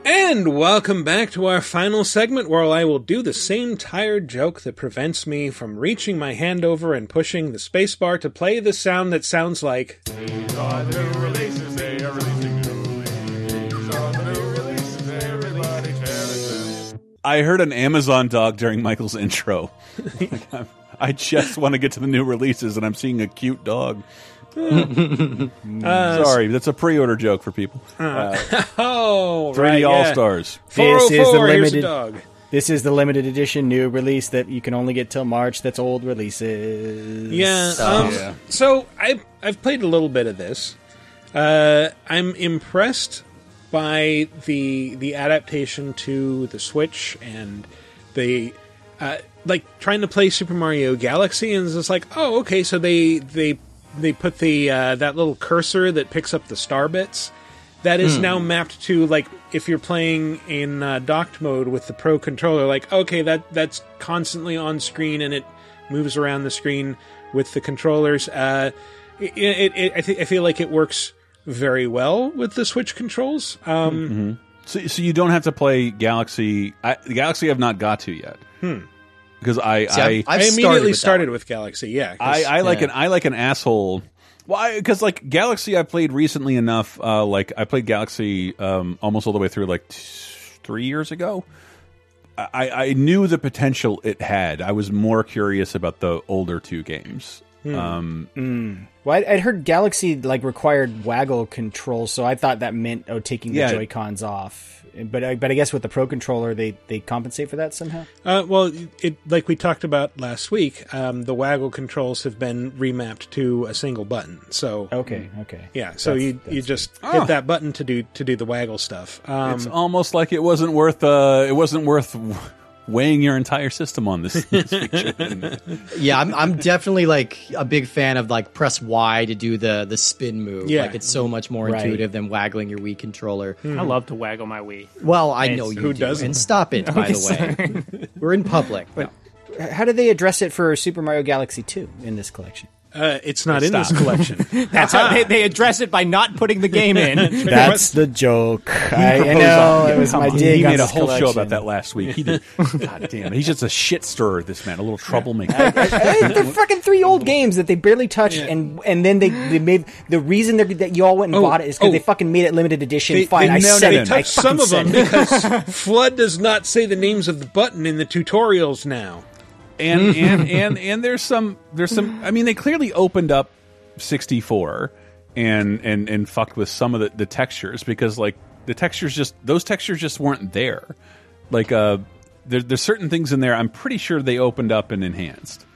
And welcome back to our final segment where I will do the same tired joke that prevents me from reaching my hand over and pushing the spacebar to play the sound that sounds like. I heard an Amazon dog during Michael's intro. I just want to get to the new releases, and I'm seeing a cute dog. Uh, Sorry, that's a pre-order joke for people. Uh, oh, 3D right. All Stars. This is the 404, here's a limited. dog. This is the limited edition new release that you can only get till March. That's old releases. Yeah. Um, So I I've played a little bit of this. Uh, I'm impressed by the the adaptation to the Switch and the uh, like trying to play Super Mario Galaxy and it's just like oh okay so they they they put the uh, that little cursor that picks up the star bits that is Hmm. now mapped to like if you're playing in uh, docked mode with the pro controller like okay that that's constantly on screen and it moves around the screen with the controllers uh it, it, it, I, think I feel like it works very well with the switch controls um Mhm. So, so you don't have to play Galaxy. I, the Galaxy I've not got to yet. Hmm. Because I, See, I, I've- I've I immediately started with started with Galaxy, yeah, 'cause- I, I like Yeah. an I like an asshole. Why? Because like Galaxy, I played recently enough. Uh, like I played Galaxy um, almost all the way through, like t three years ago. I, I knew the potential it had. I was more curious about the older two games. Hmm. Um, Mm. Well, I'd, I'd heard Galaxy like required waggle control, so I thought that meant oh taking the Yeah. Joy Cons off. But I, but I guess with the Pro controller, they they compensate for that somehow. Uh, well, it like we talked about last week, um, the waggle controls have been remapped to a single button. So Okay, okay. yeah. So That's- you you just Oh. hit that button to do to do the waggle stuff. Um, it's almost like it wasn't worth. Uh, it wasn't worth weighing your entire system on this, this feature. yeah, I'm, I'm definitely like a big fan of like press Y to do the the spin move. Yeah. like it's so much more Right. intuitive than waggling your Wii controller. Hmm. I love to waggle my Wii. Well, I And know you who do, doesn't? and stop it. By Okay, the way, we're in public. But how did they address it for Super Mario Galaxy 2 in this collection? Uh, it's not in Stop. this collection. That's how they, they address it by not putting the game in. That's the joke. I, I know it was my on. dig. He on made a this whole show about that last week. He did. God damn it! He's just a shit stirrer. This man, a little troublemaker. Hey, they're fucking three old games that they barely touched, and and then they, they made the reason they're, that you all went and Oh, bought it is because oh. they fucking made it limited edition. They, Fine, they, I no, said no, it. they I touched some of them because FLUDD does not say the names of the button in the tutorials now. And and and and there's some there's some. I mean, they clearly opened up 64 and and and fucked with some of the, the textures because like the textures just those textures just weren't there. Like uh, there, there's certain things in there. I'm pretty sure they opened up and enhanced.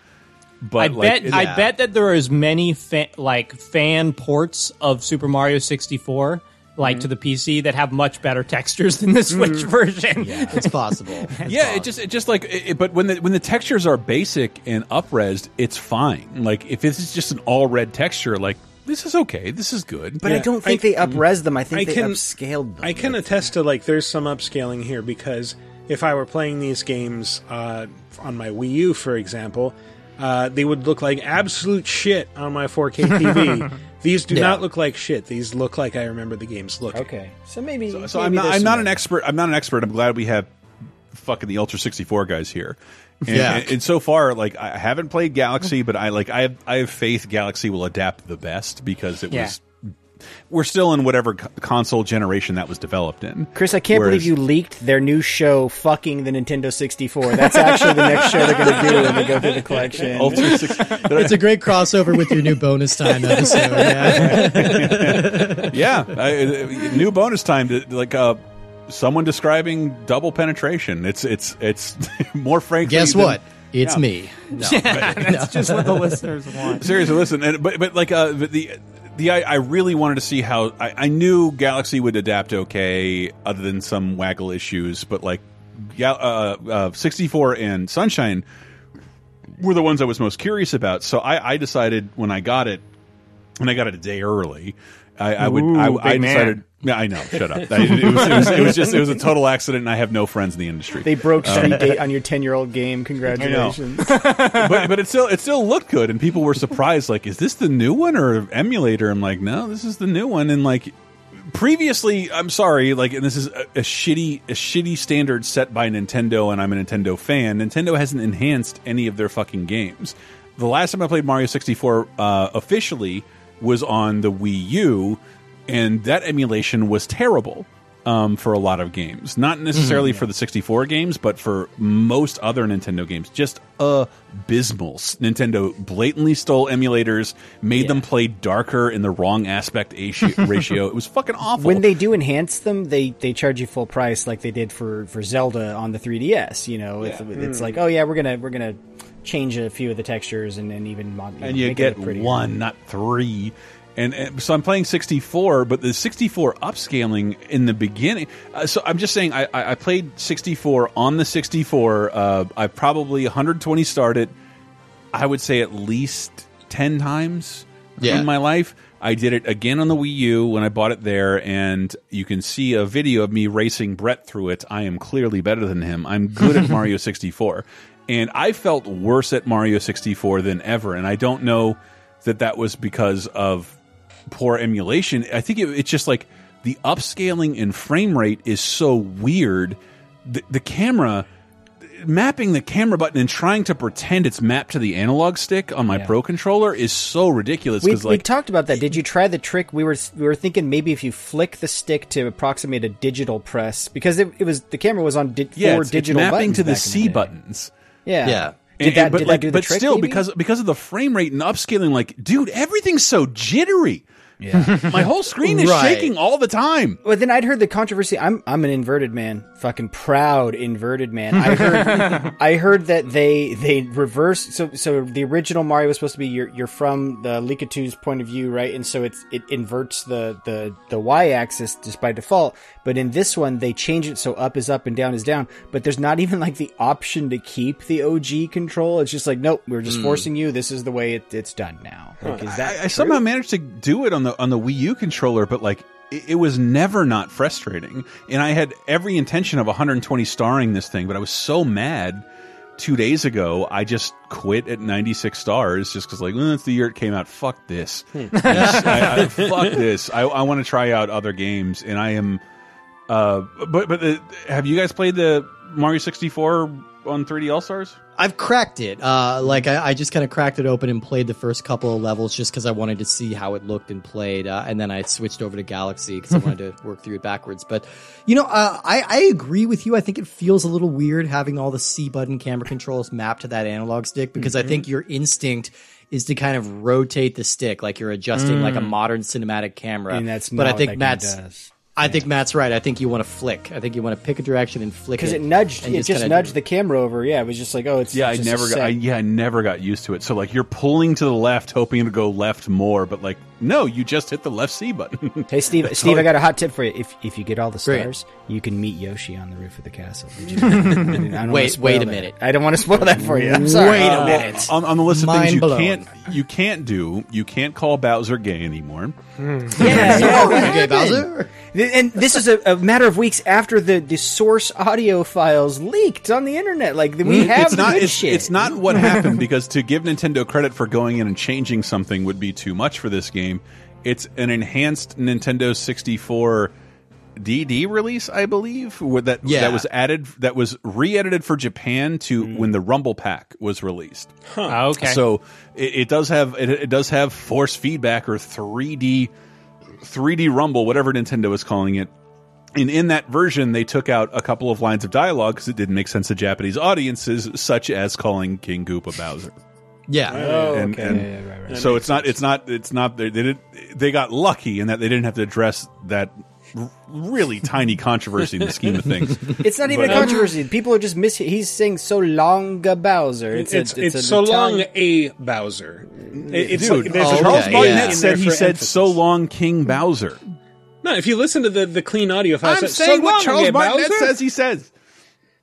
But I like, bet I bet that there are as many fa- like fan ports of Super Mario 64 like to the PC that have much better textures than the Switch version. Yeah, it's possible. yeah, it just it just like it, it- but when the when the textures are basic and upresed, it's fine. Like if this is just an all red texture, like this is okay, this is good. But I don't think they upres them. I think they can- upscaled them. I can attest to like there's some upscaling here because if I were playing these games uh, on my Wii U, for example, uh, they would look like absolute shit on my 4K TV. these do Yeah. not look like shit. These look like I remember the games looking. Okay, so maybe. So maybe I'm not I'm not an expert. I'm not an expert. I'm glad we have fucking the Ultra 64 guys here. And, Yeah. and, and so far, like I haven't played Galaxy, but I like I have I have faith Galaxy will adapt the best because it Yeah. was. We're still in whatever console generation that was developed in. Chris, I can't Whereas- believe you leaked their new show, "Fucking the Nintendo 64." That's actually the next show they're going to do when they go through the collection. Ultra six, it's a great crossover with your new bonus time episode. Yeah. yeah, I, uh, new bonus time. To, like uh, someone describing double penetration. It's it's it's more frankly. Guess than- what? It's Yeah. me. No. That's just what the listeners want. Seriously, listen, and, but but like uh, but the the I, I really wanted to see how I, I knew Galaxy would adapt okay, other than some waggle issues, but like Gal- uh, uh, 64 and Sunshine were the ones I was most curious about. So I, I decided when I got it, when I got it a day early, I, I would I, man. Yeah, I know. Shut up. I, it, was, it, was, it was just it was a total accident, and I have no friends in the industry. They broke Um, Street Date on your 10 year old game. Congratulations. but but it still it still looked good, and people were surprised. Like, is this the new one or emulator? I'm like, no, this is the new one. And like previously, I'm sorry, like, and this is a, a shitty a shitty standard set by Nintendo, and I'm a Nintendo fan. Nintendo hasn't enhanced any of their fucking games. The last time I played Mario 64 uh, officially was on the Wii U, and that emulation was terrible um, for a lot of games. Not necessarily for the 64 games, but for most other Nintendo games. Just abysmal. Nintendo blatantly stole emulators, made them play darker in the wrong aspect ratio. It was fucking awful. When they do enhance them, they, they charge you full price like they did for, for Zelda on the 3DS. You know, it's, it's Mm. like, oh yeah, we're gonna we're gonna change a few of the textures and, and even mod- and know, you get one, not three. And, and so I'm playing 64, but the 64 upscaling in the beginning. Uh, so I'm just saying, I, I I played 64 on the 64. Uh, I probably 120 started. I would say at least 10 times Yeah. in my life. I did it again on the Wii U when I bought it there, and you can see a video of me racing Brett through it. I am clearly better than him. I'm good at Mario 64. And I felt worse at Mario 64 than ever. And I don't know that that was because of poor emulation. I think it, it's just like the upscaling and frame rate is so weird. The, the camera mapping the camera button and trying to pretend it's mapped to the analog stick on my Pro controller is so ridiculous. We, Because we talked about that. Did you try the trick? We were we were thinking maybe if you flick the stick to approximate a digital press because it, it was the camera was on di- yeah, four it's, it's digital mapping buttons to the C day. buttons. Yeah, Yeah. Did And- that, and- but did like, that do the but trick? still, maybe? because because of the frame rate and upscaling, like, dude, everything's so jittery. Yeah. My whole screen is Right. shaking all the time. But then I'd heard the controversy. I'm I'm an inverted man, fucking proud inverted man. I heard I heard that they they reverse. So so the original Mario was supposed to be you're you're from the Lakitu's point of view, right? And so it's it inverts the the the y axis just by default. But in this one, they change it so up is up and down is down. But there's not even like the option to keep the OG control. It's just like nope, we're just Mm. forcing you. This is the way it, it's done now. Like, is that I, I somehow managed to do it on the on the Wii U controller, but like it, it was never not frustrating. And I had every intention of 120 starring this thing, but I was so mad two days ago. I just quit at 96 stars just because like well, that's the year it came out. Fuck this. Hmm. I, I, fuck this. I, I want to try out other games, and I am. Uh, but but the, have you guys played the Mario 64 on 3D All Stars? I've cracked it. Uh, like I, I just kind of cracked it open and played the first couple of levels just because I wanted to see how it looked and played, uh, and then I switched over to Galaxy because I wanted to work through it backwards. But you know, uh, I I agree with you. I think it feels a little weird having all the C button camera controls mapped to that analog stick because I Mhm. think your instinct is to kind of rotate the stick like you're adjusting Mm. like a modern cinematic camera. And that's but I think Matt's. I think Matt's right. I think you want to flick. I think you want to pick a direction and flick because it. it nudged it just kinda nudged the camera over. Yeah, it was just like oh, it's Yeah, I just a never got. set. I, yeah, I never got used to it. So like you're pulling to the left, hoping to go left more, but like no, you just hit the left C button. Hey Steve, That's Steve, I got a hot tip for you. If if you get all the Great. stars, you can meet Yoshi on the roof of the castle. Did you- I don't Wait- wait a that. minute. I don't want to spoil that for you. I'm sorry. Wait a Uh, minute. on, on the list of things you blown. can't you can't do. You can't call Bowser gay anymore. Yeah, yeah, what Okay, happened? Bowser. And this is a, a matter of weeks after the, the source audio files leaked on the internet. Like we have Mm, it's not good it's, shit. it's not what happened because to give Nintendo credit for going in and changing something would be too much for this game. It's an enhanced Nintendo 64 DD release, I believe, that Yeah. that was added that was re-edited for Japan to when the Rumble Pack was released. Ah, okay. So it, it does have it, it does have force feedback or 3D 3D Rumble, whatever Nintendo is calling it. And in that version, they took out a couple of lines of dialogue because it didn't make sense to Japanese audiences, such as calling King Koopa Bowser. Yeah. Oh, and, okay. and Yeah, yeah, right, right. so it's not it's not it's not they did they got lucky in that they didn't have to address that really tiny controversy in the scheme of things. It's not even But- a controversy. People are just miss. He's saying so long a Bowser. It's It's it's, a, a so long a Bowser. It- It's Dude, like, there's oh, Charles okay, Martinet yeah. said he said emphasis. so long King Bowser. No, if you listen to the, the clean audio file, I'm it saying so what Charles a Martinet Bowser? says he says.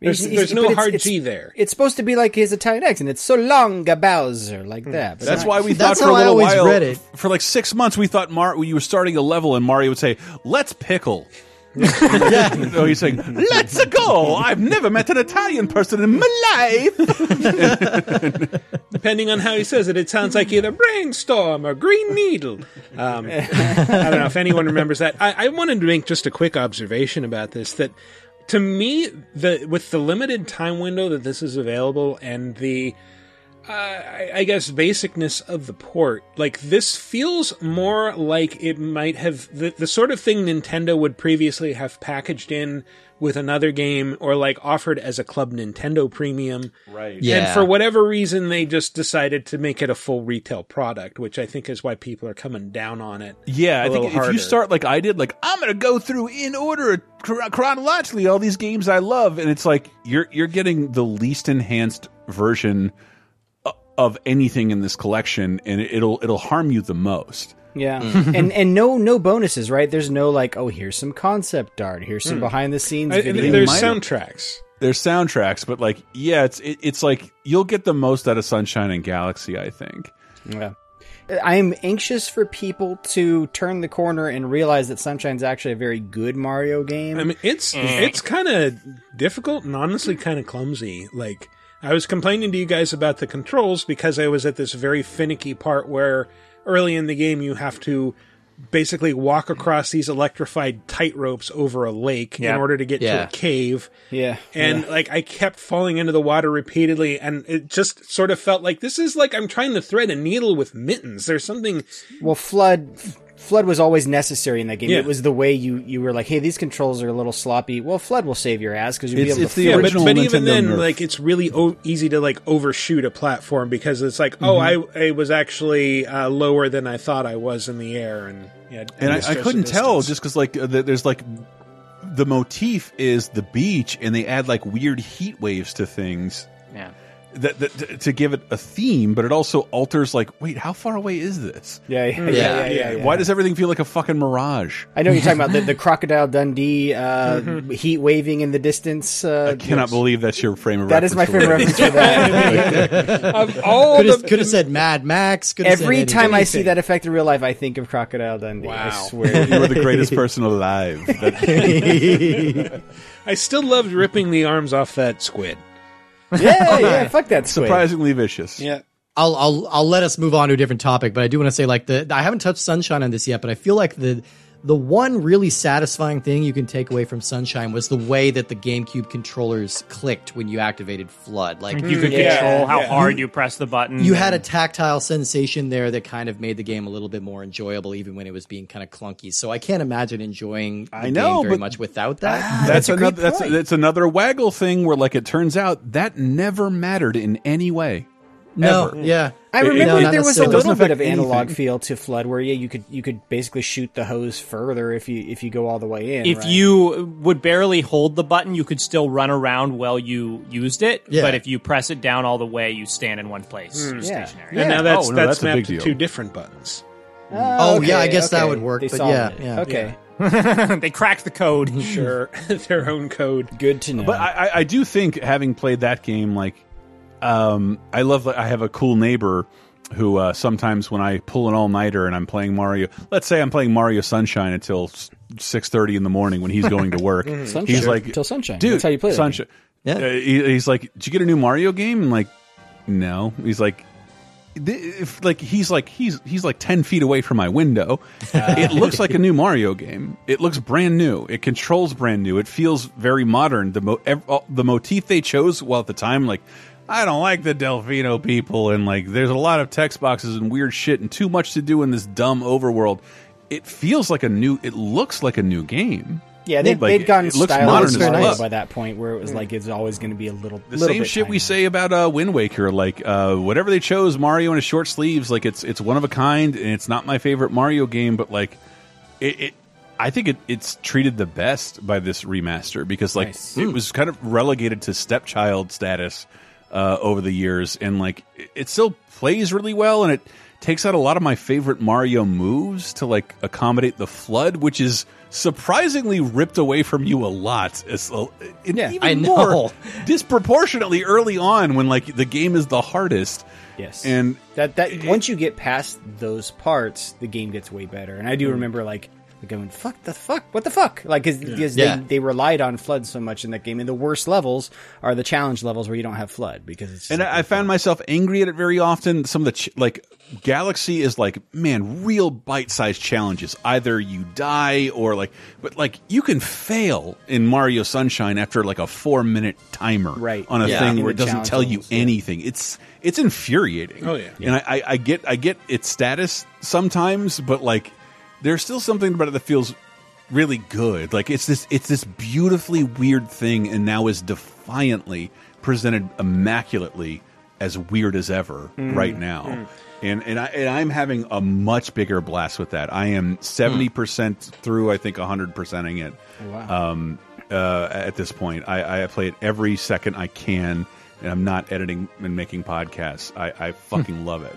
There's, He's- there's he's- no but it's- hard it's- G there. It's supposed to be like his Italian accent. It's so long a Bowser like that. But That's not- why we thought for a how I little always while, read it. for like six months, we thought Mar you were starting a level and Mario would say, "Let's pickle." yeah. so he's saying, "Let's go." I've never met an Italian person in my life. Depending on how he says it, it sounds like either brainstorm or green needle. Um, I don't know if anyone remembers that. I, I wanted to make just a quick observation about this. That to me, the with the limited time window that this is available and the uh, I, I guess basicness of the port, like this feels more like it might have the, the sort of thing Nintendo would previously have packaged in with another game or like offered as a Club Nintendo Premium. Right. Yeah. And for whatever reason, they just decided to make it a full retail product, which I think is why people are coming down on it. Yeah, a I think little if harder. you start like I did, like I'm going to go through in order chronologically all these games I love, and it's like you're you're getting the least enhanced version o- of anything in this collection, and it- it'll it'll harm you the most. Yeah, mm. and and no no bonuses, right? There's no like, oh, here's some concept art, here's some mm. behind the scenes I- video. there's might- soundtracks. There's soundtracks, but like yeah, it's it, it's like you'll get the most out of Sunshine and Galaxy, I think. Yeah. I am anxious for people to turn the corner and realize that Sunshine's actually a very good Mario game. I mean, it's mm. it's kind of difficult and honestly kind of clumsy. Like I was complaining to you guys about the controls because I was at this very finicky part where early in the game you have to basically walk across these electrified tight ropes over a lake Yeah. in order to get Yeah. to a cave. yeah, And yeah. like I kept falling into the water repeatedly and it just sort of felt like this is like I'm trying to thread a needle with mittens. There's something well, FLUDD FLUDD was always necessary in that game. Yeah. It was the way you you were like, hey, these controls are a little sloppy. Well, FLUDD will save your ass because you'll It's- be able it's to. the yeah, float. but, original but even Nintendo then, Nerf. like it's really o- easy to like overshoot a platform because it's like, oh, Mm-hmm. I I was actually uh, lower than I thought I was in the air, and yeah, and I, I couldn't tell just because like uh, there's like the motif is the beach and they add like weird heat waves to things Yeah. That, that to- to give it a theme but it also alters like wait how far away is this yeah, yeah, yeah, Yeah. yeah, yeah, yeah. why does everything feel like a fucking mirage I know you're talking about the, the crocodile Dundee uh, heat waving in the distance. Uh, Mm-hmm. I cannot believe that's your frame of reference. that is my frame of reference for that. of all Could have, the could have said Mad Max. Could have said Every anything. time I see that effect in real life, I think of Crocodile Dundee. I Wow. swear. you were the greatest person alive I still loved ripping the arms off that squid. Yeah, yeah. Fuck that squid. surprisingly vicious Yeah, I'll I'll I'll let us move on to a different topic, but I do want to say like the I haven't touched Sunshine on this yet, but I feel like the the one really satisfying thing you can take away from Sunshine was the way that the GameCube controllers clicked when you activated FLUDD. Like You could mm, Yeah, control how yeah. hard you press the button. you had a tactile sensation there that kind of made the game a little bit more enjoyable, even when it was being kind of clunky. So I can't imagine enjoying the I know, game very much without that. Ah, that's, a great another that's point. that's another waggle thing where like it turns out that never mattered in any way No, ever. yeah. I remember it- there was a little bit of analog anything. feel to FLUDD, where yeah, you could you could basically shoot the hose further if you if you go all the way in. if right? you would barely hold the button, you could still run around while you used it. Yeah. But if you press it down all the way, you stand in one place. Hmm. You're Yeah. stationary. And now that's Oh, no, that's, that's mapped to two different buttons. Oh, yeah, I okay, guess that would work, They but yeah, it. yeah. okay, they cracked the code. Sure, their own code. good to know. But I, I- I do think having played that game, like, um, I love. I have a cool neighbor who uh, sometimes when I pull an all nighter and I'm playing Mario, let's say I'm playing Mario Sunshine until six thirty in the morning when he's going to work. Sunshine. he's like, Till Sunshine. dude, That's how you play that Sunshine. game. Uh, he- he's like, did you get a new Mario game? I'm like, no. He's like. If like he's like he's he's like ten feet away from my window, it looks like a new Mario game. It looks brand new. It controls brand new. It feels very modern. The mo ev the motif they chose, well at the time, like I don't like the Delfino people, and like there's a lot of text boxes and weird shit, and too much to do in this dumb overworld. It feels like a new. It looks like a new game. yeah, they, like, they'd gotten it looks modern Mario by that point, where it was like it's always going to be a little The little same shit we say about uh, Wind Waker, like uh, whatever they chose, Mario in his short sleeves, like it's it's one of a kind, and it's not my favorite Mario game, but like it, it I think it, it's treated the best by this remaster because like Nice. it was kind of relegated to stepchild status uh, over the years, and like it, it still plays really well, and it takes out a lot of my favorite Mario moves to like accommodate the FLUDD, which is surprisingly ripped away from you a lot. It's, uh, Yeah, even I more know. disproportionately early on when like the game is the hardest. Yes, And that that once you get past those parts, the game gets way better. And I Mm. do remember like going, "Fuck the fuck, what the fuck?" Like because Yeah. they, they relied on FLUDD so much in that game, and the worst levels are the challenge levels where you don't have FLUDD because it's and I, I found myself angry at it very often. Some of the ch like Galaxy is like man, real bite sized challenges. Either you die or like, but like you can fail in Mario Sunshine after like a four minute timer Right. on a Yeah. thing In where it doesn't tell you levels, yeah. anything. It's it's infuriating. Oh, yeah. and I, I, I get I get its status sometimes, but like there's still something about it that feels really good. Like it's this it's this beautifully weird thing and now is defiantly presented immaculately as weird as ever Mm. right now. And and I and I'm having a much bigger blast with that. I am 70% through I think 100%ing it. Wow. Um uh at this point. I I play it every second I can and I'm not editing and making podcasts. I I fucking love it.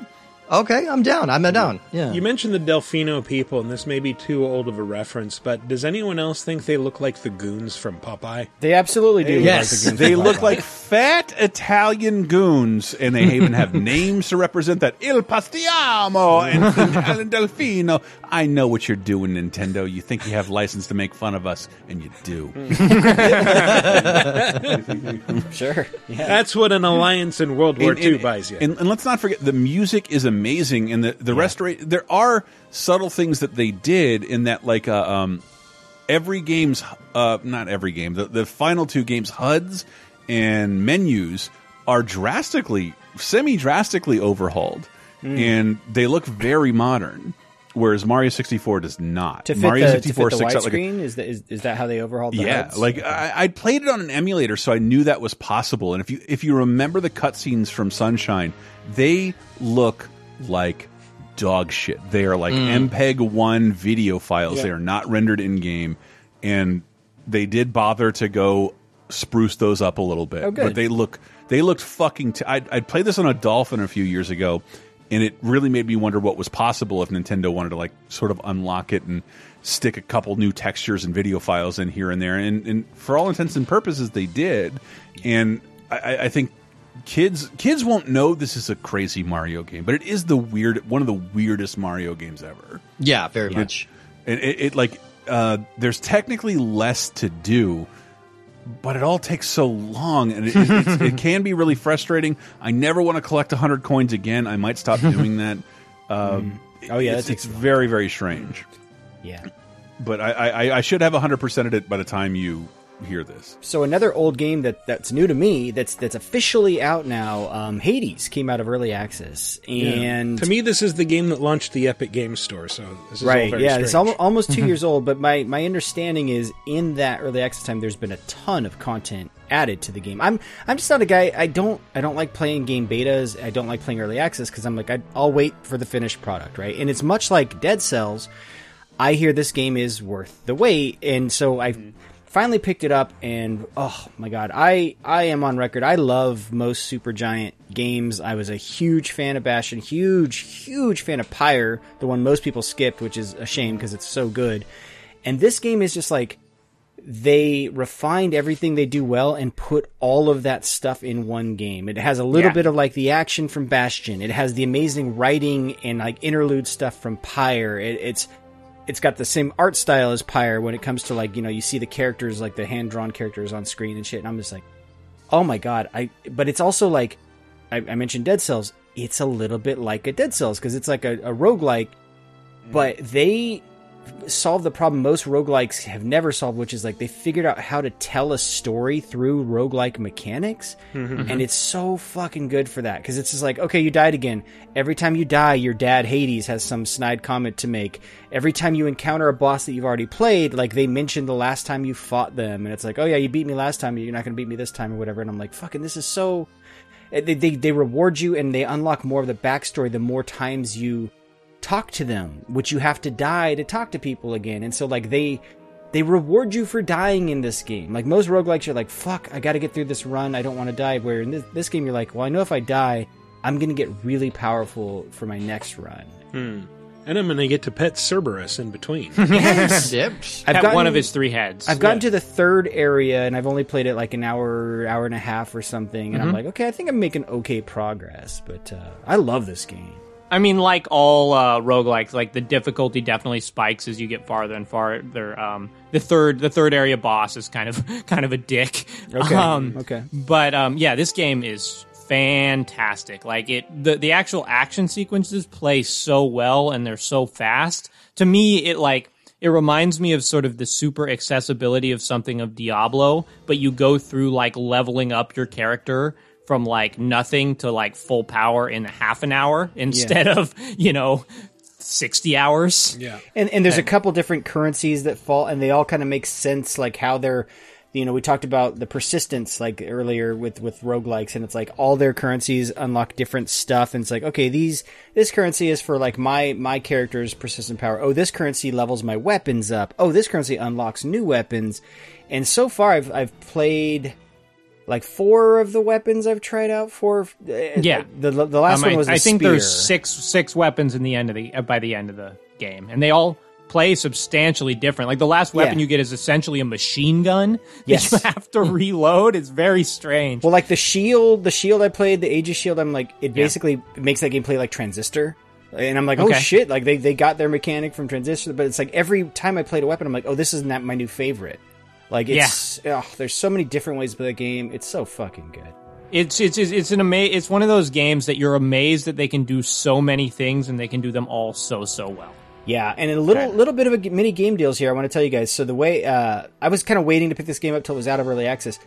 Okay, I'm down. I'm down. Yeah. You mentioned the Delfino people, and this may be too old of a reference, but does anyone else think they look like the goons from Popeye? they absolutely do. look Yes. like the They look Popeye. like fat Italian goons, and they even have names to represent that. Il Pastiamo and, and Delfino. I know what you're doing, Nintendo. You think you have license to make fun of us, and you do. sure. Yeah. That's what an alliance in World War And- II and- buys you. And, and let's not forget, the music is amazing, and the the restoration. There are subtle things that they did in that, like uh, um, every game's uh, not every game. The the final two games, HUDs and menus are drastically, semi drastically overhauled, Hmm. and they look very modern. Whereas Mario 64 does not. to fit Mario the, to 64 fit the sticks out like a is, that is is that how they overhauled the yeah, like I, I played it on an emulator, so I knew that was possible. And if you if you remember the cutscenes from Sunshine, they look like dog shit. They are like mm. MPEG one video files. They are not rendered in game, and they did bother to go spruce those up a little bit. Oh. But they look they looked fucking. T- I I played this on a Dolphin a few years ago, and it really made me wonder what was possible if Nintendo wanted to like sort of unlock it and stick a couple new textures and video files in here and there. And, and for all intents and purposes, they did. And I, I think kids kids won't know this is a crazy Mario game, but it is the weird one of the weirdest Mario games ever. yeah, very much. It, it, it like uh, there's technically less to do, but it all takes so long, and it, it, it's- it can be really frustrating. I never want to collect hundred coins again. I might stop doing that. Um, Oh, yeah, it's, it's very very strange. yeah. But I, I, I should have hundred percent of it by the time you hear this. So another old game that that's new to me that's that's officially out now. Um, Hades came out of early access, and Yeah. to me, this is the game that launched the Epic Game Store. So this is all right, very yeah, it's strange. almost, almost 2 years old. But my my understanding is in that early access time, there's been a ton of content added to the game. I'm I'm just not a guy. I don't I don't like playing game betas. I don't like playing early access because I'm like I, I'll wait for the finished product, right? And it's much like Dead Cells. I hear this game is worth the wait, and so I finally picked it up. And oh my god, I I am on record. I love most super giant games. I was a huge fan of Bastion, huge huge fan of Pyre, the one most people skipped, which is a shame because it's so good. And this game is just like they refined everything they do well and put all of that stuff in one game. It has a little Yeah. bit of like the action from Bastion. It has the amazing writing and like interlude stuff from Pyre. It, it's it's got the same art style as Pyre when it comes to like you know you see the characters like the hand drawn characters on screen and shit. And I'm just like, oh my god! I but it's also like I, I mentioned Dead Cells. It's a little bit like a Dead Cells because it's like a, a roguelike, mm-hmm. but they solve the problem most roguelikes have never solved, which is like they figured out how to tell a story through roguelike mechanics. Mhm. And it's so fucking good for that because it's just like, okay, you died again. Every time you die, your dad Hades has some snide comment to make. Every time you encounter a boss that you've already played, like they mentioned the last time you fought them, and it's like, oh yeah, you beat me last time, you're not going to beat me this time or whatever. And I'm like, fucking, this is so. They, they, they reward you and they unlock more of the backstory the more times you talk to them, which you have to die to talk to people again. And so like they they reward you for dying in this game. Like most roguelikes, you're like, fuck, I gotta get through this run, I don't want to die. Where in this, this game you're like, well I know if I die, I'm gonna get really powerful for my next run. Hmm. And I'm going to get to pet Cerberus in between. Yes. Yep. I've got one of his three heads. I've gotten to the third area and I've only played it like an hour, hour and a half or something, and I'm Mhm. like, okay, I think I'm making okay progress. But uh, I love this game. I mean, like all uh, roguelikes, like the difficulty definitely spikes as you get farther and farther. Um, the third, the third area boss is kind of, kind of a dick. Okay, Um, okay. But um, yeah, this game is fantastic. Like it, the the actual action sequences play so well and they're so fast. To me, it like it reminds me of sort of the super accessibility of something of Diablo, but you go through like leveling up your character from like nothing to like full power in half an hour instead of you know sixty hours. Yeah. And and there's a couple different currencies that fall, and they all kind of make sense, like how they're, you know, we talked about the persistence like earlier with with roguelikes, and it's like all their currencies unlock different stuff, and it's like okay, these this currency is for like my my character's persistent power. Oh, this currency levels my weapons up. Oh, this currency unlocks new weapons, and so far I've I've played. Like four of the weapons I've tried out. Four, Yeah, The the last Um, one was I, I think there's six six weapons in the end of the uh, by the end of the game, and they all play substantially different. Like the last weapon Yeah. you get is essentially a machine gun Yes. that you have to reload. It's very strange. Well, like the shield, the shield I played, the Aegis shield, I'm like, it Yeah. basically makes that game play like Transistor. And I'm like, oh shit! Like they, they got their mechanic from Transistor, but it's like every time I played a weapon, I'm like, oh, this is not that my new favorite. Like it's, ugh, there's so many different ways to play the game. It's so fucking good. It's it's it's, an ama- It's one of those games that you're amazed that they can do so many things and they can do them all so so well. Yeah, and a little little bit of a mini game deals here. I want to tell you guys. So the way uh, I was kind of waiting to pick this game up till it was out of early access.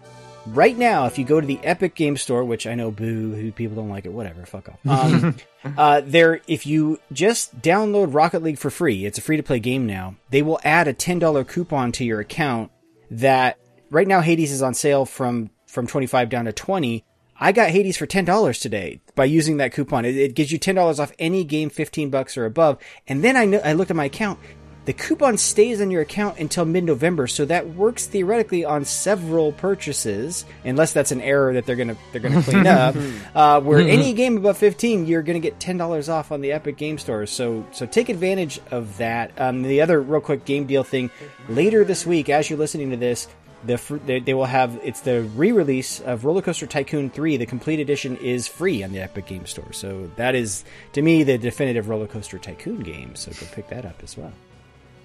Right now, if you go to the Epic Game Store, which I know, boo, who people don't like it, whatever, fuck off. Um, uh, there, if you just download Rocket League for free, it's a free to play game now. They will add a ten dollar coupon to your account. That right now Hades is on sale from from twenty five down to twenty. I got Hades for ten dollars today by using that coupon. It, it gives you ten dollars off any game, fifteen bucks or above. And then I I looked at my account. The coupon stays on your account until mid-November, so that works theoretically on several purchases, unless that's an error that they're gonna they're gonna clean up. Uh, where any game above fifteen, you're gonna get ten dollars off on the Epic Game Store. So so take advantage of that. Um, the other real quick game deal thing later this week, as you're listening to this, the fr- they, they will have it's the re-release of Roller Coaster Tycoon 3 the complete edition is free on the Epic Game Store so that is to me the definitive Roller Coaster Tycoon game so go pick that up as well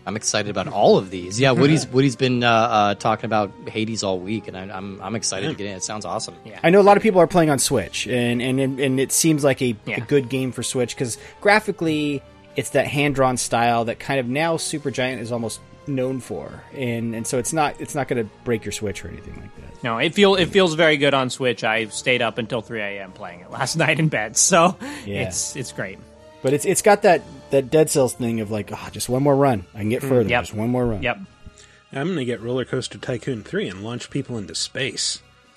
I'm excited about all of these. Yeah, Woody's Woody's been uh, uh, talking about Hades all week, and I, I'm I'm excited to get in. It sounds awesome. Yeah. I know a lot of people are playing on Switch and and and, and it seems like a, a good game for Switch because graphically it's that hand-drawn style that kind of now Supergiant is almost known for, and and so it's not it's not going to break your Switch or anything like that. No, it feel it feels very good on Switch. I stayed up until 3 a.m. playing it last night in bed, so Yeah. it's it's great. But it's it's got that that Dead Cells thing of like, oh, just one more run, I can get Mm, further. yep. Just one more run. Yep. I'm going to get Roller Coaster Tycoon 3 and launch people into space.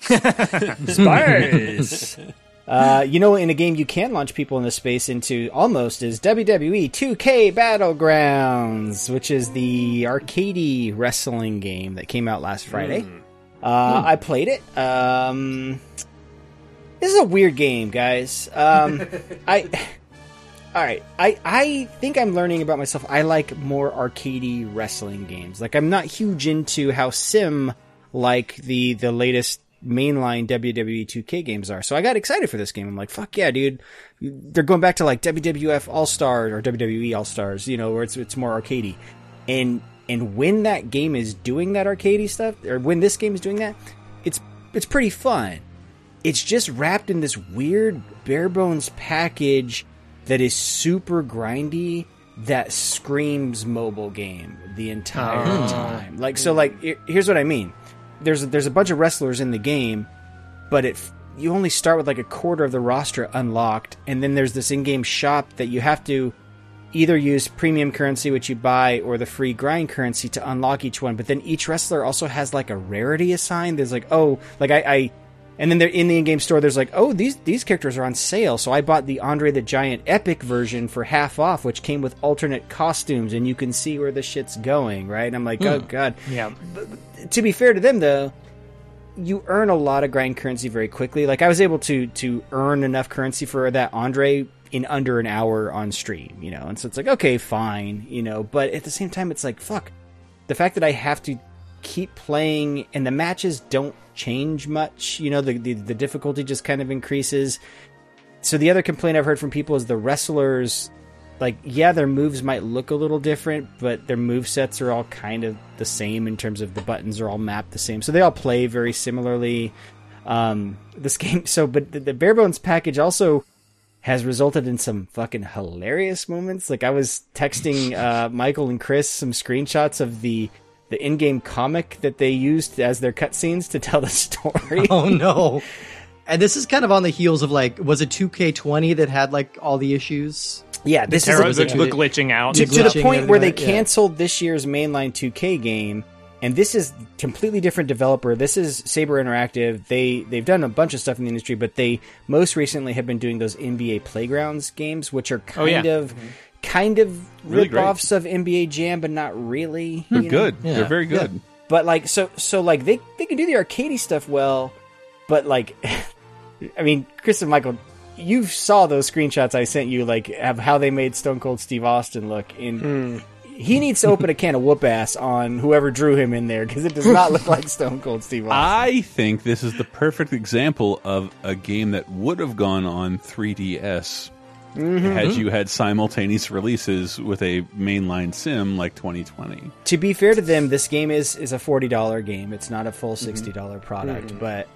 Space. Uh, you know, in a game you can launch people into space into almost is WWE 2K Battlegrounds, which is the arcadey wrestling game that came out last Friday. Uh, I played it. Um, this is a weird game, guys. Um, I. All right, I I think I'm learning about myself. I like more arcadey wrestling games. Like I'm not huge into how sim like the the latest mainline WWE 2K games are. So I got excited for this game. I'm like, fuck yeah, dude. They're going back to like WWF All Stars or WWE All Stars, you know, where it's it's more arcadey. And and when that game is doing that arcadey stuff, or when this game is doing that, it's it's pretty fun. It's just wrapped in this weird bare bones package that is super grindy that screams mobile game the entire Oh. time. Like so like here- here's what I mean. There's there's a bunch of wrestlers in the game, but it you only start with like a quarter of the roster unlocked and then there's this in-game shop that you have to either use premium currency which you buy or the free grind currency to unlock each one but then each wrestler also has like a rarity assigned there's like oh like i, I and then they're in the in-game store. There's like oh these these characters are on sale. So i bought the andre the giant epic version for half off which came with alternate costumes and you can see where the shit's going right? And i'm like oh Hmm. god. Yeah. to be fair to them though you earn a lot of grind currency very quickly. Like i was able to to earn enough currency for that andre in under an hour on stream you know? And so it's like okay fine you know? But at the same time it's like fuck. The fact that i have to keep playing and the matches don't change much you know the the, the difficulty just kind of increases. So the other complaint i've heard from people is the wrestlers like yeah their moves might look a little different but their move sets are all kind of the same in terms of the buttons are all mapped the same. So they all play very similarly. Um this game so but the, the bare bones package also has resulted in some fucking hilarious moments. Like i was texting uh michael and chris some screenshots of the the in-game comic that they used as their cutscenes to tell the story Oh no. And this is kind of on the heels of like, was it 2K20 that had like all the issues? Yeah, The this terror- is the- the glitching out. to, The to the glitching point and where they everything, yeah. canceled this year's mainline 2K game, and this is completely different developer. This is Saber Interactive. They they've done a bunch of stuff in the industry, but they most recently have been doing those NBA Playgrounds games, which are Oh, kind yeah. of mm-hmm. Kind of Really great. of NBA Jam, but not really. They're you know? good. They're very good. But like so so like they they can do the arcadey stuff well, but like I mean, Chris and Michael, you saw those screenshots I sent you, like of how they made Stone Cold Steve Austin look. And hmm. he needs to open a can of whoop ass on whoever drew him in there because it does not look like Stone Cold Steve Austin. I think this is the perfect example of a game that would have gone on 3DS Mhm. had you had simultaneous releases with a mainline sim like 2020. to be fair to them, this game is is a forty dollar game. It's not a full sixty dollar product. Mhm. But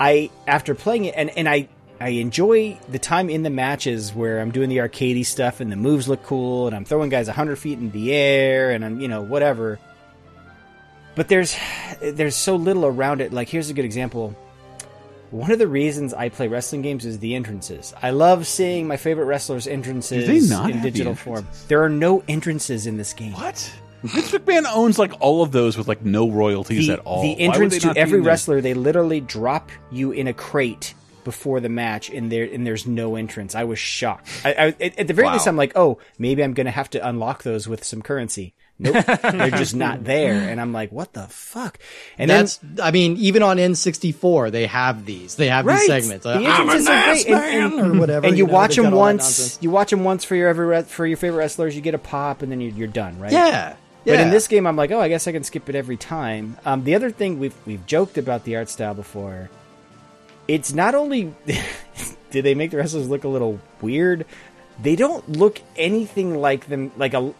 I, after playing it, and and I I enjoy the time in the matches where I'm doing the arcadey stuff and the moves look cool and I'm throwing guys hundred feet in the air and I'm you know whatever. But there's there's so little around it. Like here's a good example. One of the reasons I play wrestling games is the entrances. I love seeing my favorite wrestlers' entrances in have the digital form. There are no entrances in this game. What? Vince McMahon owns like all of those with like no royalties the, at all. The entrance to every wrestler, they literally drop you in a crate before the match, and there and there's no entrance. I was shocked. I, I, at, the very Wow. least, I'm like, oh, maybe I'm gonna have to unlock those with some currency. Nope, they're just not there, and I'm like, what the fuck? And that's, I mean, even on N64, they have these. They have these segments. The entrances an are great, and, and- or whatever. And you, know, watch them got all that once. You watch them once for your every for your favorite wrestlers. You get a pop, and then you, you're done, right? Yeah, But in this game, I'm like, oh, I guess I can skip it every time. Um, the other thing we've we've joked about the art style before. It's not only did they make the wrestlers look a little weird, they don't look anything like them. Like a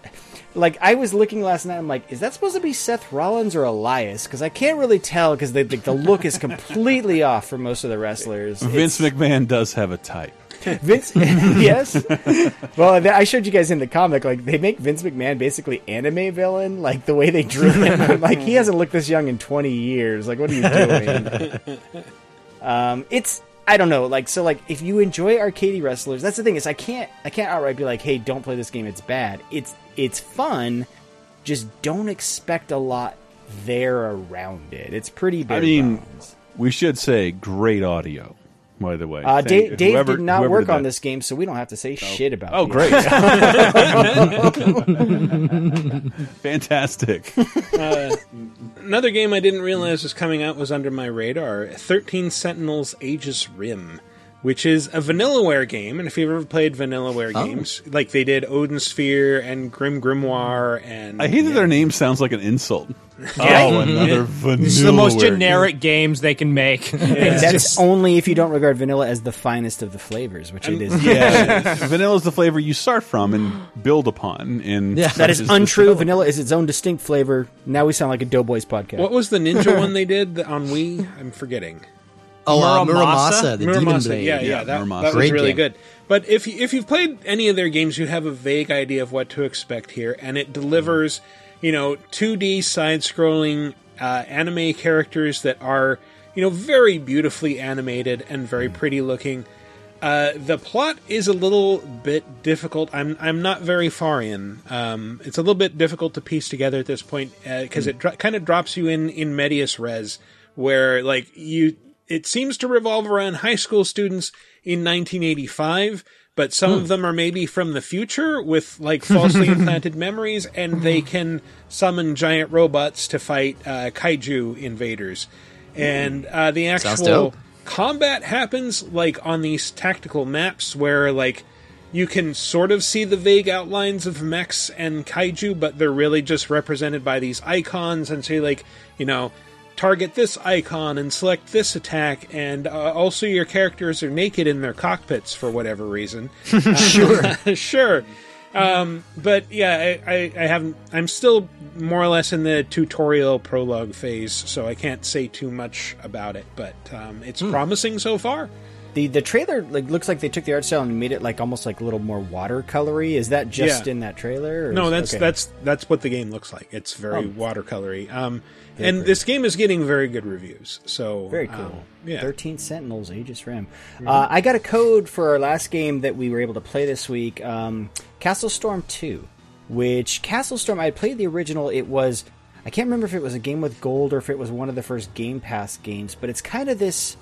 like I was looking last night. I'm like, is that supposed to be Seth Rollins or Elias? Because I can't really tell because the, the the look is completely off for most of the wrestlers. Vince It's- McMahon does have a type. Vince, yes. Well, I showed you guys in the comic, like they make Vince McMahon basically anime villain, like the way they drew him. I'm like he hasn't looked this young in 20 years. Like, what are you doing? um, it's I don't know, like so, like if you enjoy arcade wrestlers, that's the thing is I can't I can't outright be like, hey, don't play this game, it's bad. It's it's fun, just don't expect a lot there around it. It's pretty. I mean, bones. we should say great audio. By the way, Uh, Dave, Dave whoever- did not work did on this game, so we don't have to say shit about. It. Oh, great. Fantastic. Uh, another game I didn't realize was coming out was under my radar 13 Sentinels Aegis Rim, which is a Vanillaware game. And if you've ever played Vanillaware Oh. games, like they did Odin Sphere and Grim Grimoire, and I hate that their name sounds like an insult. Yeah. Oh, another vanilla. This is the most generic games they can make. And It's that's just- only if you don't regard vanilla as the finest of the flavors, which it is. Yeah, vanilla is the flavor you start from and build upon. And that such is this untrue. Vanilla is its own distinct flavor. Now we sound like a Doughboys podcast. what was the ninja one they did on Wii? I'm forgetting. Oh, uh, Muramasa? Muramasa, the Demon Muramasa, Blade. Yeah, yeah, Yeah, that, Muramasa. that was Great really game. good. But if you, if you've played any of their games, you have a vague idea of what to expect here, and it delivers, you know, 2D side-scrolling uh, anime characters that are, you know, very beautifully animated and very pretty looking. Uh, the plot is a little bit difficult. I'm I'm not very far in. Um, it's a little bit difficult to piece together at this point because it dro- kind of drops you in in medias res, where like you it seems to revolve around high school students in 1985, but some of them are maybe from the future with like falsely implanted memories, and they can summon giant robots to fight uh, kaiju invaders. And uh, the actual combat happens like on these tactical maps where like you can sort of see the vague outlines of mechs and kaiju, but they're really just represented by these icons. And so, you like, you know, target this icon and select this attack. And uh, also, your characters are naked in their cockpits for whatever reason. sure, sure. Um, but yeah, I, I, I haven't. I'm still more or less in the tutorial prologue phase, so I can't say too much about it. But um, it's promising so far. The the trailer like looks like they took the art style and made it like almost like a little more watercolory. Is that just Yeah. in that trailer? or No, that's okay. that's that's what the game looks like. It's very Oh. watercolory. Um, Very and pretty. this game is getting very good reviews. So Very cool. um, yeah. 13 Sentinels, Aegis Rim. Uh, I got a code for our last game that we were able to play this week um, Castle Storm 2. Which, Castle Storm, I had played the original. It was, I can't remember if it was a game with gold or if it was one of the first Game Pass games, but it's kind of this.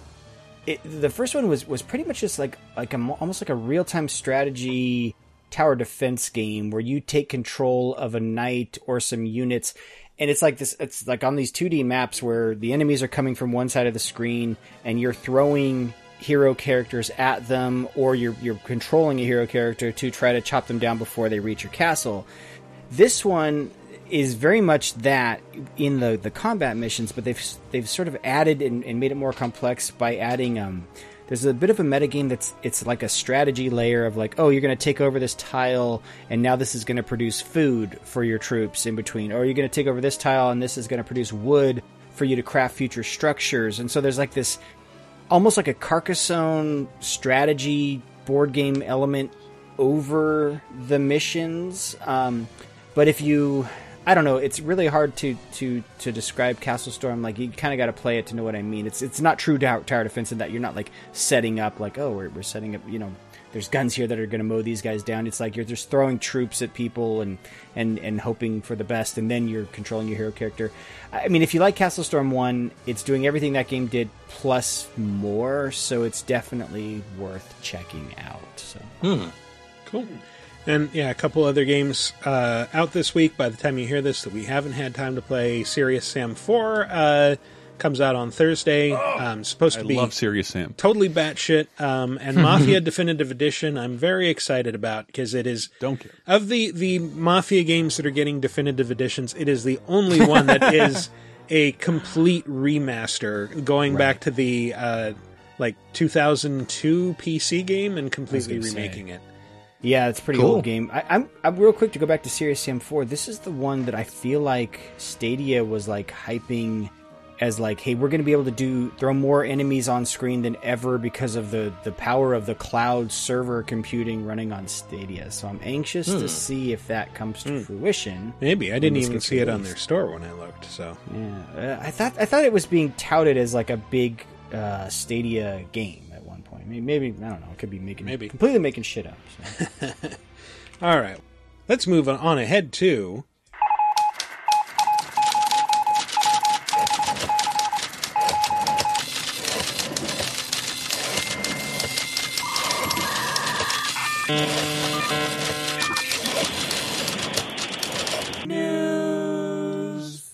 It, the first one was, was pretty much just like like a, almost like a real time strategy tower defense game where you take control of a knight or some units and it's like this it's like on these 2D maps where the enemies are coming from one side of the screen and you're throwing hero characters at them or you're you're controlling a hero character to try to chop them down before they reach your castle. This one is very much that in the the combat missions, but they've they've sort of added and, and made it more complex by adding um there's a bit of a metagame that's it's like a strategy layer of like oh you're going to take over this tile and now this is going to produce food for your troops in between or you're going to take over this tile and this is going to produce wood for you to craft future structures and so there's like this almost like a Carcassonne strategy board game element over the missions. Um, but if you, I don't know, it's really hard to to to describe Castle Storm. Like you kind of got to play it to know what I mean. It's it's not true tower, defense in that you're not like setting up like oh we're we're setting up you know. There's guns here that are going to mow these guys down. It's like you're just throwing troops at people and, and, and hoping for the best, and then you're controlling your hero character. I mean, if you like Castle Storm 1, it's doing everything that game did plus more, so it's definitely worth checking out. So hmm. Cool. And yeah, a couple other games uh, out this week. By the time you hear this, that we haven't had time to play. Serious Sam Four uh, comes out on Thursday. um, supposed I to be love Serious Sam. totally batshit. Um, and Mafia Definitive Edition, I'm very excited about because it is Don't care. of the the Mafia games that are getting definitive editions. It is the only one that is a complete remaster, going back to the uh, like 2002 PC game and completely gonna say. remaking it. Yeah, it's a pretty Cool. old game. I, I'm I'm real quick to go back to Serious Sam 4. This is the one that I feel like Stadia was like hyping as like, hey, we're going to be able to do throw more enemies on screen than ever because of the the power of the cloud server computing running on Stadia. So I'm anxious Hmm. to see if that comes to Hmm. fruition. Maybe I didn't even see it on their store when I looked. So Yeah, uh, I thought I thought it was being touted as like a big uh, Stadia game at one point. Maybe, maybe I don't know. It could be making Maybe. completely making shit up. so. all right, let's move on- ahead to.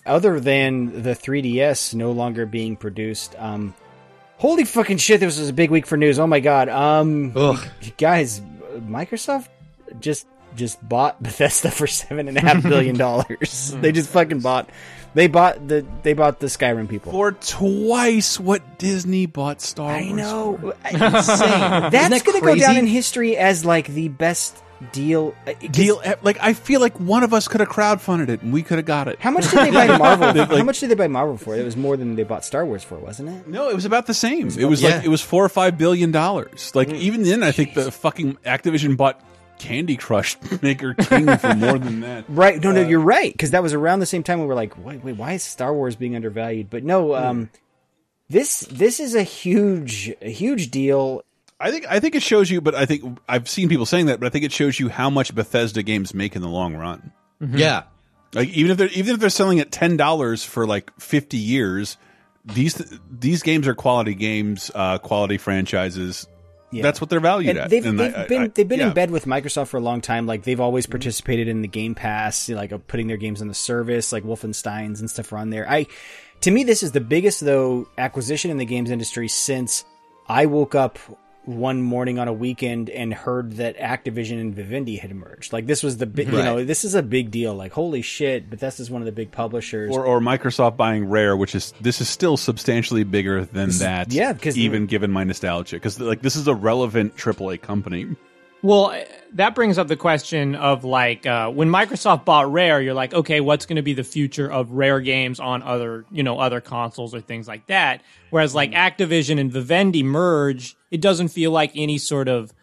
Other than the 3DS no longer being produced, um, holy fucking shit! This was a big week for news. Oh my god, um, guys, Microsoft just just bought Bethesda for seven and a half billion dollars. they just fucking bought. They bought the they bought the Skyrim people for twice what Disney bought Star Wars. I know. for. Insane. That's going to go down in history as like the best deal. uh, Deal like I feel like one of us could have crowdfunded it and we could have got it. How much did they buy Marvel? Like- How much did they buy Marvel for? It was more than they bought Star Wars for, wasn't it? No, it was about the same. It about- was Yeah. like it was four or five billion dollars. Like even then, I think the fucking Activision bought Candy Crush Maker King for more than that. Right. No, no, you're right. Because that was around the same time we were like, wait, wait, why is Star Wars being undervalued? But no, um, this this is a huge a huge deal. I think I think it shows you, but I think I've seen people saying that, but I think it shows you how much Bethesda games make in the long run. Mhm. Yeah. like even if they're even if they're selling at ten dollars for like fifty years, these these games are quality games, uh, quality franchises. Yeah. That's what they're valued And at. They've, And they've I- I- been I- they've been yeah. in bed with Microsoft for a long time. Like they've always participated in the Game Pass, you know, like of putting their games on the service, like Wolfenstein's and stuff are on there. I, to me, this is the biggest though acquisition in the games industry since I woke up one morning on a weekend and heard that Activision and Vivendi had emerged. Like this was the big, you know, this is a big deal. Like holy shit, Bethesda's one of the big publishers. or, or Microsoft buying Rare, which is this is still substantially bigger than This is- that. yeah, 'cause- even given my nostalgia, because like this is a relevant AAA company. Well, uh, that brings up the question of like uh, when Microsoft bought Rare, you're like, okay, what's going to be the future of Rare games on other, you know, other consoles or things like that? Whereas like Activision and Vivendi merge, it doesn't feel like any sort of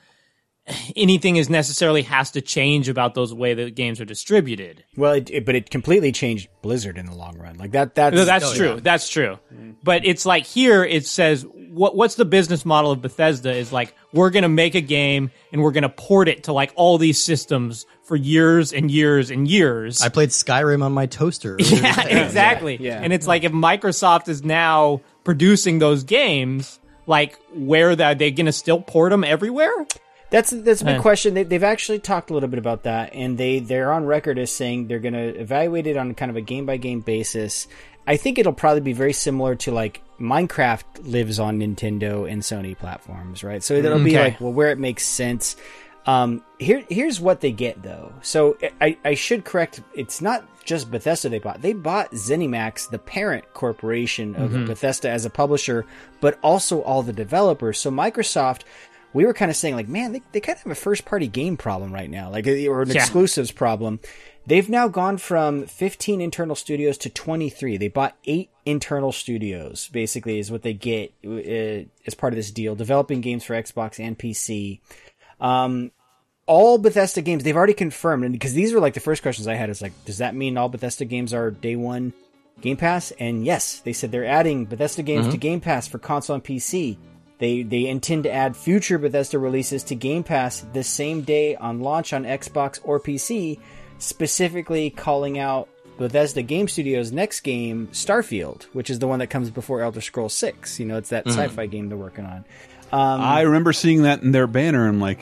anything is necessarily has to change about those way that games are distributed. well, it, it- but it completely changed Blizzard in the long run. Like that. That's No, that's oh, true. That's true. Mm-hmm. But it's like here it says what what's the business model of Bethesda is like we're going to make a game and we're going to port it to like all these systems for years and years and years. I played Skyrim on my toaster. yeah, exactly. Yeah. And it's like if Microsoft is now producing those games, like where that they going to still port them everywhere? That's that's a big Eh. question. They, they've actually talked a little bit about that, and they they're on record as saying they're going to evaluate it on kind of a game by game basis. I think it'll probably be very similar to like Minecraft lives on Nintendo and Sony platforms, right? So it'll be like well, where it makes sense. Um, here here's what they get though. So I, I should correct. It's not just Bethesda they bought. They bought ZeniMax, the parent corporation of Mhm. Bethesda as a publisher, but also all the developers. So Microsoft we were kind of saying like, man, they, they kind of have a first party game problem right now, like or an Yeah. exclusives problem. They've now gone from 15 internal studios to 23. They bought eight internal studios, basically, is what they get uh, as part of this deal, developing games for Xbox and PC. Um, all Bethesda games they've already confirmed, and because these were like the first questions I had is like, does that mean all Bethesda games are day one Game Pass? And yes, they said they're adding Bethesda games Mhm. to Game Pass for console and PC. They they intend to add future Bethesda releases to Game Pass the same day on launch on Xbox or PC, specifically calling out Bethesda Game Studios' next game, Starfield, which is the one that comes before Elder Scrolls Six. You know, it's that Mhm. sci-fi game they're working on. Um, I remember seeing that in their banner. and I'm like,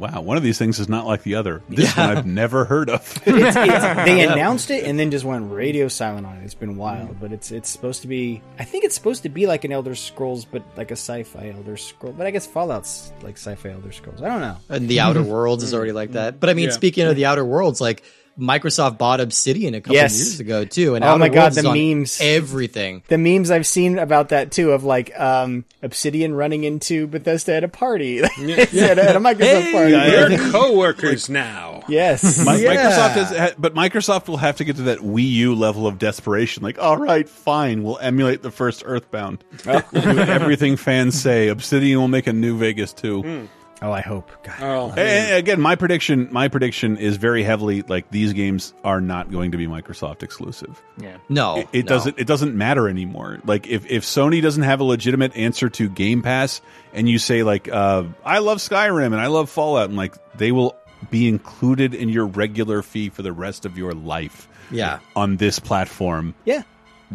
wow, one of these things is not like the other. This one I've never heard of. it's, it's, they announced it and then just went radio silent on it. It's been wild, but it's it's supposed to be. I think it's supposed to be like an Elder Scrolls, but like a sci-fi Elder Scroll. But I guess Fallout's like sci-fi Elder Scrolls. I don't know. And the Outer Worlds is already like that. But I mean, Yeah. speaking of the Outer Worlds, like Microsoft bought Obsidian a couple Yes. years ago too, and Oh Outer my God, Worlds the on memes. everything. The memes I've seen about that too, of like um, Obsidian running into Bethesda at a party, It's at, a, at a Microsoft party. We're co-workers now. Yes, Mi- Yeah. Microsoft has, ha- but Microsoft will have to get to that Wii U level of desperation. Like, all right, fine, we'll emulate the first Earthbound. We'll do everything fans say. Obsidian will make a new Vegas too. Oh, I hope. God. Oh, And- and again, my prediction, my prediction is very heavily like these games are not going to be Microsoft exclusive. Yeah. No, It, it no. doesn't. It doesn't matter anymore. Like if if Sony doesn't have a legitimate answer to Game Pass, and you say like, uh, I love Skyrim and I love Fallout, and like they will be included in your regular fee for the rest of your life. Yeah. on this platform. Yeah.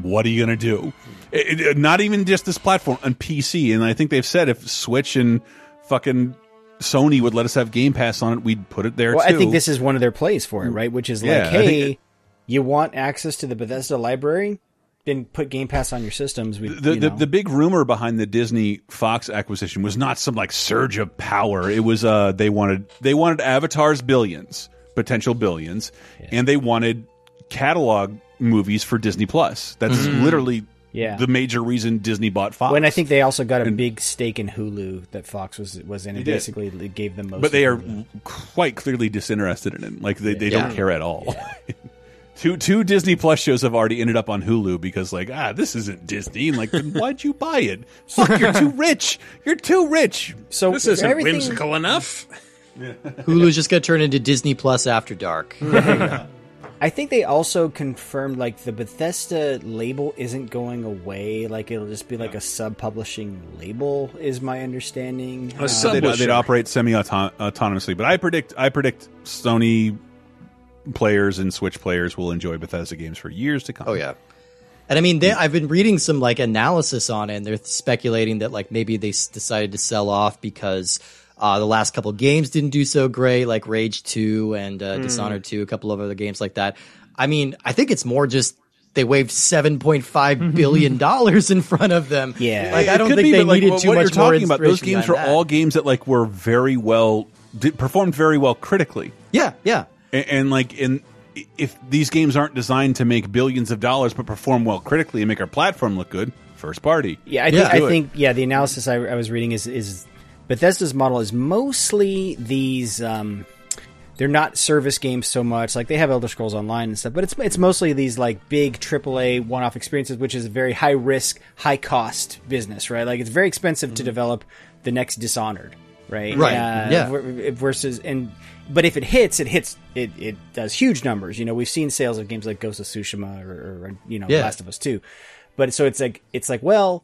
What are you going to do? It- it- not even just this platform on PC. And I think they've said if Switch and fucking Sony would let us have Game Pass on it, we'd put it there Well, too. I think this is one of their plays for it, right? Which is Yeah, like, hey, you want access to the Bethesda library? Then put Game Pass on your systems. We, the, you the the big rumor behind the Disney Fox acquisition was not some like surge of power. It was uh they wanted they wanted Avatar's billions, potential billions, and they wanted catalog movies for Disney Plus. That's Mhm. literally Yeah. the major reason Disney bought Fox. When I think they also got a big stake in Hulu that Fox was was in. They It did. basically it gave them most. but they of are Hulu. quite clearly disinterested in it. Like they, they Yeah. don't care at all. two two Disney Plus shows have already ended up on Hulu because like ah this isn't Disney and like then why'd you buy it? Fuck you're too rich. You're too rich. So This isn't everything- whimsical enough. Hulu's just gonna turn into Disney Plus after dark. I think they also confirmed like the Bethesda label isn't going away. Like it'll just be like a sub publishing label, is my understanding. A Uh, sub- they'd, they'd operate semi autonomously, but I predict I predict Sony players and Switch players will enjoy Bethesda games for years to come. Oh yeah. And I mean, they, I've been reading some like analysis on it, and they're speculating that like maybe they s- decided to sell off because uh, the last couple games didn't do so great, like Rage Two and uh, Hmm. Dishonored Two, a couple of other games like that. I mean, I think it's more just they waved seven point five billion dollars in front of them. Yeah. like I don't think be, they but, like, needed what too what much you're more talking about. Those games were that. all games that like were very well did, performed very well critically. Yeah, yeah. and, and like in if these games aren't designed to make billions of dollars but perform well critically and make our platform look good, first party. Yeah, I think Do I think yeah. The analysis I, I was reading is is Bethesda's model is mostly these. Um, they're not service games so much. Like they have Elder Scrolls Online and stuff, but it's it's mostly these like big AAA one-off experiences, which is a very high risk, high cost business, right? Like it's very expensive to develop the next Dishonored, right? Mm-hmm. Right, Uh, yeah. Versus and but if it hits, it hits. It, it does huge numbers. You know, we've seen sales of games like Ghost of Tsushima or, or you know, Yeah. Last of Us Two. But so it's like it's like well,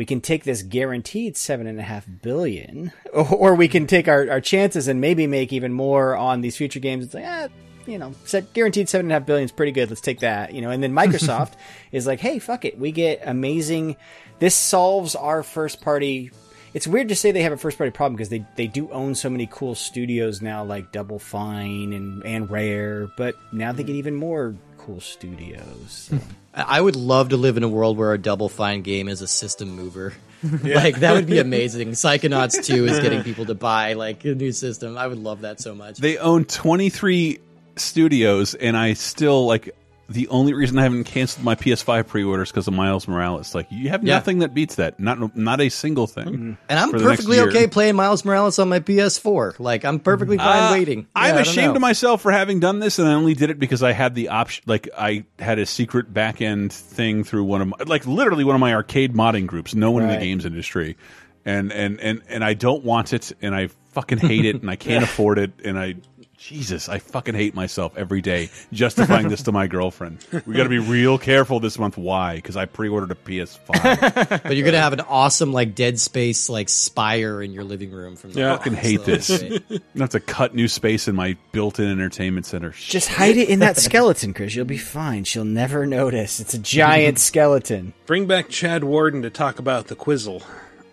we can take this guaranteed seven and a half billion, or, we can take our, our chances and maybe make even more on these future games. It's like, ah, you know, set guaranteed seven and a half billion is pretty good. Let's take that, you know. And then Microsoft is like, hey, fuck it, we get amazing. This solves our first party. It's weird to say they have a first party problem because they, they do own so many cool studios now, like Double Fine and and Rare. But now they get even more cool studios. I I would love to live in a world where a Double Fine game is a system mover. like that would be amazing. Psychonauts 2 is getting people to buy like a new system. I would love that so much. They own 23 studios, and I still like the only reason I haven't canceled my PS5 pre-orders because of Miles Morales. Like you have Yeah. nothing that beats that. Not not a single thing. and I'm for the next perfectly okay playing Miles Morales on my PS4. Like I'm perfectly fine Uh, waiting. I'm Yeah, I don't ashamed of myself for having done this, and I only did it because I had the option. Like I had a secret back end thing through one of my, like literally one of my arcade modding groups. No one in the games industry, and and and and I don't want it, and I fucking hate it, and I can't afford it, and I. Jesus, I fucking hate myself every day justifying this to my girlfriend. We got to be real careful this month. Why? Because I pre-ordered a PS5. But you're gonna have an awesome like Dead Space like spire in your living room from the I fucking hate so this. that's I great. have to cut new space in my built-in entertainment center. Just hide it in that skeleton, Chris. You'll be fine. She'll never notice. It's a giant skeleton. Bring back Chad Warden to talk about the Quizzle.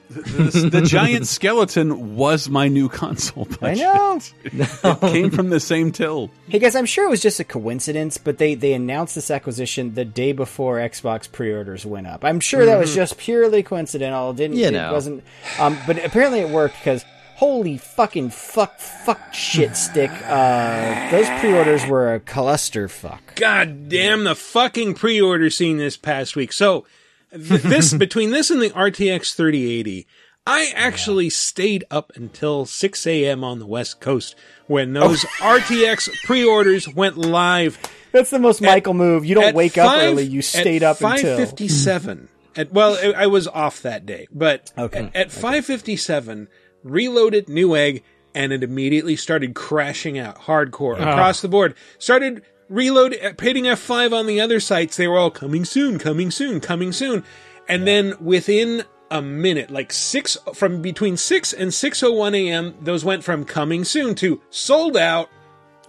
The, the giant skeleton was my new console. I budget. know. It came from the same till. Hey guys, I'm sure it was just a coincidence, but they they announced this acquisition the day before Xbox pre-orders went up. I'm sure that was Mhm. just purely coincidental. Didn't You it know. wasn't um but apparently it worked cuz Holy fucking fuck fuck shit stick. Uh, those pre-orders were a clusterfuck. God damn the fucking pre-order scene this past week. So th- this between this and the RTX 3080, I actually stayed up until 6 a.m. on the West Coast when those RTX pre-orders went live. That's the most Michael move. You don't wake up early. You stayed up until 5:57. At well, I was off that day, but Okay. at, at 5:57, reloaded Newegg, and it immediately started crashing out hardcore Ah. across the board. Started reload, uh, hitting F5 on the other sites. They were all coming soon, coming soon, coming soon, and then within a minute, like six from between six and 6:01 a.m., those went from coming soon to sold out.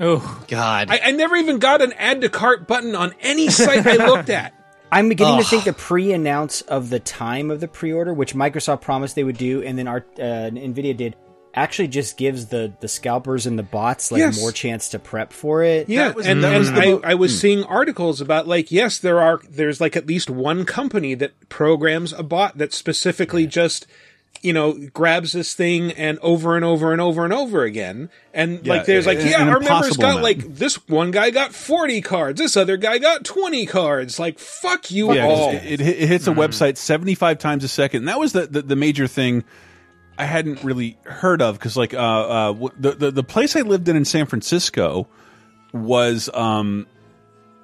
Oh God! I, I never even got an add to cart button on any site I looked at. I'm beginning to think the pre-announce of the time of the pre-order, which Microsoft promised they would do, and then our uh, Nvidia did, actually just gives the the scalpers and the bots like Yes. more chance to prep for it. Yeah, and, that and was the I, I was Hmm. seeing articles about like yes, there are there's like at least one company that programs a bot that specifically just you know grabs this thing and over and over and over and over again, and Yeah, like there's like an- yeah, our members got amount. like this one guy got forty cards, this other guy got twenty cards, like fuck you Yeah, 'cause all. it, it, it hits a website 75 times a second. And that was the, the, the major thing I hadn't really heard of because, like, uh, uh, the, the the place I lived in in San Francisco was um,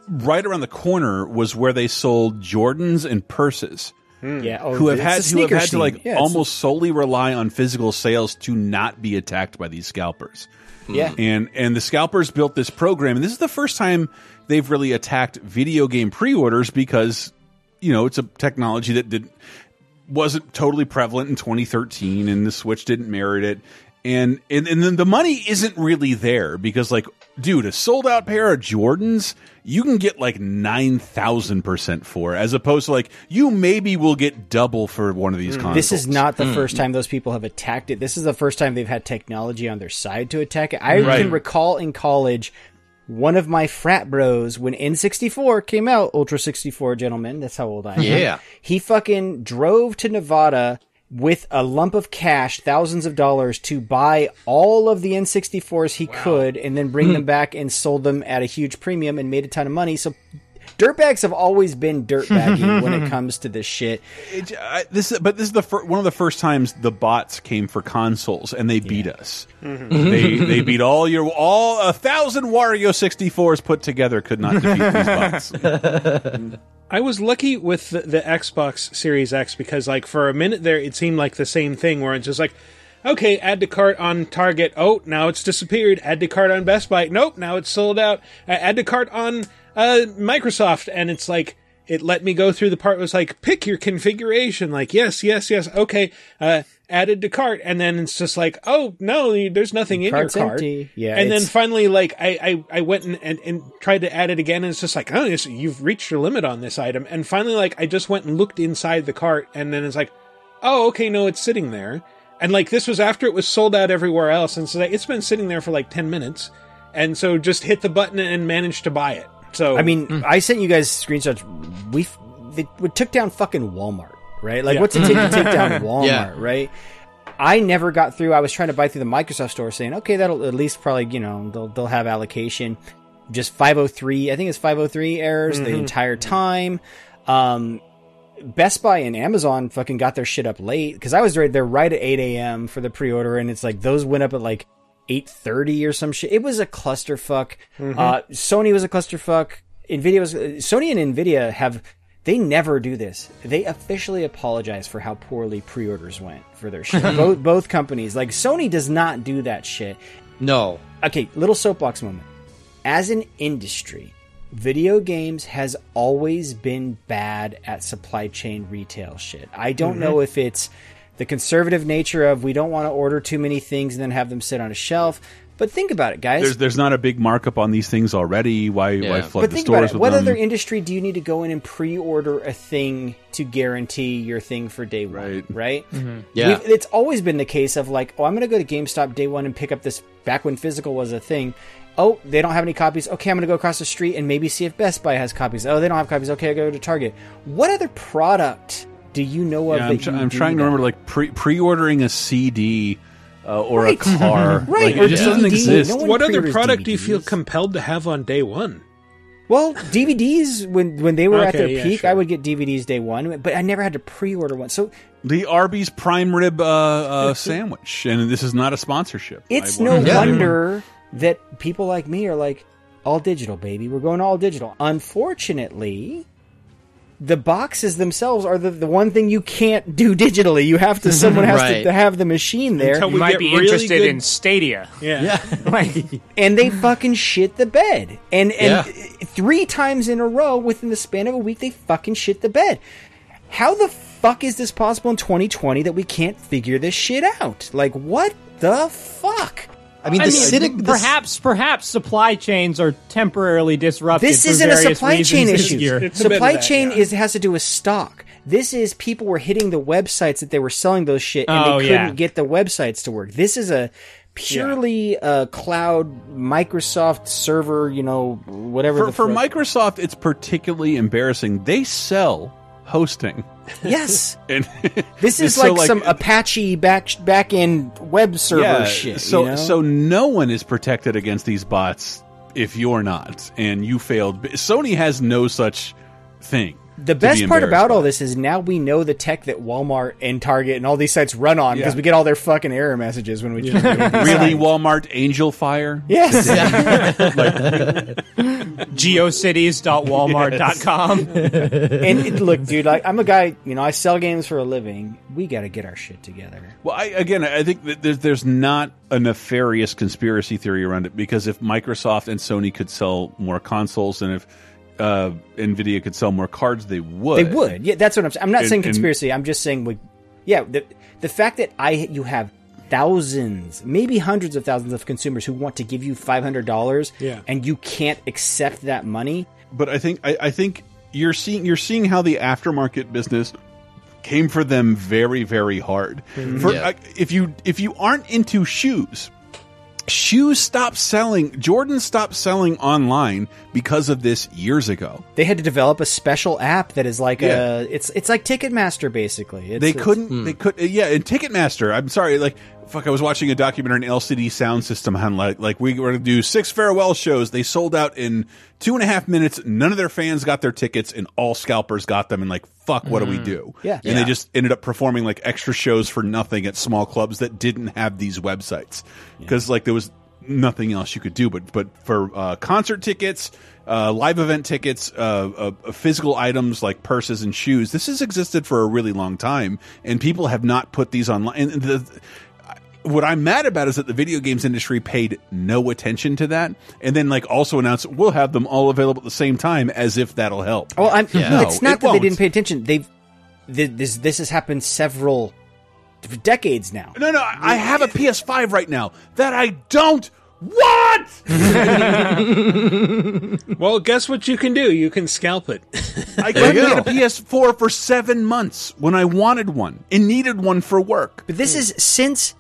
right around the corner was where they sold Jordans and purses. Yeah, oh, who have had who have sneaker had to like. Yeah, almost solely rely on physical sales to not be attacked by these scalpers. Yeah. And and the scalpers built this program and this is the first time they've really attacked video game pre-orders because you know, it's a technology that did wasn't totally prevalent in 2013 and the Switch didn't merit it. And and and then the money isn't really there because like dude, a sold out pair of Jordans you can get like 9000% for as opposed to like you maybe will get double for one of these consoles. Mm. This is not the Mm. first time those people have attacked it. This is the first time they've had technology on their side to attack it. I Right. can recall in college one of my frat bros when N64 came out, Ultra 64 gentlemen, that's how old I am. Yeah. He fucking drove to Nevada with a lump of cash, thousands of dollars to buy all of the N64s he could and then bring them hmm. back and sold them at a huge premium and made a ton of money. So dirtbags have always been dirtbagging when it comes to this shit. It, I, this, but this is the fir- one of the first times the bots came for consoles and they beat us. They they beat all your all a thousand Wario 64s put together could not defeat these bots. I was lucky with the, the Xbox Series X because, like, for a minute there, it seemed like the same thing where it's just like, okay, add to cart on Target. Oh, now it's disappeared. Add to cart on Best Buy. Nope, now it's sold out. Uh, add to cart on uh, Microsoft, and it's like it let me go through the part. It was like pick your configuration. Like yes, yes, yes. Okay, uh, added to cart, and then it's just like oh no, there's nothing in Cart's your cart. empty. Yeah, and then finally, like I, I, I went and, and, and tried to add it again, and it's just like, oh, you've reached your limit on this item. And finally, like I just went and looked inside the cart, and then it's like, oh, okay, no, it's sitting there. And like this was after it was sold out everywhere else, and so like, it's been sitting there for like ten minutes, and so just hit the button and managed to buy it. So I mean, I sent you guys screenshots. We they, we took down fucking Walmart, right? Like, Yeah. what's it take to take down Walmart, Yeah. right? I never got through. I was trying to buy through the Microsoft store, saying, okay, that'll at least probably you know they'll they'll have allocation. Just 503, I think it's 503 errors the Mhm. entire time. Um, Best Buy and Amazon fucking got their shit up late because I was right there right at 8 a.m. for the pre-order, and it's like those went up at like 8:30 or some shit. It was a clusterfuck. Mhm. Uh, Sony was a clusterfuck. Nvidia was Sony and Nvidia have they never do this. They officially apologize for how poorly pre-orders went for their shit. both both companies like Sony does not do that shit. No. Okay, little soapbox moment. As an industry, video games has always been bad at supply chain retail shit. I don't Mhm. know if it's the conservative nature of we don't want to order too many things and then have them sit on a shelf. But think about it, guys. There's there's not a big markup on these things already. Why why flood but the think about stores it. with What them? other industry do you need to go in and pre-order a thing to guarantee your thing for day one? Right. Right. Mm-hmm. Yeah. We've- it's always been the case of like, oh, I'm going to go to GameStop day one and pick up this back when physical was a thing. Oh, they don't have any copies. Okay, I'm going to go across the street and maybe see if Best Buy has copies. Oh, they don't have copies. Okay, I go to Target. What other product do you know of Yeah, I'm, tr- I'm do trying to remember like pre pre ordering a CD uh, or Right. a car. Right, Like, or it just doesn't exist. No What other pre-orders product do you feel compelled to have on day one? Well, DVDs when when they were at their yeah, peak, sure. I would get DVDs day one, but I never had to pre-order one. So The Arby's prime rib uh, uh, sandwich, and this is not a sponsorship. it's no want- wonder that people like me are like all digital, baby. We're going all digital. Unfortunately, the boxes themselves are the, the one thing you can't do digitally. You have to someone has to, Right. to have the machine there. Until You we might get be really interested good- in Stadia. Yeah. Like, and they fucking shit the bed. And and Yeah. three times in a row within the span of a week they fucking shit the bed. How the fuck is this possible in 2020 that we can't figure this shit out? Like what the fuck? I mean, the I mean, cynic. the- perhaps, perhaps supply chains are temporarily disrupted. This for isn't a supply chain issue. year. It's a bit of Supply that, chain yeah. is has to do with stock. This is people were hitting the websites that they were selling those shit and Oh, they couldn't yeah. get the websites to work. This is a purely uh, cloud Microsoft server, you know, whatever For, the for Microsoft, it's particularly embarrassing. They sell hosting. Yes. And This is so, like, some uh, Apache back back end web server yeah, shit. So you know? so no one is protected against these bots if you're not, and you failed. Sony has no such thing. The best be part about by. all this is now we know the tech that Walmart and Target and all these sites run on because Yeah. we get all their fucking error messages when we really Walmart Angelfire. Yes. Geocities.walmart.com. and it, look, dude, like, I'm a guy. You know, I sell games for a living. We got to get our shit together. Well, I, again, I think that there's, there's not a nefarious conspiracy theory around it because if Microsoft and Sony could sell more consoles and if uh, Nvidia could sell more cards, they would. They would. Yeah, that's what I'm saying. I'm not And- saying and- conspiracy. I'm just saying, like, yeah, the the fact that I you have thousands, maybe hundreds of thousands of consumers who want to give you five hundred dollars, Yeah. and you can't accept that money. But I think I, I think you're seeing you're seeing how the aftermarket business came for them very very hard. Mhm. For Yeah. uh, if you if you aren't into shoes, shoes stopped selling. Jordan stopped selling online because of this years ago. They had to develop a special app that is like Yeah. a it's it's like Ticketmaster basically. It's, they couldn't. Hmm. They could. Yeah, and Ticketmaster. I'm sorry. Like, fuck. I was watching a documentary on LCD Soundsystem. On like, like we were to do six farewell shows. They sold out in two and a half minutes. None of their fans got their tickets, and all scalpers got them. And like, fuck, what do we Mm. do? Yeah. and Yeah. they just ended up performing like extra shows for nothing at small clubs that didn't have these websites because like there was nothing else you could do. But but for uh, concert tickets. Uh, live event tickets, uh, uh, physical items like purses and shoes. This has existed for a really long time, and people have not put these online. And the, what I'm mad about is that the video games industry paid no attention to that, and then like also announced we'll have them all available at the same time, as if that'll help. Well, I'm, No, it's not it that they won't. didn't pay attention. They've this this has happened several decades now. No, no, I have a PS5 right now that I don't want. well, guess what you can do? You can scalp it. I couldn't get a PS4 for seven months when I wanted one and needed one for work. But this is since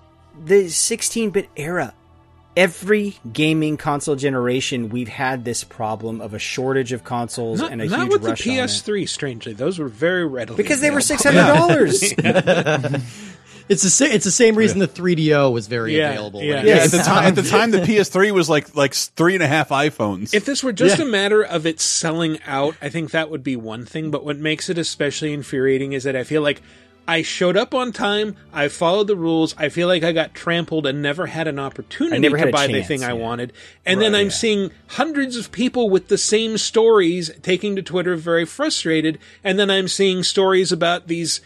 the 16-bit era. Every gaming console generation, we've had this problem of a shortage of consoles Not, and a not huge with the rush on it. PS3. Strangely, those were very readily Because they were $600. It's the sa- it's the same reason the 3DO was very Yeah, available. yeah. when Yeah, at the time, at the time, the PS3 was like like three and a half iPhones. If this were just Yeah. a matter of it selling out, I think that would be one thing. But what makes it especially infuriating is that I feel like I showed up on time, I followed the rules, I feel like I got trampled and never had an opportunity never had to buy the chance, thing I wanted. And then I'm yeah. seeing hundreds of people with the same stories taking to Twitter very frustrated. And then I'm seeing stories about these.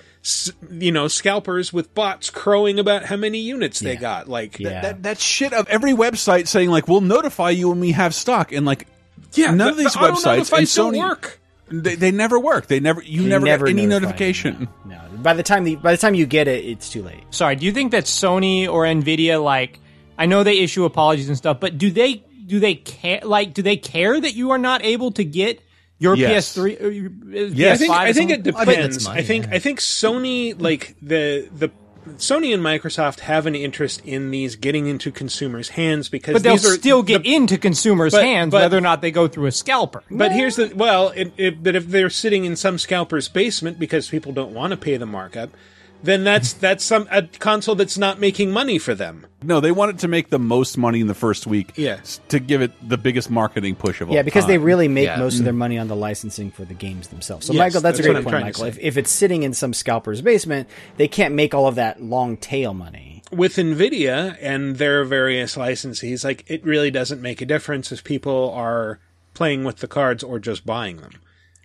You know, scalpers with bots crowing about how many units they got. Like, that, that that shit of every website saying like we'll notify you when we have stock and like Yeah, none the- of these the websites and Sony work. They, they never work. They never you They never, never get any notification. No, by the time the, by the time you get it, it's too late. Sorry, do you think that Sony or Nvidia like I know they issue apologies and stuff, but do they do they care like do they care that you are not able to get your Yes. PS3 or your, uh, Yeah, I PS5 think I think it something? depends. I think I think Sony like the the Sony and Microsoft have an interest in these getting into consumers' hands because but they'll still get into consumers' But- hands but- whether or not they go through a scalper. But here's the well, it, it, but if they're sitting in some scalper's basement because people don't want to pay the markup, then that's that's some a console that's not making money for them. No, they want it to make the most money in the first week. Yes. To give it the biggest marketing push of all Yeah, because they really make Yeah. most of their mm-hmm. money on the licensing for the games themselves. So, Yes, Michael, that's, that's a great point, Michael. If, if it's sitting in some scalper's basement, they can't make all of that long tail money. with Nvidia and their various licensees, like it really doesn't make a difference if people are playing with the cards or just buying them.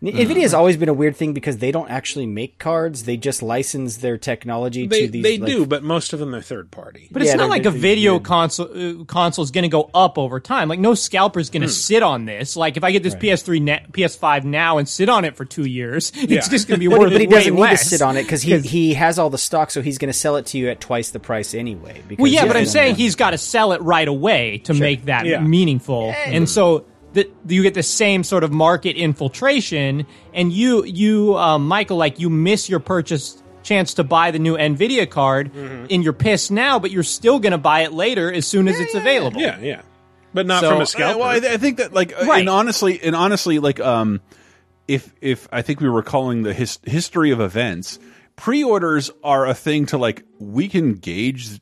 Nvidia has always been a weird thing because they don't actually make cards; they just license their technology They to these. they like- do, but most of them are third party. But it's Yeah, not like a video weird. console uh, console is going to go up over time. Like no scalper is going to sit on this. Like if I get this PS3, na- PS5 now and sit on it for two years, Yeah. it's just going to be But, worth but he doesn't need less. to sit on it because he, he has all the stock, so he's going to sell it to you at twice the price anyway. Because Well, yeah, but I'm you know, saying he's got to sell it right away to make that Yeah. meaningful, and so that you get the same sort of market infiltration, and you, you, um, Michael, like you miss your purchase chance to buy the new Nvidia card, Mm-hmm. and you're pissed now, but you're still going to buy it later as soon as it's available. Yeah, yeah, but not So- from a Uh, scalper. well, I, I think that like, uh, Right. and honestly, and honestly, like, um, if if I think we were calling the his, history of events, pre-orders are a thing to like we can gauge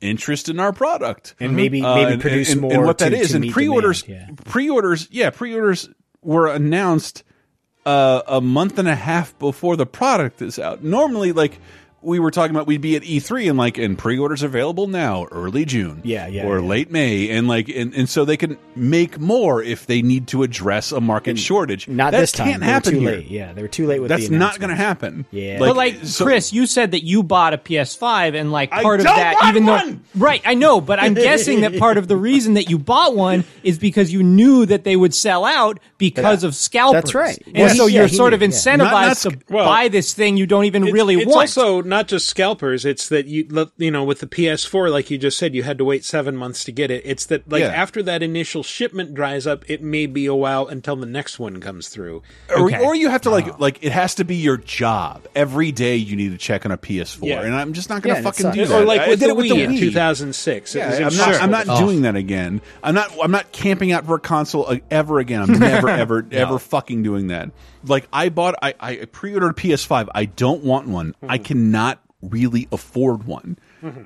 interest in our product. And maybe- Uh, maybe and- produce and, more and what to- that is and pre-orders demand, pre-orders yeah pre-orders were announced uh, a month and a half before the product is out. Normally like we were talking about we'd be at E3 and like and pre-orders available now early June Yeah, yeah, or yeah. late May and like and, and so they can make more if they need to address a market shortage Not that this time. can't They happen too here late. Yeah, they were too late with that's the not going to happen Yeah. but like so- Chris, you said that you bought a PS5, and like I part of that, want even though right, I know, but I'm guessing that part of the reason that you bought one is because you knew that they would sell out because of scalpers. That's right. and Well, so he- you're yeah, he sort of knew, yeah. incentivized Not- not to well, buy this thing you don't even It's- really it's want. also not just scalpers. It's that you, you know, with the PS4, like you just said, you had to wait seven months to get it. It's that, like, Yeah. after that initial shipment dries up, it may be a while until the next one comes through. or, Okay. or you have to like like it has to be your job every day you need to check on a PS4 Yeah. and I'm just not going to and it fucking sucks. do Or that like I with did the it with Wii the in Wii 2006. It Yeah, was I'm not. I'm not Oh. doing that again. I'm not. I'm not camping out for a console uh, ever again. I'm never, ever, ever fucking doing that. Like I bought, I, I pre-ordered PS5. I don't want one. I cannot really afford one.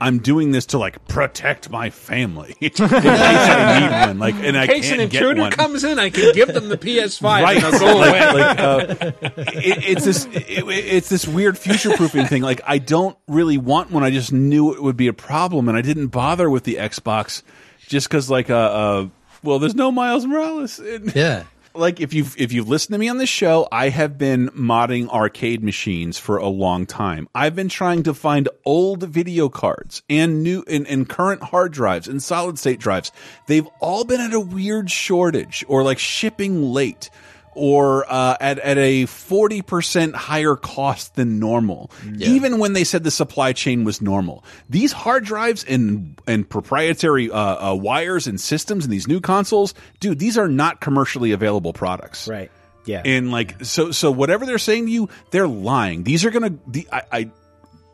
I'm doing this to like protect my family in case I need one. Like, and I In case an can't get intruder one. comes in, I can give them the PS5 Right, and they'll go away. like, like, uh, it, it's this, it, it's this weird future proofing thing. Like, I don't really want one. I just knew it would be a problem, and I didn't bother with the Xbox just because, like, uh, uh, well, there's no Miles Morales. And- Yeah. Like if you've if you've listened to me on this show, I have been modding arcade machines for a long time. I've been trying to find old video cards and new and, and current hard drives and solid state drives. They've all been at a weird shortage or like shipping late or uh, at at a forty percent higher cost than normal. Even when they said the supply chain was normal, these hard drives and and proprietary uh, uh, wires and systems in these new consoles, dude, these are not commercially available products. Right. Yeah. And like so so whatever they're saying to you, they're lying. These are gonna the I, I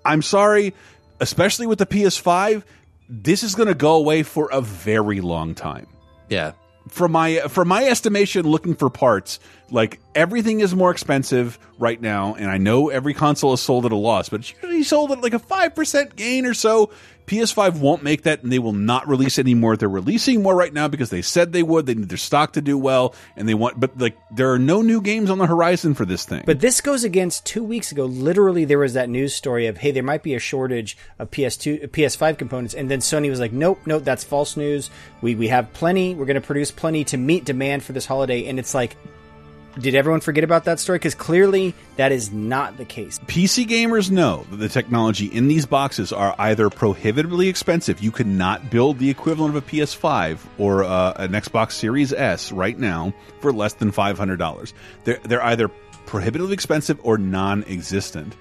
I'm sorry, especially with the PS5, this is gonna go away for a very long time Yeah. From my from my estimation looking for parts like everything is more expensive right now and i know every console is sold at a loss but it's usually sold at like a 5% gain or so ps5 won't make that and they will not release any more they're releasing more right now because they said they would they need their stock to do well and they want but like there are no new games on the horizon for this thing But this goes against two weeks ago. Literally, there was that news story of, hey, there might be a shortage of PS2, PS5 components, and then Sony was like, nope, nope, that's false news. We we have plenty. We're going to produce plenty to meet demand for this holiday, and it's like, did everyone forget about that story? Because clearly that is not the case. PC gamers know that the technology in these boxes are either prohibitively expensive. You cannot build the equivalent of a PS5 or uh, an Xbox Series S right now for less than $500. They're, they're either prohibitively expensive or non existent.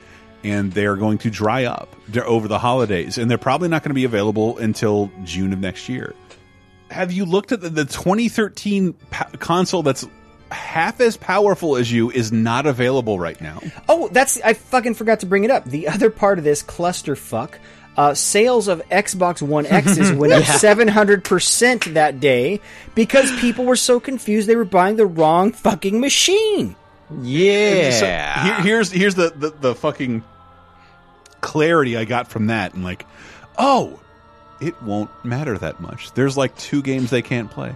And they're going to dry up over the holidays. And they're probably not going to be available until June of next year. Have you looked at the, the 2013 pa- console that's half as powerful as you is not available right now? Oh, that's I fucking forgot to bring it up. The other part of this clusterfuck. Uh, sales of Xbox One X's went up seven hundred percent that day because people were so confused they were buying the wrong fucking machine. So, here, here's here's the, the the fucking clarity I got from that, and like, oh, it won't matter that much. There's like two games they can't play.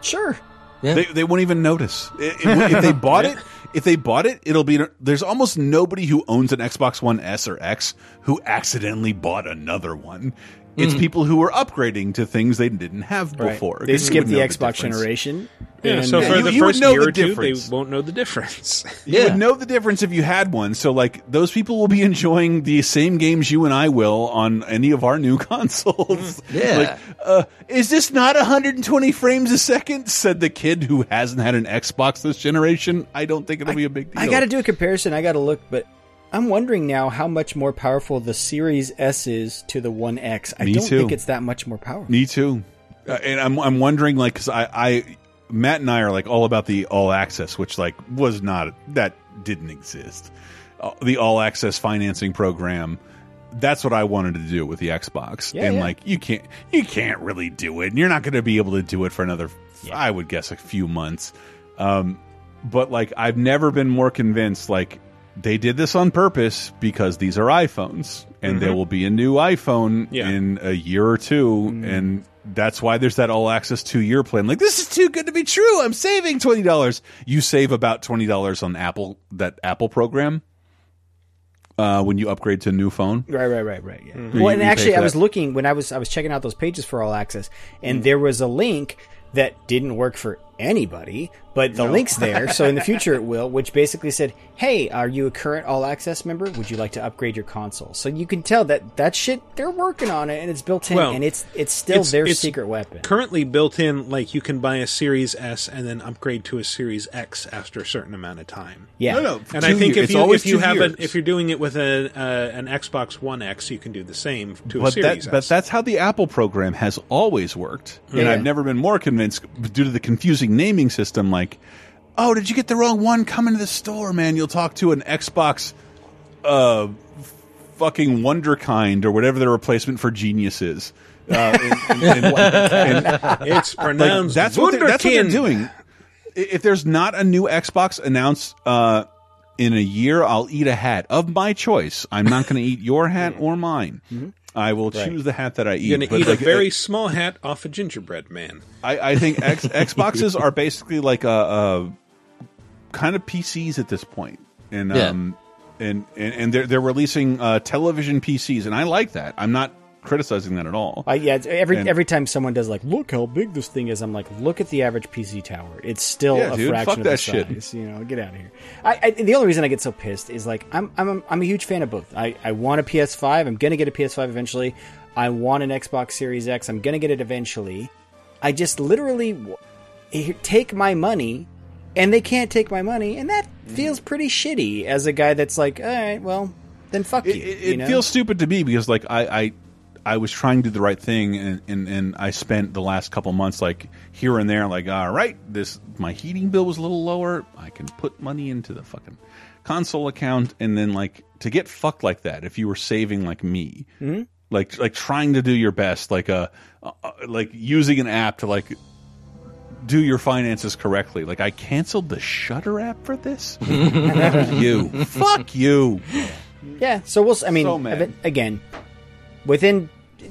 Sure. They, they won't even notice if, if they bought it. If they bought it, it'll be. There's almost nobody who owns an Xbox One S or X who accidentally bought another one. It's Mhm. people who are upgrading to things they didn't have Right. before. They You skipped the Xbox difference. generation. Yeah, and- so for you- the you would first know year the or two, difference. they won't know the difference. You would know the difference if you had one. So, like, those people will be enjoying the same games you and I will on any of our new consoles. Yeah. Like, uh, is this not 120 frames a second? Said the kid who hasn't had an Xbox this generation. I don't think it'll be a big deal. I got to do a comparison. I got to look, but I'm wondering now how much more powerful the Series S is to the One X. I Me don't too. think it's that much more powerful. Me too. Uh, and I'm I'm wondering like because I I Matt and I are like all about the all access, which like was not that didn't exist. Uh, the all access financing program. That's what I wanted to do with the Xbox, Yeah, and yeah. like you can't you can't really do it, and you're not going to be able to do it for another, I would guess, a few months. Um, but like I've never been more convinced. Like they did this on purpose because these are iPhones, and there Mhm. will be a new iPhone Yeah. in a year or two, and that's why there's that all access two year plan. Like this is too good to be true. I'm saving twenty dollars. You save about twenty dollars on Apple that Apple program uh, when you upgrade to a new phone. Right, right, right, right. Yeah. You- Well, and you pay actually, I was looking when I was I was checking out those pages for All Access, and there was a link that didn't work for anybody, but the No. link's there, so in the future it will. Which basically said, "Hey, are you a current All Access member? Would you like to upgrade your console?" So you can tell that that shit they're working on it, and it's built in, Well, and it's it's still It's- their it's secret weapon. Currently built in, like you can buy a Series S and then upgrade to a Series X after a certain amount of time. Yeah. No, no, and I think year- if you if you have years. an if you're doing it with a uh, an Xbox One X, you can do the same to a But Series that, but that's how the Apple program has always worked, and Yeah. I've never been more convinced due to the confusing naming system. Like, oh, did you get the wrong one? Come into the store, man. You'll talk to an Xbox, uh, fucking Wonderkind or whatever the replacement for Genius is. Uh, and- and- and- and- It's like, pronounced that's what they're, that's what they're doing. If there's not a new Xbox announced uh, in a year, I'll eat a hat of my choice. I'm not going to eat your hat or mine. I will Right. choose the hat that I eat. You're going to eat like, a very small hat off a gingerbread man. I, I think X, Xboxes are basically like a, a kind of PCs at this point, and Yeah. um, and, and and they're they're releasing uh, television PCs, and I like that. I'm not criticizing that at all. I, yeah, every And- every time someone does like, look how big this thing is. I'm like, look at the average PC tower. It's still Yeah, a dude, fraction of that the shit. size. You know, get out of here. I, I the only reason I get so pissed is like I'm I'm I'm a huge fan of both. I I want a PS5. I'm gonna get a PS5 eventually. I want an Xbox Series X. I'm gonna get it eventually. I just literally w- eh, take my money. And they can't take my money, and that feels pretty shitty as a guy that's like, all right, well, then fuck you. it, it, you know? feels stupid to me because like I, I I was trying to do the right thing and, and and I spent the last couple months like here and there like all right this my heating bill was a little lower. I can put money into the fucking console account. And then like to get fucked like that if you were saving like me Mhm. like like trying to do your best like uh, uh like using an app to like do your finances correctly. Like I canceled the Shutter app for this? Fuck you. Fuck you. Yeah, so we'll. I mean, So again, within,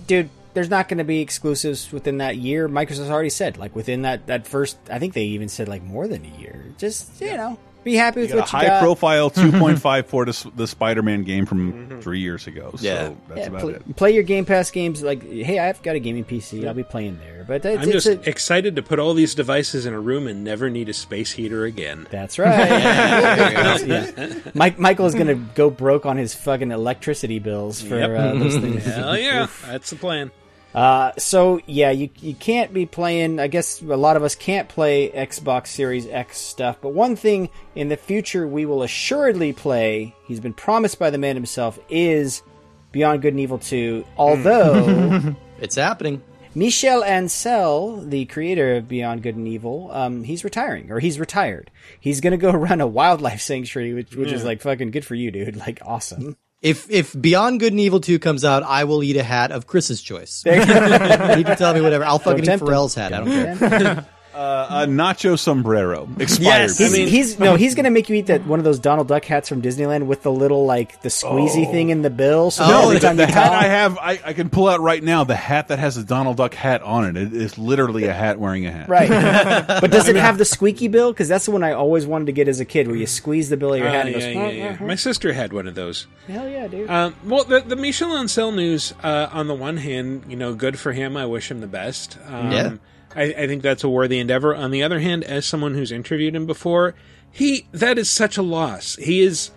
dude, there's not going to be exclusives within that year. Microsoft's already said, like within that that first. I think they even said like more than a year. Just you know, be happy with You got a what you high got. profile 2.5 for the, the Spider-Man game from three years ago. So Yeah. that's Yeah, about pl- it. Play your Game Pass games. Like, hey, I've got a gaming PC. I'll be playing there. But it's, I'm it's just a, excited to put all these devices in a room and never need a space heater again. That's right. yeah. Mike, Michael is going to go broke on his fucking electricity bills for Yep. uh, those things. Hell yeah, that's the plan. Uh, so yeah, you you can't be playing. I guess a lot of us can't play Xbox Series X stuff. But one thing in the future we will assuredly play. He's been promised by the man himself is Beyond Good and Evil Two. Although It's happening. Michel Ancel, the creator of Beyond Good and Evil, um, he's retiring or he's retired. He's gonna go run a wildlife sanctuary, which which is like fucking good for you, dude. Like awesome. If if Beyond Good and Evil 2 comes out, I will eat a hat of Chris's choice. you There you go. can tell me whatever. I'll fucking Don't eat. Pharrell's hat. I don't care. Uh, a nacho sombrero expired. He's, he's no, he's gonna make you eat that one of those Donald Duck hats from Disneyland with the little like the squeezy thing in the bill. So no, every the, time the you hat I have, I, I can pull out right now. The hat that has a Donald Duck hat on it. It is literally a hat wearing a hat. Right, but does it have the squeaky bill? Because that's the one I always wanted to get as a kid, where you squeeze the bill of your Uh, hat and yeah, goes. yeah, yeah. My sister had one of those. Hell yeah, dude. Um, well, the, the Michel Ancel news, uh, on the one hand, you know, good for him. I wish him the best. Um, Yeah. I, I think that's a worthy endeavor. On the other hand, as someone who's interviewed him before, he that is such a loss. He is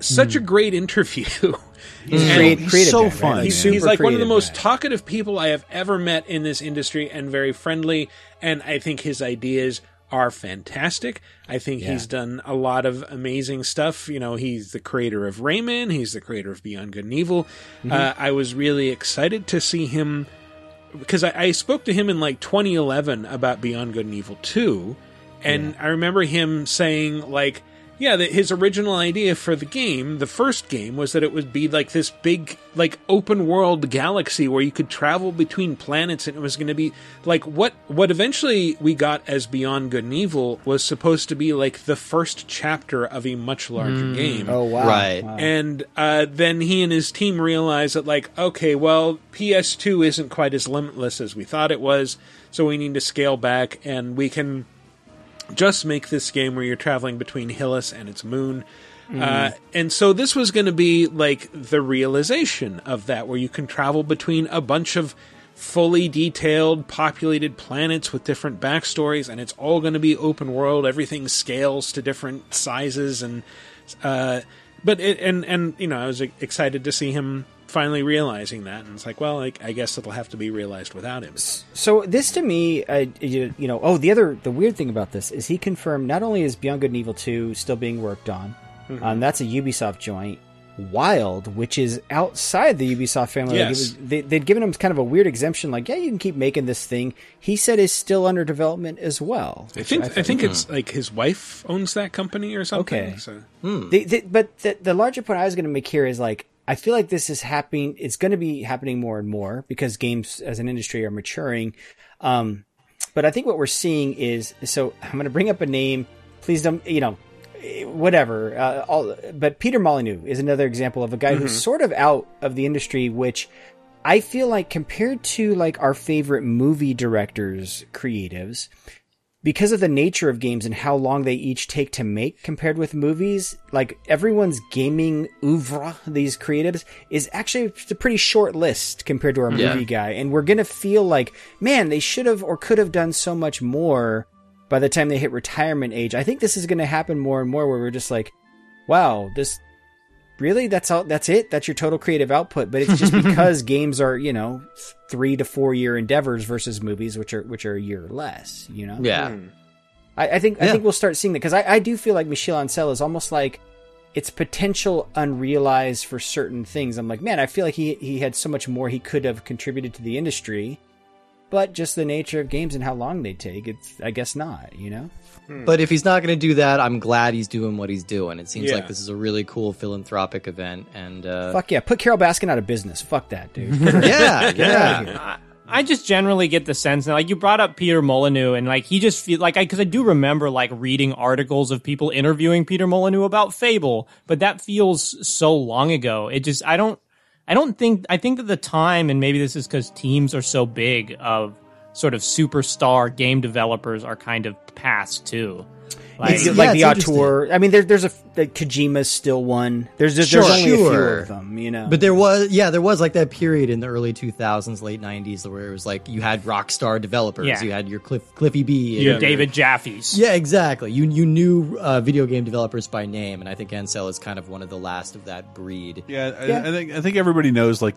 such a great interview. He's And creative so guy, right? fun, He's, he's like one of the most guy. talkative people I have ever met in this industry and very friendly. And I think his ideas are fantastic. I think he's done a lot of amazing stuff. You know, he's the creator of Rayman, he's the creator of Beyond Good and Evil. Uh, I was really excited to see him because I, I spoke to him in like 2011 about Beyond Good and Evil 2, and I remember him saying like, yeah, that his original idea for the game, the first game, was that it would be like this big, like open world galaxy where you could travel between planets, and it was going to be like what what eventually we got as Beyond Good and Evil was supposed to be like the first chapter of a much larger game. Oh wow! Right. Wow. And uh, then he and his team realized that, like, okay, well, PS2 isn't quite as limitless as we thought it was, so we need to scale back, and we can just make this game where you're traveling between Hillys and its moon. Uh, and so this was going to be like the realization of that, where you can travel between a bunch of fully detailed, populated planets with different backstories, and it's all going to be open world. Everything scales to different sizes, and uh, but it, and and you know, I was excited to see him finally realizing that, and it's like, well, like, I guess it'll have to be realized without him. So this to me, uh, you, you know, oh, the other, the weird thing about this is he confirmed not only is Beyond Good and Evil two still being worked on, Mm-hmm. um, that's a Ubisoft joint. Wild, which is outside the Ubisoft family, like was, they, they'd given him kind of a weird exemption, like yeah, you can keep making this thing. He said is still under development as well. I think I, thought- think it's like his wife owns that company or something. Okay. So. The, the, but the, the larger point I was going to make here is like I feel like this is happening. It's going to be happening more and more because games as an industry are maturing. Um, but I think what we're seeing is so I'm going to bring up a name. Please don't you know whatever. Uh, all, but Peter Molyneux is another example of a guy who's sort of out of the industry, which I feel like compared to like our favorite movie directors, creatives, because of the nature of games and how long they each take to make compared with movies, like everyone's gaming oeuvre, these creatives, is actually a pretty short list compared to our Yeah. movie guy. And we're gonna feel like, man, they should have or could have done so much more by the time they hit retirement age. I think this is gonna happen more and more where we're just like, wow, this really that's all that's it that's your total creative output but it's just because games are you know three to four year endeavors versus movies which are which are a year less you know Yeah. Hmm. I, I think I think we'll start seeing that because I, I do feel like Michel Ancel is almost like it's potential unrealized for certain things. I'm like, man, I feel like he he had so much more he could have contributed to the industry, but just the nature of games and how long they take, it's I guess not. You know, But if he's not going to do that, I'm glad he's doing what he's doing. It seems Yeah. like this is a really cool philanthropic event, and uh, fuck yeah, put Carole Baskin out of business. Fuck that, dude. yeah, Get yeah. I, I just generally get the sense that, like, you brought up Peter Molyneux, and like he just feel like I because I do remember like reading articles of people interviewing Peter Molyneux about Fable, but that feels so long ago. It just I don't I don't think I think that the time, and maybe this is because teams are so big of sort of superstar game developers are kind of past too. Like, Yeah, like the it's auteur. I mean, there, there's a the Kojima's still one. There's just, Sure, there's only a few of them, you know. But there was, yeah, there was like that period in the early 2000s, late 90s, where it was like you had Rockstar developers, Yeah. you had your Cliff, Cliffy B, and your your- David Jaffe's. Yeah, exactly. You you knew uh, video game developers by name, and I think Ancel is kind of one of the last of that breed. Yeah, I, Yeah. I think I think everybody knows like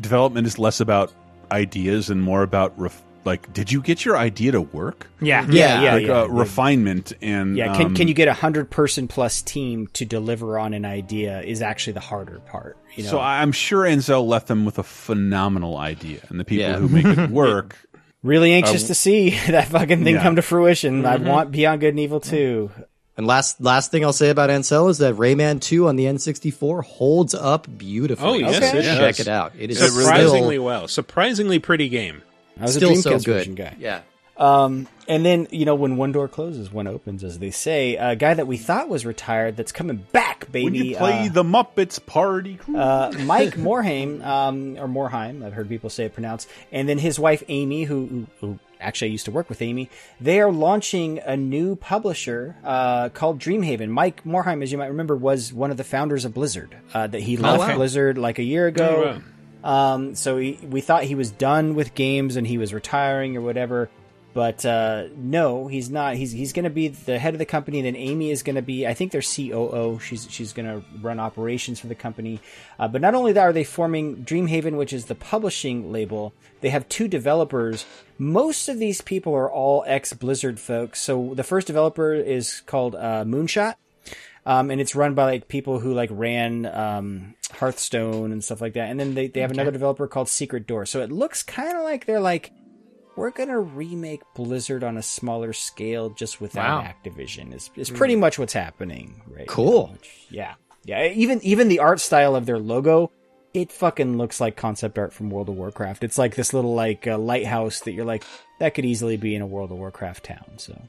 development is less about ideas and more about ref- like did you get your idea to work? Yeah. yeah, yeah, like yeah. uh, refinement and yeah, can um, can you get a hundred person plus team to deliver on an idea is actually the harder part. You know, So I'm sure Ancel left them with a phenomenal idea, and the people Yeah. who make it work. really anxious to see that fucking thing yeah. come to fruition. I want Beyond Good and Evil too. And last last thing I'll say about Ancel is that Rayman 2 on the N64 holds up beautifully. Oh, yes, Okay. it check does. it out. It is Surprisingly still, well. Surprisingly pretty game. I was still a so Dreamcast good. version guy. Yeah. Um, and then you know when one door closes, one opens, as they say. A guy that we thought was retired that's coming back, baby. When you play uh, the Muppets Party, uh, Mike Morhaime, um, or Morhaime, I've heard people say it pronounced, and then his wife Amy, who, who, who actually I used to work with Amy. They are launching a new publisher uh, called Dreamhaven. Mike Morhaime, as you might remember, was one of the founders of Blizzard. Uh, that he left wow. Blizzard like a year ago. Um, so he, we thought he was done with games and he was retiring or whatever. But uh, no, he's not. He's he's going to be the head of the company. Then Amy is going to be, I think, their COO. She's she's going to run operations for the company. Uh, but not only that, are they forming Dreamhaven, which is the publishing label. They have two developers. Most of these people are all ex Blizzard folks. So the first developer is called uh, Moonshot. Um, and it's run by like people who like ran um, Hearthstone and stuff like that. And then they, they have another developer called Secret Door. So it looks kind of like they're like, we're gonna remake Blizzard on a smaller scale, just without Wow. Activision. Is is pretty much what's happening, right? Cool. now, which- yeah, yeah. Even even the art style of their logo, it fucking looks like concept art from World of Warcraft. It's like this little like uh, lighthouse that you're like that could easily be in a World of Warcraft town. So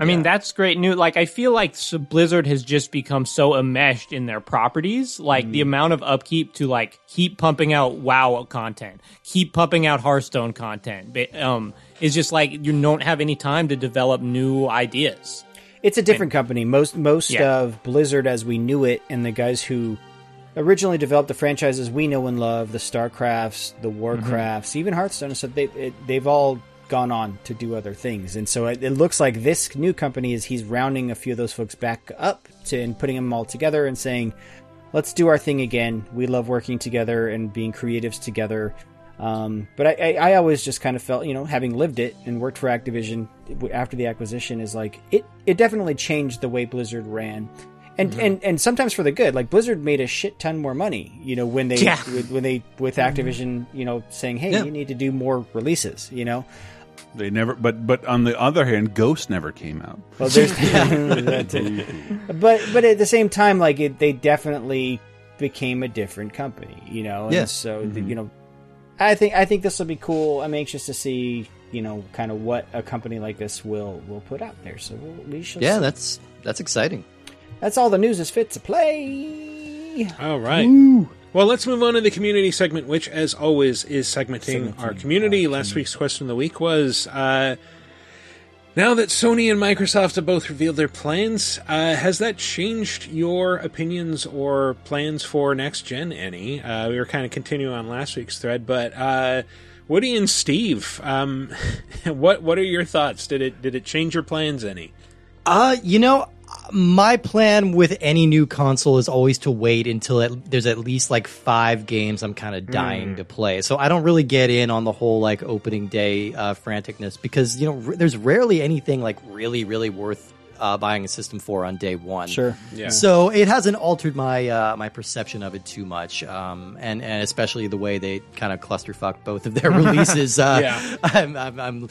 I mean, that's great news. Like, I feel like Blizzard has just become so enmeshed in their properties. Like, Mm. the amount of upkeep to like keep pumping out WoW content, keep pumping out Hearthstone content, um, is just like you don't have any time to develop new ideas. it's a different company. Most most Yeah. of Blizzard as we knew it, and the guys who originally developed the franchises we know and love, the Starcrafts, the Warcrafts, even Hearthstone, so they it, they've all gone on to do other things, and so it, it looks like this new company is he's rounding a few of those folks back up to and putting them all together and saying, let's do our thing again. We love working together and being creatives together. Um, but I, I, I always just kind of felt, you know, having lived it and worked for Activision after the acquisition is like it, it definitely changed the way Blizzard ran. And, and and sometimes for the good. Like Blizzard made a shit ton more money, you know, when they Yeah. when they with Activision, you know, saying, "Hey, Yeah. you need to do more releases," you know. They never, but but on the other hand, Ghost never came out. Well, there's that but but at the same time, like it, they definitely became a different company, you know. And Yes. So the- mm-hmm. you know, I think I think this will be cool. I'm anxious to see you know kind of what a company like this will will put out there. So we'll, we shall. Yeah, see. that's that's exciting. that's all the news is fit to play. All right. Well, let's move on to the community segment, which, as always, is segmenting our community. Last week's question of the week was uh, Now that Sony and Microsoft have both revealed their plans, uh, has that changed your opinions or plans for next gen any? Uh, we were kind of continuing on last week's thread, but uh, Woody and Steve, um, what what are your thoughts? Did it did it change your plans any? Uh, you know, my plan with any new console is always to wait until it, there's at least like five games I'm kind of dying Mm. to play. So I don't really get in on the whole like opening day uh, franticness because you know r- there's rarely anything like really really worth uh, buying a system for on day one. Sure. Yeah. So it hasn't altered my uh, my perception of it too much, um, and and especially the way they kind of clusterfuck both of their releases. Uh, Yeah. I'm, I'm, I'm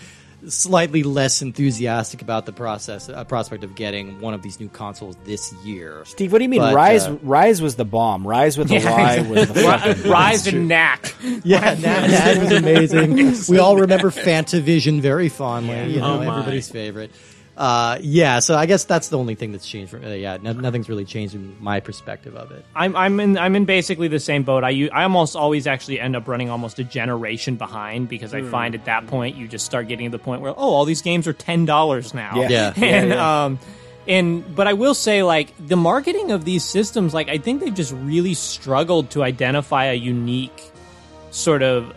slightly less enthusiastic about the process uh, prospect of getting one of these new consoles this year. Steve, what do you mean? But, Ryse uh, Ryse was the bomb. Ryse with a Yeah, Y was the fucking Ryse and Knack. Yeah, that, that was amazing. we all remember Fantavision very fondly. Yeah. You know, Oh, everybody's favorite. Uh, yeah, so I guess that's the only thing that's changed. From, uh, yeah, no, nothing's really changed in my perspective of it. I'm I'm in I'm in basically the same boat. I I almost always actually end up running almost a generation behind because I Hmm. find at that point you just start getting to the point where oh all these games are ten dollars now. Yeah. Yeah. and Yeah, yeah. um and but I will say like the marketing of these systems like I think they've just really struggled to identify a unique sort of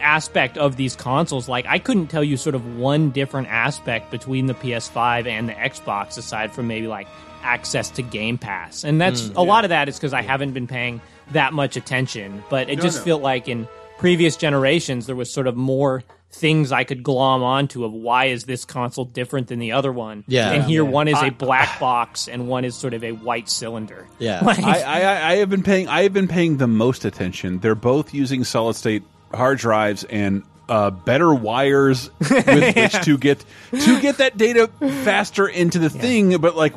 aspect of these consoles like I couldn't tell you sort of one different aspect between the PS5 and the Xbox aside from maybe like access to Game Pass. And that's mm, a lot of that is cuz I haven't been paying that much attention, but it No, just no. felt like in previous generations there was sort of more things I could glom onto of why is this console different than the other one. Yeah. And here Yeah. one is a black box and one is sort of a white cylinder. Yeah. Like- I, I, I have been paying. I have been paying the most attention. They're both using solid state hard drives and uh, better wires with which to get to get that data faster into the thing. But like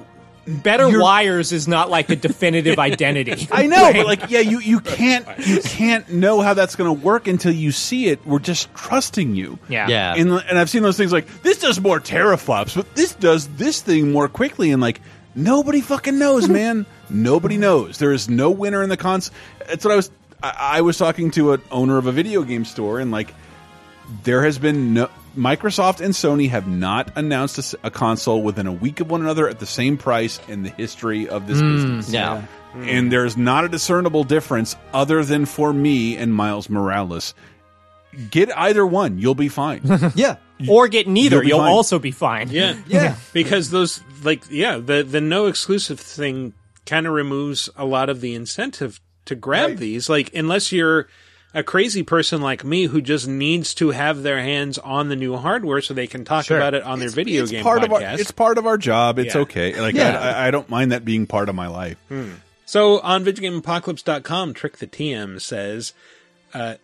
better wires is not like a definitive identity. I know, Right? but like, yeah, you you can't you can't know how that's going to work until you see it. We're just trusting you. Yeah. Yeah. And and I've seen those things like this does more teraflops, but this does this thing more quickly, and like nobody fucking knows, man. nobody knows. There is no winner in the cons. That's what I was. I, I was talking to an owner of a video game store, and like there has been no. Microsoft and Sony have not announced a console within a week of one another at the same price in the history of this Mm, business. yeah. And there's not a discernible difference other than for me and Miles Morales. Get either one, you'll be fine. yeah. Or get neither, You'll be you'll also be fine. Yeah, Yeah. because those like yeah, the the no exclusive thing kind of removes a lot of the incentive to grab these. Like unless you're a crazy person like me who just needs to have their hands on the new hardware so they can talk Sure. about it on their video it's game part podcast. of our it's part of our job. It's Yeah. okay. Like Yeah. I, I- I don't mind that being part of my life. So on VidjagameApocalypse.com, Trick the TM says, uh,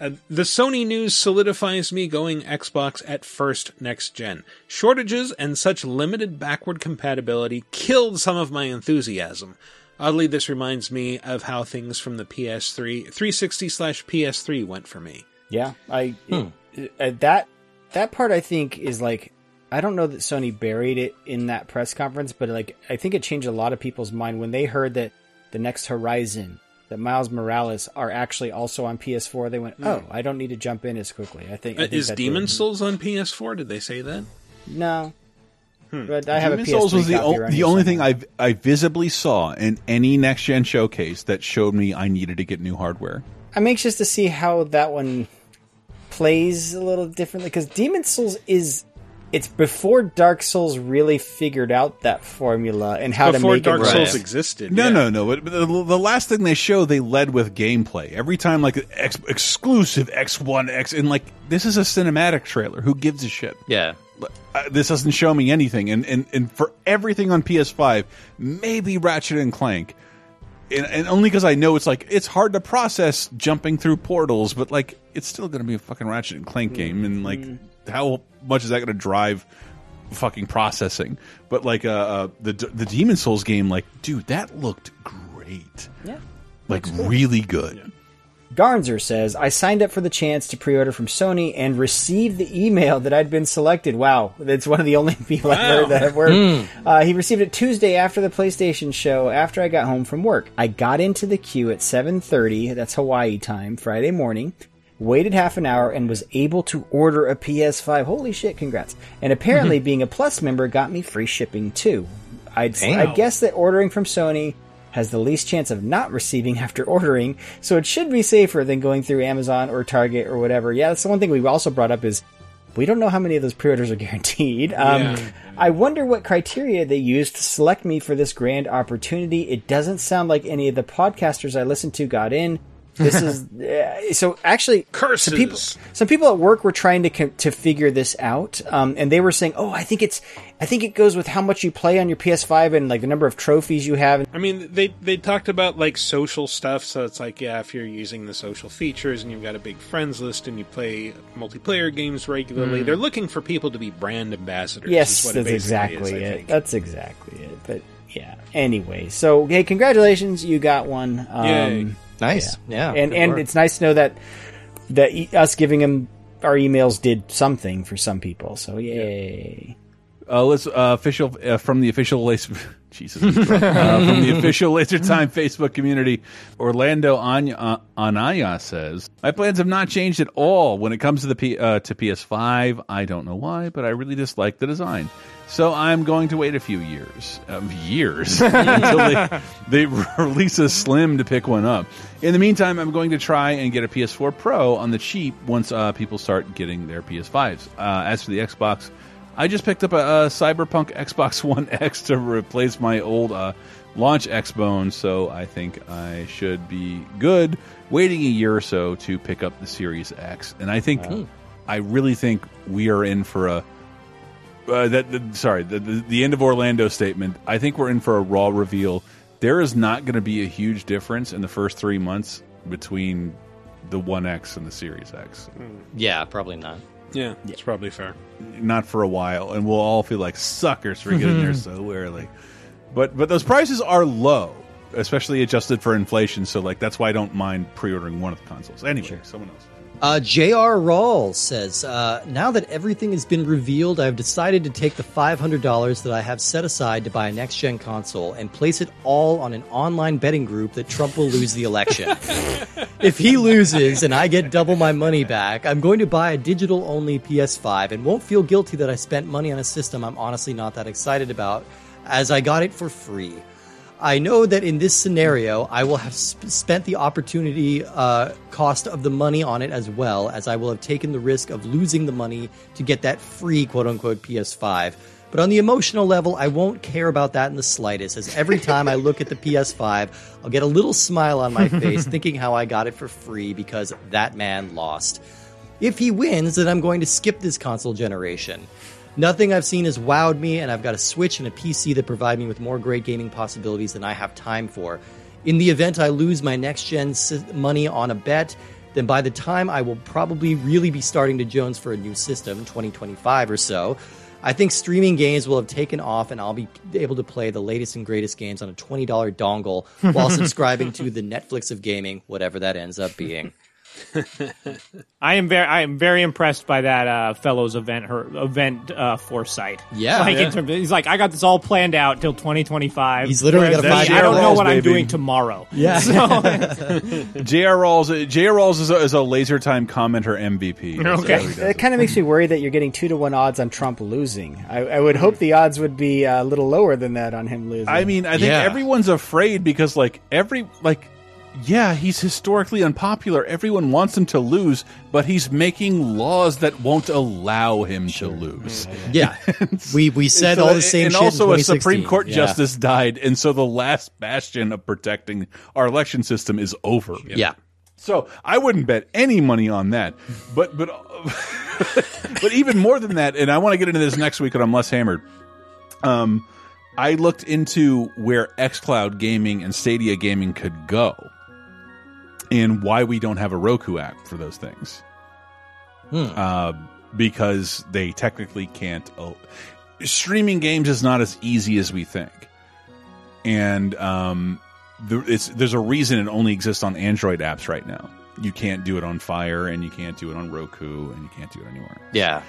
uh, the Sony news solidifies me going Xbox at first next gen. Shortages and such limited backward compatibility killed some of my enthusiasm. Oddly, this reminds me of how things from the PS3, 360 slash PS3 went for me. Yeah, I Hmm. uh, that that part I think is like I don't know that Sony buried it in that press conference, but like I think it changed a lot of people's mind when they heard that the next Horizon, that Miles Morales are actually also on PS4. They went, Hmm. "Oh, I don't need to jump in as quickly." I think, I Uh, think is Demon Souls on PS4? Did they say that? No, Hmm. but I have Demon a PS3 Souls was the, copy o- the only thing I I visibly saw in any next gen showcase that showed me I needed to get new hardware. I'm anxious to see how that one plays a little differently because Demon Souls is it's before Dark Souls really figured out that formula and how Before to make Dark it Souls work. existed. No, yeah. no, no. But but the, the last thing they show, they led with gameplay. Every time, like ex- exclusive X One X, and like this is a cinematic trailer. Who gives a shit? Yeah. Uh, this doesn't show me anything. And and and for everything on PS5, maybe Ratchet and Clank. And, and only because I know it's like it's hard to process jumping through portals, but like it's still going to be a fucking Ratchet and Clank game, and like how much is that going to drive fucking processing? But like uh, uh the the Demon Souls game, like dude, that looked great, Yeah. like really good. Garnzer says, I signed up for the chance to pre order from Sony and received the email that I'd been selected. Wow, that's one of the only people I've heard that have worked. Uh, he received it Tuesday after the PlayStation show after I got home from work. I got into the queue at 7.30, that's Hawaii time, Friday morning, waited half an hour, and was able to order a PS5. Holy shit, congrats. And apparently being a Plus member got me free shipping too. I'd. I guess that ordering from Sony has the least chance of not receiving after ordering, so it should be safer than going through Amazon or Target or whatever. Yeah, that's the one thing we also brought up is we don't know how many of those pre-orders are guaranteed. Um, Yeah. I wonder what criteria they used to select me for this grand opportunity. It doesn't sound like any of the podcasters I listened to got in. This is uh, so actually Curses. Some people, some people at work were trying to to figure this out, um, and they were saying, "Oh, I think it's, I think it goes with how much you play on your PS5 and like the number of trophies you have." I mean, they they talked about like social stuff, so it's like, yeah, if you're using the social features and you've got a big friends list and you play multiplayer games regularly, Mm. they're looking for people to be brand ambassadors. Yes, that's exactly is, it. That's exactly it. But yeah. Anyway, so hey, congratulations, you got one. Um, Yay. Nice. Yeah. and and work. it's nice to know that that e- us giving them our emails did something for some people. So yay. Uh, let's uh, official uh, from the official laser. Jesus, uh, from the official Laser Time Facebook community, Orlando Anya, uh, Anaya says, "My plans have not changed at all when it comes to the P, uh, to PS5. I don't know why, but I really dislike the design, so I'm going to wait a few years, um, years until they, they release a Slim to pick one up. In the meantime, I'm going to try and get a PS4 Pro on the cheap once uh, people start getting their PS5s. Uh, as for the Xbox." I just picked up a, a Cyberpunk Xbox One X to replace my old uh, launch Xbone, so I think I should be good waiting a year or so to pick up the Series X. And I think, I really think we are in for a. Uh, that, that- sorry, the, the the end of Orlando statement. I think we're in for a raw reveal. There is not going to be a huge difference in the first three months between the One X and the Series X. yeah, probably not. Yeah, it's probably fair. not for a while, and we'll all feel like suckers for getting there so early. But but those prices are low, especially adjusted for inflation. So like that's why I don't mind pre-ordering one of the consoles. Anyway, someone else. Uh, J.R. Rawls says, uh, now that everything has been revealed, I've decided to take the $500 that I have set aside to buy a next gen console and place it all on an online betting group that Trump will lose the election. if he loses and I get double my money back, I'm going to buy a digital only PS5 and won't feel guilty that I spent money on a system I'm honestly not that excited about, as I got it for free. I know that in this scenario, I will have sp- spent the opportunity uh, cost of the money on it as well, as I will have taken the risk of losing the money to get that free quote unquote PS5. But on the emotional level, I won't care about that in the slightest, as every time I look at the PS5, I'll get a little smile on my face thinking how I got it for free because that man lost. If he wins, then I'm going to skip this console generation. Nothing I've seen has wowed me, and I've got a Switch and a PC that provide me with more great gaming possibilities than I have time for. In the event I lose my next gen money on a bet, then by the time I will probably really be starting to Jones for a new system, 2025 or so, I think streaming games will have taken off and I'll be able to play the latest and greatest games on a $20 dongle while subscribing to the Netflix of gaming, whatever that ends up being. I am very, I am very impressed by that uh, fellow's event, her event uh, foresight. Yeah. like in terms of- he's like, I got this all planned out till 2025. He's literally got a five-year I don't know Rawls, what I'm baby. doing tomorrow. Yeah. So, J.R. Rawls, J.R. Rawls is a, is a laser time commenter MVP. Okay. how he It kind of makes me worry that you're getting two to one odds on Trump losing. I, I would hope the odds would be a little lower than that on him losing. I mean, I think Yeah. everyone's afraid because, like, every like, yeah, he's historically unpopular. Everyone wants him to lose, but he's making laws that won't allow him to lose. Yeah. we we said So- all the same and shit in also a Supreme Court Yeah. justice died, and so the last bastion of protecting our election system is over. Yeah. So I wouldn't bet any money on that. But but but even more than that, and I want to get into this next week and I'm less hammered. Um, I looked into where XCloud gaming and Stadia gaming could go, and why we don't have a Roku app for those things. Uh, because they technically can't. Uh, streaming games is not as easy as we think, and um, the, it's there's a reason it only exists on Android apps right now. You can't do it on Fire, and you can't do it on Roku, and you can't do it anywhere. Yeah.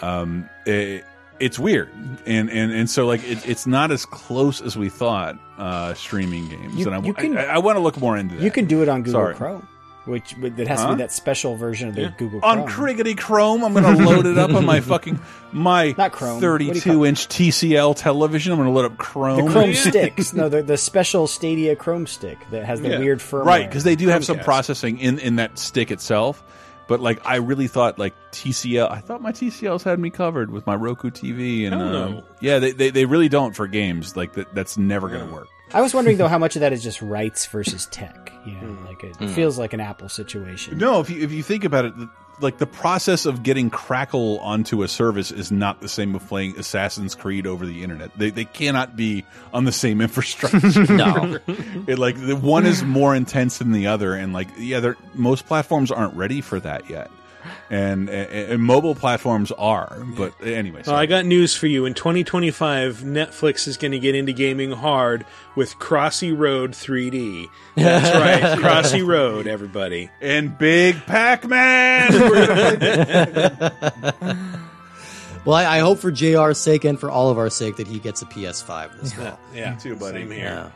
Um, it, it's weird, and and and so like it, it's not as close as we thought. Uh, streaming games, You- and I, you can- I, I want to look more into that. you can do it on Google Sorry. Chrome, which that has to be that special version of the Yeah. Google Chrome. on Criggity Chrome. I'm going to load it up on my fucking my Not Chrome. What do you 32 inch TCL television. I'm going to load up Chrome. the Chrome sticks, no, the the special Stadia Chrome stick that has the Yeah. weird firmware. right? Because they do have some processing in in that stick itself. But like, I really thought like TCL. I thought my TCLs had me covered with my Roku TV, and Hell um, yeah, they, they they really don't for games. Like that, that's never going to work. I was wondering though how much of that is just rights versus tech. You know, Hmm. like it Mm. feels like an Apple situation. No, if you if you think about it, the- like the process of getting Crackle onto a service is not the same of playing Assassin's Creed over the internet. They they cannot be on the same infrastructure. No. it like the one is more intense than the other, and like yeah, most platforms aren't ready for that yet, and and, and mobile platforms are. But anyway, Well, I got news for you. In 2025, Netflix is going to get into gaming hard with Crossy Road 3D. That's right, Crossy Road, everybody. and Big Pac Man. Well, I, I hope for JR's sake and for all of our sake that he gets a PS5 this fall. yeah, too, buddy. Same here.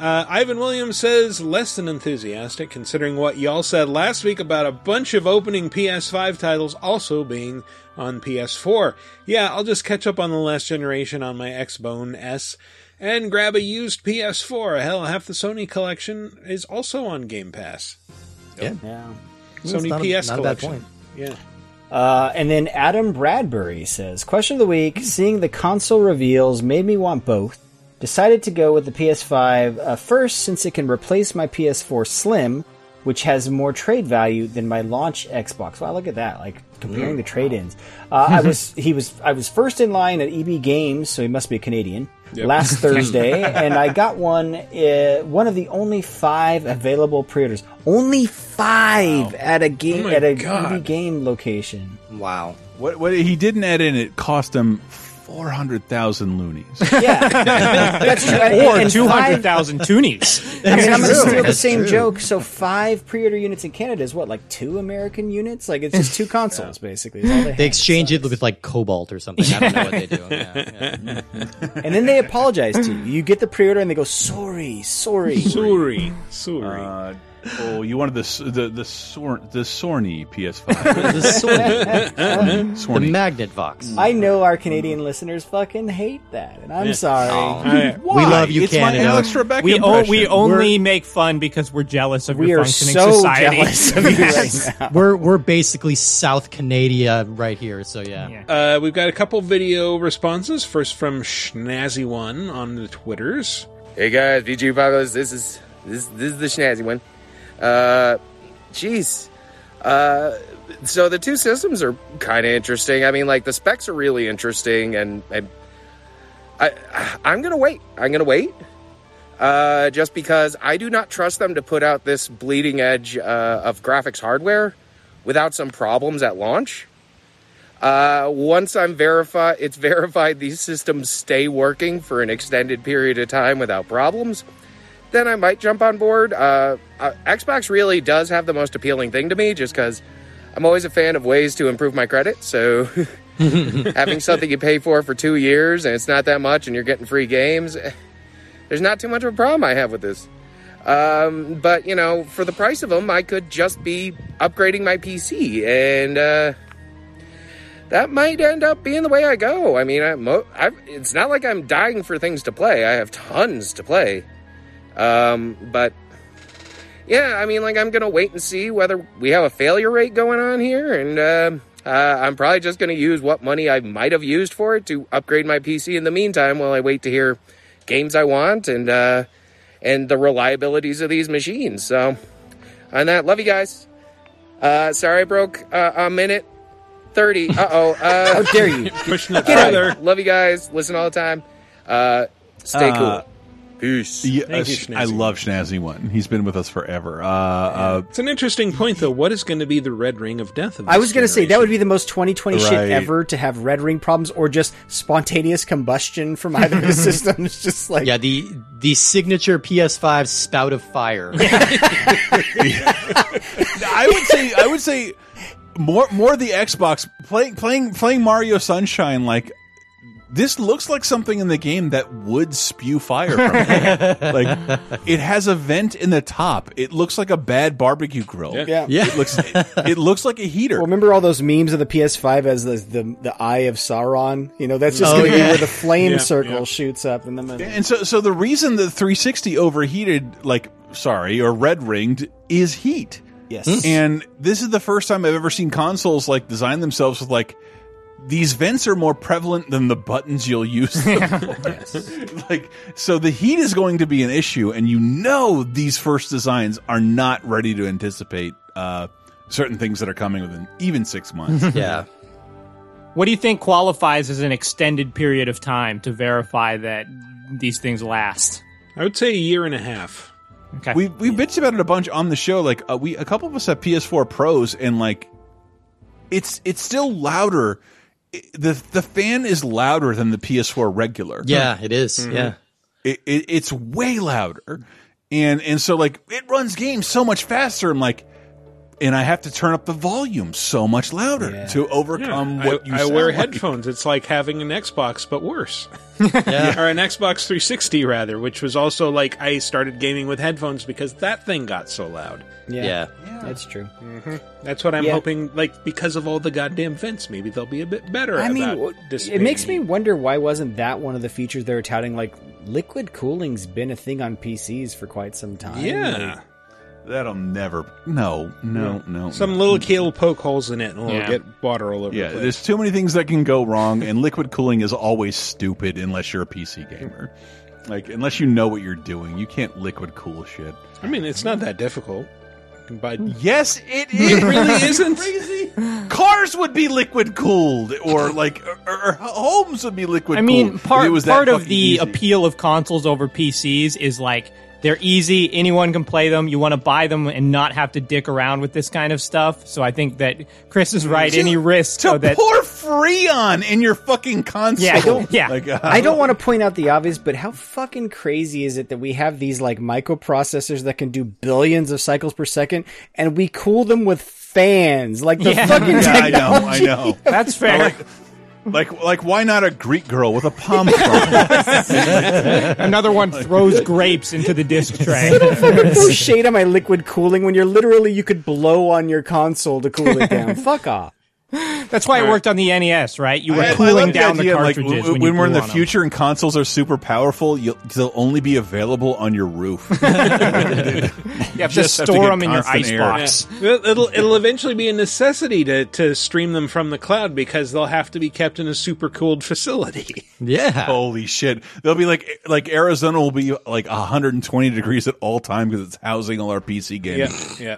Uh, Ivan Williams says less than enthusiastic, considering what y'all said last week about a bunch of opening PS5 titles also being on PS4. Yeah, I'll just catch up on the last generation on my Xbone S and grab a used PS4. Hell, half the Sony collection is also on Game Pass. Yeah. Yeah. Sony Not a- PS not a bad collection. point. Yeah. Uh, and then Adam Bradbury says, Question of the week, seeing the console reveals made me want both. Decided to go with the PS5 uh, first since it can replace my PS4 Slim, which has more trade value than my launch Xbox. Wow, look at that! Like comparing Mm. the trade-ins. Uh, I was he was I was first in line at EB Games, so he must be a Canadian. Yep. Last Thursday, and I got one. Uh, one of the only five available pre-orders. Only five at a game Oh at a God. EB game location. Wow. What what he didn't add in it cost him four hundred thousand loonies. Yeah, that's true. And- or and two hundred five- thousand toonies. I mean, I'm going to steal the same true. joke. So five pre-order units in Canada is what, like two American units? Like it's just two consoles, basically. all they They exchange it with like cobalt or something. I don't know what they do. Yeah, yeah. and then they apologize to you. You get the pre-order, and they go, "Sorry, sorry." Sorry, sorry. Uh, oh, you wanted the s- the the Sor- the Sorny PS5. The Sony, the Sorny. Magnavox. I know our Canadian listeners fucking hate that, and I'm sorry. I- We love you, it's Canada. my Alex Trebek We, o- impression. we only make fun because we're jealous of we your are functioning so society. jealous of you right now. We're we're basically South Canada right here. So yeah. Yeah. Uh, we've got a couple video responses. First from Schnazzy One on the Twitters. Hey guys, VG Pagos, this is this this is the Schnazzy one. Uh jeez. Uh so the two systems are kind of interesting. I mean, like the specs are really interesting and, and I I'm to wait. I'm to wait. Uh just because I do not trust them to put out this bleeding edge uh, of graphics hardware without some problems at launch. Uh, once I'm verified, it's verified these systems stay working for an extended period of time without problems, then I might jump on board. Uh, uh, Xbox really does have the most appealing thing to me just because I'm always a fan of ways to improve my credit. So having something you pay for for two years and it's not that much and you're getting free games, eh, there's not too much of a problem I have with this. Um, but you know, for the price of them, I could just be upgrading my PC and, uh, that might end up being the way I go. I mean, I, mo- it's not like I'm dying for things to play. I have tons to play. Um, but yeah, I mean, like I'm gonna wait and see whether we have a failure rate going on here, and uh, uh, I'm probably just gonna use what money I might have used for it to upgrade my PC in the meantime while I wait to hear games I want and uh, and the reliabilities of these machines. So, on that, love you guys. Uh, sorry I broke uh, a minute. 30. Uh oh. Uh, How dare you? Pushing it all right, further. Love you guys. Listen all the time. Uh, stay Uh, cool. Peace. Yeah, Thank you, uh, I love Schnazzy One. He's been with us forever. Uh, uh, It's an interesting point, though. What is going to be the red ring of death of I was going to say that would be the most 2020 Right. shit ever to have red ring problems or just spontaneous combustion from either of the systems. Just like Yeah, the the signature PS5 spout of fire. I would say I would say more more the Xbox playing playing playing Mario Sunshine like this looks like something in the game that would spew fire from it. like it has a vent in the top. It looks like a bad barbecue grill. Yeah. Yeah. It looks it looks like a heater. Well, remember all those memes of the PS5 as the the, the eye of Sauron? You know, that's just Oh, going to yeah. be where the flame Yeah, circle yeah. shoots up in the middle. And so so the reason the 360 overheated like sorry or red ringed is heat. Yes. And this is the first time I've ever seen consoles like design themselves with like these vents are more prevalent than the buttons you'll use. them for. Like so the heat is going to be an issue and you know these first designs are not ready to anticipate uh certain things that are coming within even 6 months. yeah. What do you think qualifies as an extended period of time to verify that these things last? I would say a year and a half. Okay. we we bitched about it a bunch on the show like uh, we a couple of us have PS4 Pros and like it's it's still louder It- the the fan is louder than the PS4 regular. Yeah, it is. Mm-hmm. Yeah. it, it, it's way louder and and so like it runs games so much faster i'm like and i have to turn up the volume so much louder to overcome Yeah, what I, you I sound wear like. headphones. It's like having an Xbox, but worse. Yeah. or an Xbox 360 rather, which was also like I started gaming with headphones because that thing got so loud. Yeah, Yeah. that's true. Mm-hmm. That's what I'm Yeah. hoping. Like because of all the goddamn vents, maybe they'll be a bit better. I mean, about it makes me wonder why wasn't that one of the features they were touting? Like, liquid cooling's been a thing on PCs for quite some time. Yeah, Like, that'll never no no no some no. little key will poke holes in it and it'll Yeah. get water all over. yeah the place. there's too many things that can go wrong and liquid cooling is always stupid unless you're a pc gamer like unless you know what you're doing you can't liquid cool shit I mean, it's not that difficult. But yes it it really isn't. crazy. Cars would be liquid cooled, or like, or, or homes would be liquid. I mean, cooled. part it was that part of the easy. appeal of consoles over PCs is like They're easy. Anyone can play them. You want to buy them and not have to dick around with this kind of stuff. So I think that Chris is right. Any risk to that pour Freon in your fucking console. Yeah, I don't- yeah. Like, uh, I don't want to point out the obvious, but how fucking crazy is it that we have these like microprocessors that can do billions of cycles per second, and we cool them with fans? Like the Yeah. fucking Yeah, I know, I know. That's fair. Like, like, like, why not a Greek girl with a pom front? Another one throws grapes into the disc tray. Fucking throw shade on my liquid cooling when you're literally you could blow on your console to cool it down. Fuck off. That's why it worked on the NES, right? You were I- I cooling love the down the idea, like, cartridges w- when, when you we're in the on 'em. future and consoles are super powerful, you'll, they'll only be available on your roof. You have to Just have to store them in your constant ice air. box. It'll, it'll it'll eventually be a necessity to, to stream them from the cloud because they'll have to be kept in a super cooled facility. Yeah. Holy shit! They'll be like like Arizona will be like 120 degrees at all time because it's housing all our PC games. Yeah, yeah.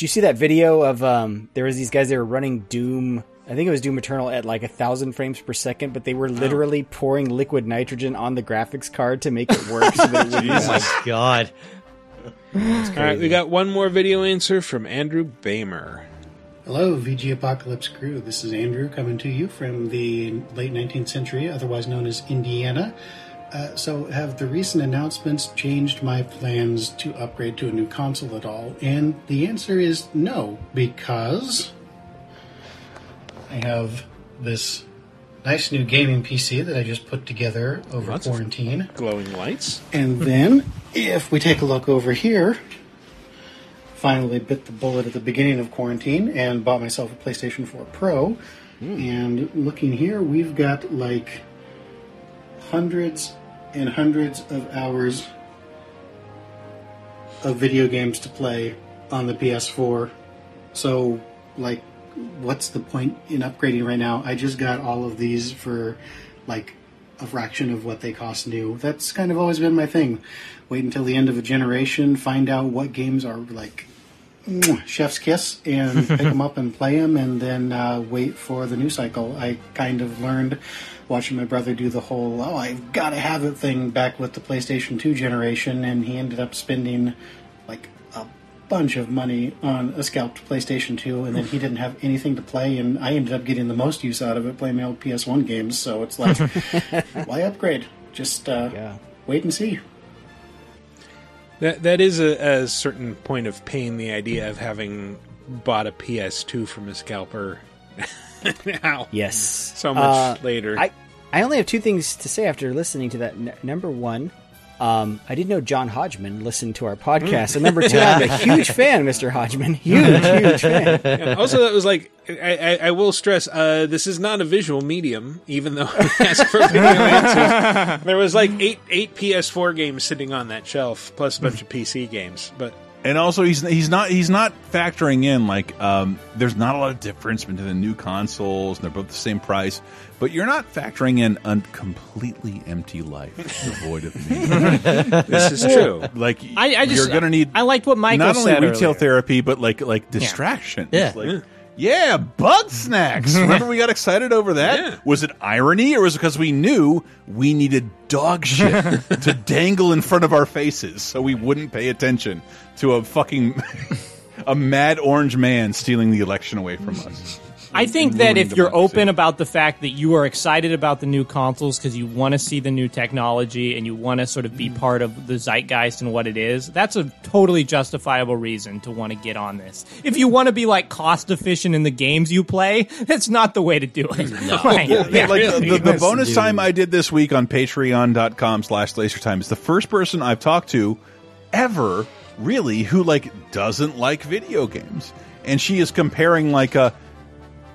Did you see that video of um there was these guys that were running Doom I think it was Doom Eternal at like a thousand frames per second, but they were literally pouring liquid nitrogen on the graphics card to make it work so that it wouldn't Oh my god. All right, we got one more video answer from Andrew Bamer. Hello, VG Apocalypse crew. This is Andrew coming to you from the late 19th century, otherwise known as Indiana. Uh, so, have the recent announcements changed my plans to upgrade to a new console at all? And the answer is no, because I have this nice new gaming PC that I just put together over Lots quarantine. Glowing lights. And then, if we take a look over here, finally bit the bullet at the beginning of quarantine and bought myself a PlayStation 4 Pro. And looking here, we've got like hundreds and hundreds of hours of video games to play on the PS4. So, like, what's the point in upgrading right now? I just got all of these for like a fraction of what they cost new. That's kind of always been my thing. Wait until the end of a generation, find out what games are like chef's kiss, and pick them up and play them, and then uh, wait for the new cycle. I kind of learned watching my brother do the whole "oh, I've got to have it" thing back with the PlayStation 2 generation, and he ended up spending like a bunch of money on a scalped PlayStation 2, and then he didn't have anything to play, and I ended up getting the most use out of it playing my old PS1 games. So it's like, why upgrade? Just uh, wait and see. That that is a, a certain point of pain. The idea of having bought a PS2 from a scalper. now, Yes. so much Uh, later. I, I only have two things to say after listening to that. N- number one, um, I didn't know John Hodgman listened to our podcast. And number two, I'm a huge fan, Mr. Hodgman. Huge, huge fan. Yeah, also, that was like I, I, I will stress uh, this is not a visual medium, even though we asked for video answers. There was like eight eight PS4 games sitting on that shelf, plus a bunch of PC games. But and also he's he's not he's not factoring in like um, there's not a lot of difference between the new consoles and they're both the same price but you're not factoring in a completely empty life devoid of meaning This is true. like I- I just- you're gonna need I liked what Michael not only said retail earlier. therapy but like like distraction Yeah. Like, Yeah. Yeah, bug snacks. Remember we got excited over that? Was it irony or was it because we knew we needed dog shit to dangle in front of our faces so we wouldn't pay attention to a fucking a mad orange man stealing the election away from us? I think that if you're democracy. open about the fact that you are excited about the new consoles because you want to see the new technology and you want to sort of be part of the zeitgeist and what it is, that's a totally justifiable reason to want to get on this. If you want to be like cost efficient in the games you play, that's not the way to do it. Right. Yeah, Yeah. like the, the, the bonus dude. time I did this week on patreon.com slash lasertime is the first person I've talked to ever really who like doesn't like video games. And she is comparing like a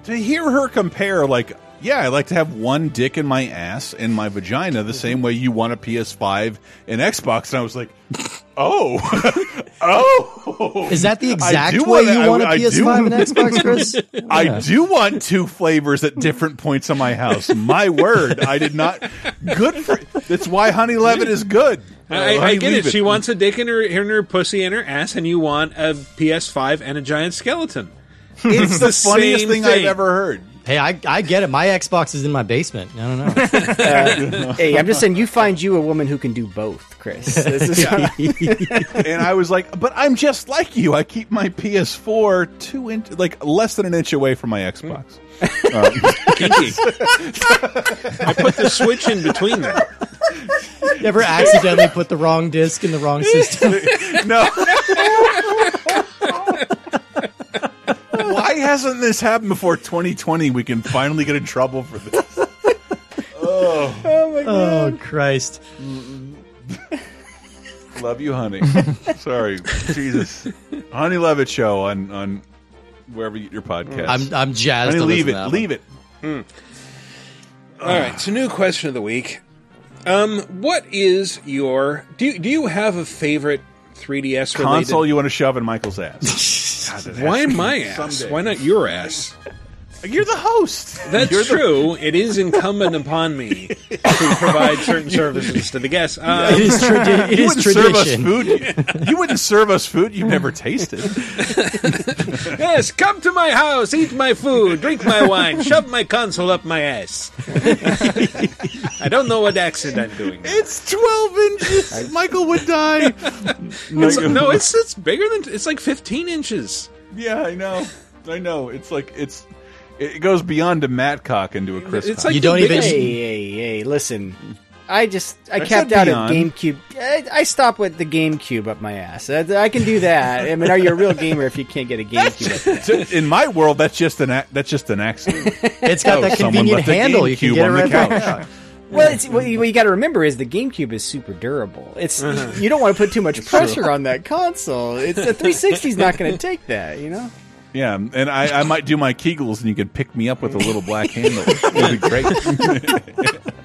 to hear her compare like yeah, I like to have one dick in my ass and my vagina the same way you want a PS5 and Xbox. And I was like, oh, oh. Is that the exact way wanna- you want a I- I do- PS5 and Xbox, Chris? I do want two flavors at different points on my house. My word, I did not. Good for. That's why Honey Levitt is good. I, I get it. Leavitt. She wants a dick in her in her pussy and her ass, and you want a PS5 and a giant skeleton. It's the funniest same thing, I've ever heard. Hey, I, I get it. My Xbox is in my basement. I don't know. Uh, hey, I'm just saying, you find you a woman who can do both, Chris. This is and I was like, but I'm just like you. I keep my PS4 two inch, like less than an inch away from my Xbox. Um, I put the switch in between them. Never accidentally put the wrong disc in the wrong system. no. Why hasn't this happened before 2020? We can finally get in trouble for this. Oh, oh my Oh, Christ. love you, honey. Sorry, Jesus, Honey Levitt show on on wherever you get your podcast. I'm- I'm jazzed Honey, to leave it. to that Leave one. it. Hmm. All right, so new question of the week. Um, what is your do you, do you have a favorite 3DS related Console you want to shove in Michael's ass? God, Why my ass? someday. Why not your ass? You're the host. That's You're the- true. It is incumbent upon me to provide certain services to the guests. Um, It is tradi- it you is wouldn't serve us tradition. food. You wouldn't serve us food you've never tasted. yes, come to my house, eat my food, drink my wine, shove my console up my ass. I don't know what accent I'm doing. It's 12 inches. Michael would die. It's- no, it's it's bigger than it's like 15 inches. Yeah, I know. I know. It's like it's it goes beyond a Matcock into a Chris. It's Cock. like the biggest- Hey, hey, hey! Listen, I just I, I capped out beyond. at GameCube. I, I stop with the GameCube up my ass. I, I can do that. I mean, are you a real gamer if you can't get a GameCube? up in my world, that's just an ac- that's just an accident. It's got Oh, that convenient handle. You can get it on the right couch. Well, it's, what you, you got to remember is the GameCube is super durable. It's Uh-huh. you don't want to put too much pressure on that console. It's the 360 is not going to take that. You know. Yeah, and I, I might do my Kegels, and you could pick me up with a little black handle. It'd be great.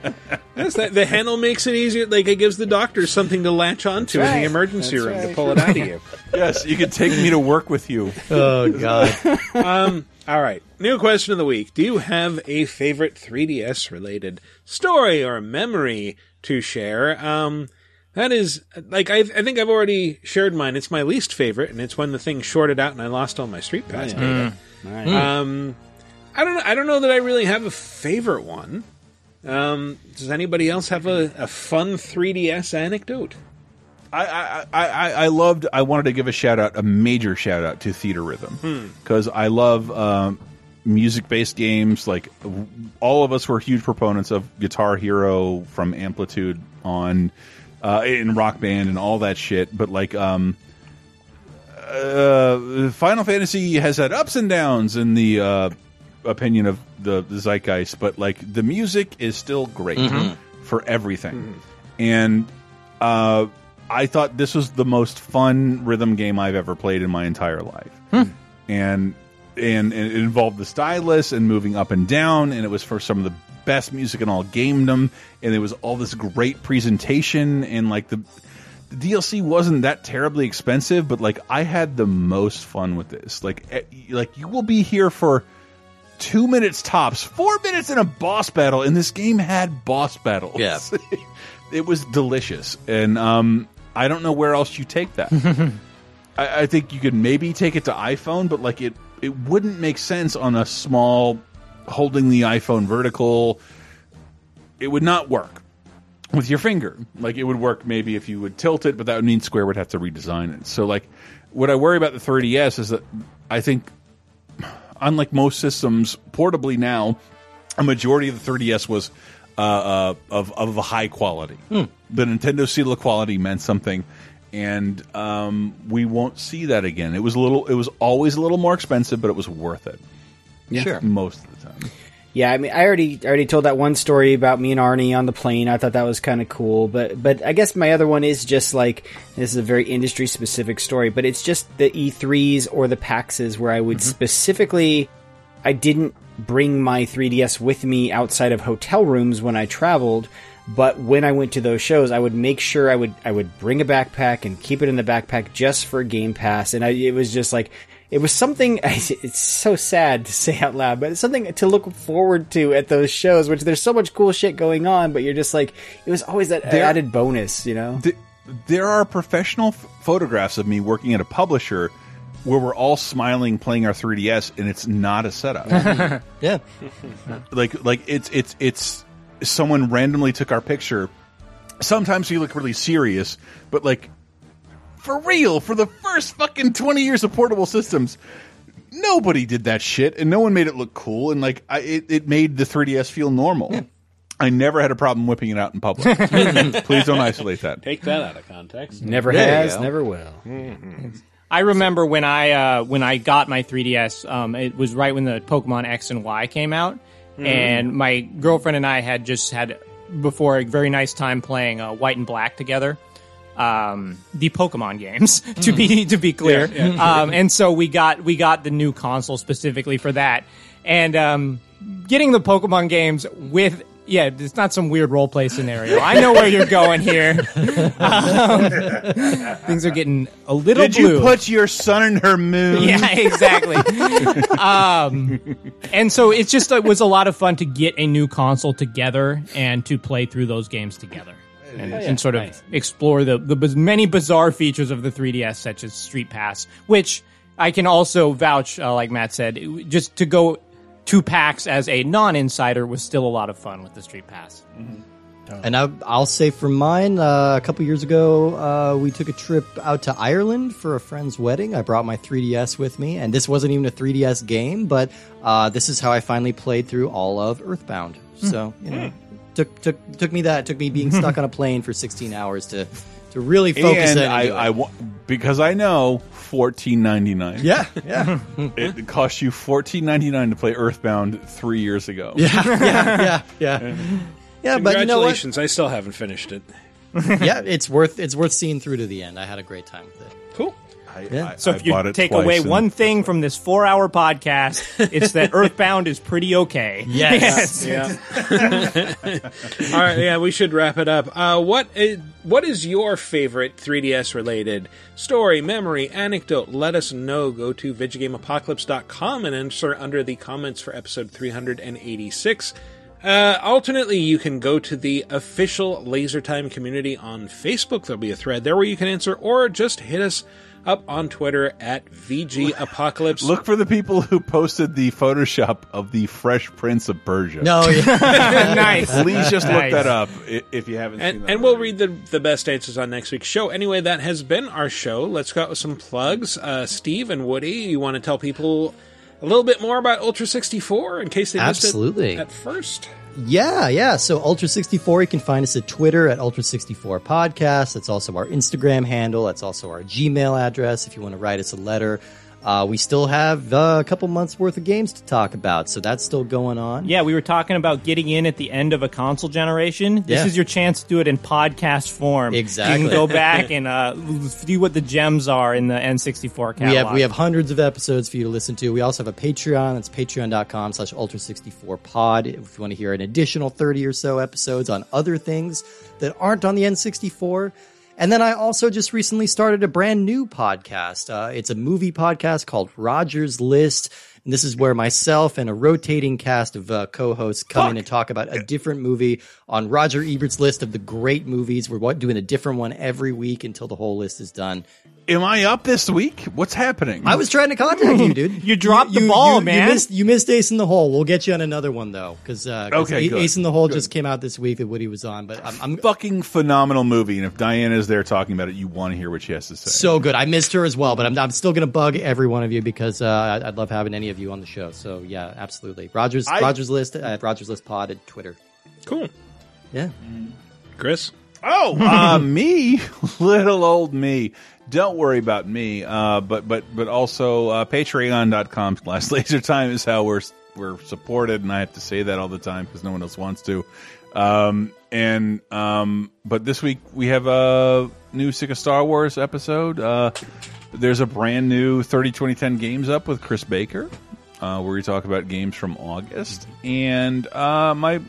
Yes, that, the handle makes it easier. Like it gives the doctor something to latch onto in the emergency That's room to pull it out of you. yes, you could take me to work with you. Oh God. um, all right. New question of the week. Do you have a favorite 3DS related story or memory to share? Um, that is like I, I think I've already shared mine. It's my least favorite, and it's when the thing shorted out and I lost all my Street Pass data. Right. Um, I don't know. I don't know that I really have a favorite one. Um, does anybody else have a, a fun 3DS anecdote? I, I, I, I- I loved. I wanted to give a shout out, a major shout out to Theatrhythm Hmm. because I love um, music based games. Like all of us were huge proponents of Guitar Hero from Amplitude on uh, in Rock Band and all that shit. But like, um, uh, Final Fantasy has had ups and downs in the uh, opinion of the, the zeitgeist, but like the music is still great Mhm. for everything. And uh, I thought this was the most fun rhythm game I've ever played in my entire life. And, and and it involved the stylus and moving up and down, and it was for some of the best music in all gamedom, and it was all this great presentation, and like the the DLC wasn't that terribly expensive, but like I had the most fun with this. Like, like you will be here for two minutes tops, four minutes in a boss battle, and this game had boss battles. Yeah. it was delicious, and um, I don't know where else you take that. I, I think you could maybe take it to iPhone, but like it, it wouldn't make sense on a small holding the iPhone vertical. It would not work with your finger. Like it would work maybe if you would tilt it, but that would mean Square would have to redesign it. So like what I worry about the 3DS is that I think unlike most systems portably now, a majority of the 3DS was uh, uh, of of a high quality. The Nintendo seal of quality meant something, and um, we won't see that again. It was a little. It was always a little more expensive, but it was worth it. Yeah. Sure. most of the time. Yeah, I mean, I already I already told that one story about me and Arne on the plane. I thought that was kind of cool, but but I guess my other one is just like this is a very industry specific story, but it's just the E3s or the PAXs where I would mm-hmm. specifically I didn't bring my 3DS with me outside of hotel rooms when I traveled, but when I went to those shows, I would make sure I would I would bring a backpack and keep it in the backpack just for Game Pass, and I, it was just like it was something. It's so sad to say out loud, but it's something to look forward to at those shows. Which there's so much cool shit going on, but you're just like it was always that There- added bonus, you know. Th- there are professional f- photographs of me working at a publisher where we're all smiling playing our 3DS and it's not a setup. yeah. like like it's it's it's someone randomly took our picture. Sometimes you look really serious, but like for real, for the first fucking 20 years of portable systems, nobody did that shit and no one made it look cool and like I, it, it made the 3DS feel normal. I never had a problem whipping it out in public. Please don't isolate that. Take that out of context. Never There has, never will. I remember when I uh, when I got my 3DS, um, it was right when the Pokemon X and Y came out, Mhm. and my girlfriend and I had just had before a very nice time playing uh, White and Black together. Um, the Pokemon games, to be to be clear, Yeah, yeah. Um, and so we got we got the new console specifically for that, and um, getting the Pokemon games with. Yeah, it's not some weird role play scenario. I know where you're going here. Um, things are getting a little Did blue. you put your sun in her moon? Yeah, exactly. um, and so it's just it was a lot of fun to get a new console together and to play through those games together. And, Oh, yeah. and sort of Nice. explore the, the many bizarre features of the 3DS, such as Street Pass, which I can also vouch, uh, like Matt said, just to go to PAX as a non insider was still a lot of fun with the Street Pass. And I, I'll say for mine, uh, a couple years ago, uh, we took a trip out to Ireland for a friend's wedding. I brought my 3DS with me, and this wasn't even a 3DS game, but uh, this is how I finally played through all of Earthbound. So you know, took took took me that took me being stuck on a plane for 16 hours to to really focus and in. I, do. I wa- because I know fourteen ninety nine. Yeah, yeah. it cost you fourteen ninety nine to play Earthbound three years ago. Yeah, yeah, yeah, yeah. Yeah, but you know what? Congratulations, I still haven't finished it. yeah, it's worth it's worth seeing through to the end. I had a great time with it. Cool. Yeah. So if you take away one thing from this four hour podcast, it's that Earthbound is pretty okay. Yes. Yeah. All right. Yeah, we should wrap it up. Uh, what is, what is your favorite 3DS related story, memory, anecdote? Let us know. Go to VideoGameApocalypse.com and enter under the comments for episode 386. Uh, alternately, you can go to the official LaserTime community on Facebook. There'll be a thread there where you can answer, or just hit us up on Twitter at VG Apocalypse. Look for the people who posted the Photoshop of the Fresh Prince of Persia. No, yeah. Nice. Please just look Nice. that up if you haven't seen and, that. and we'll read the the best answers on next week's show. Anyway, that has been our show. Let's go out with some plugs. Uh, Steve and Woody, you want to tell people a little bit more about Ultra 64 in case they Absolutely. missed it at first? Yeah, yeah. So Ultra 64, you can find us at Twitter at Ultra 64 Podcast. That's also our Instagram handle. That's also our Gmail address if you want to write us a letter. Uh, we still have uh, a couple months worth of games to talk about, so that's still going on. Yeah, we were talking about getting in at the end of a console generation. This Yeah. is your chance to do it in podcast form. Exactly. You can go back and uh, see what the gems are in the N64 catalog. We have we have hundreds of episodes for you to listen to. We also have a Patreon. That's patreon.com slash ultra64pod. If you want to hear an additional 30 or so episodes on other things that aren't on the N64. And then I also just recently started a brand new podcast. Uh, it's a movie podcast called Roger's List. And this is where myself and a rotating cast of uh, co-hosts come in and talk about a different movie on Roger Ebert's list of the great movies. We're doing a different one every week until the whole list is done. Am I up this week? What's happening? I was trying to contact you, dude. You dropped the ball, you, man. You missed, you missed Ace in the Hole. We'll get you on another one though, because uh, 'cause Okay, A- Ace in the Hole Good. just came out this week that Woody was on. But I'm, I'm fucking phenomenal movie, and if Diana is there talking about it, you want to hear what she has to say. so good. I missed her as well, but I'm, I'm still going to bug every one of you because uh, I- I'd love having any of you on the show. So yeah, absolutely. Rogers I- Rogers List at Rogers List Pod at Twitter. Cool. Yeah. Chris? Oh, uh, me, little old me. Don't worry about me. Uh, but but but also uh, Patreon.com slash Laser Time is how we're we're supported, and I have to say that all the time because no one else wants to. Um, and um, but this week we have a new Sick of Star Wars episode. Uh, there's a brand new 30 2010 games up with Chris Baker, uh, where we talk about games from August, and uh, my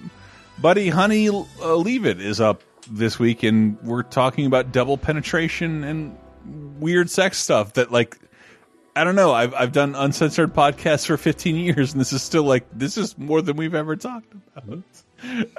buddy Honey uh, Leave It is up this week, and we're talking about double penetration and weird sex stuff that like. I don't know. I've I've done uncensored podcasts for 15 years, and this is still like this is more than we've ever talked about.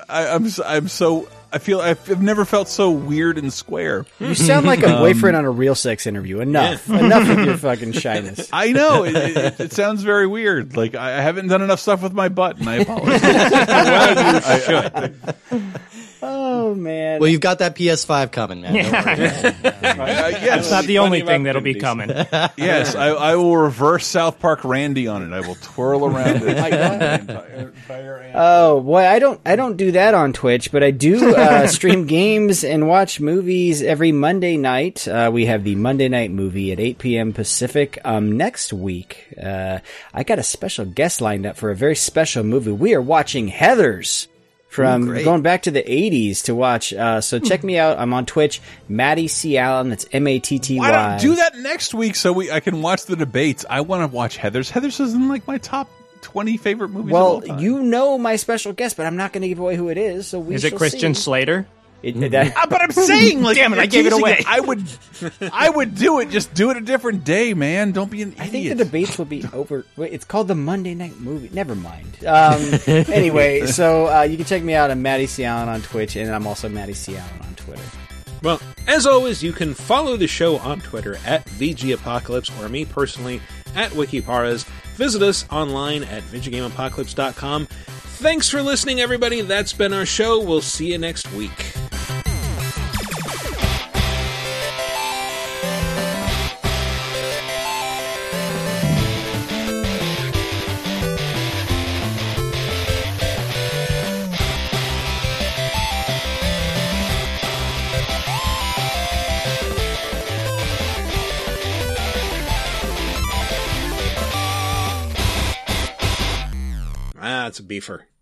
I, I'm s- I'm so I feel I've never felt so weird and square. You sound like a Um, boyfriend on a real sex interview. Enough. Enough with your fucking shyness. I know it, it, it sounds very weird. Like I I haven't done enough stuff with my butt, and I apologize. well, you should. Oh man. Well, you've got that PS5 coming, man. Don't. Uh, yes. That's not the only thing that'll be coming. yes, I, I will reverse South Park Randy on it. I will twirl around it. Oh boy, I don't I don't do that on Twitch, but I do uh, stream games and watch movies every Monday night. Uh, we have the Monday night movie at 8 p.m. Pacific. Um, next week, uh, I got a special guest lined up for a very special movie. We are watching Heather's from Ooh, going back to the 80s to watch. Uh, so check me out. I'm on Twitch, Matty C Allen. That's M A T T Why don't do that next week so we I can watch the debates? I want to watch Heather's. Heather's is in like my top twenty favorite movies. of all Well, time. you know my special guest, but I'm not going to give away who it is. So we Is it Christian see. Slater? It, that- Ah, but I'm saying, like, Damn it, I gave it teasing away. I would, I would do it. Just do it a different day, man. Don't be an I think the debates will be over. Wait, it's called the Monday Night Movie. Never mind. Um, anyway, so uh, you can check me out on Matty C Allen on Twitch, and I'm also Matty C Allen on Twitter. Well, as always, you can follow the show on Twitter at VG Apocalypse or me personally at Wikiparas. Visit us online at VideoGameApocalypse.com. Thanks for listening, everybody. That's been our show. We'll see you next week. It's a beefer.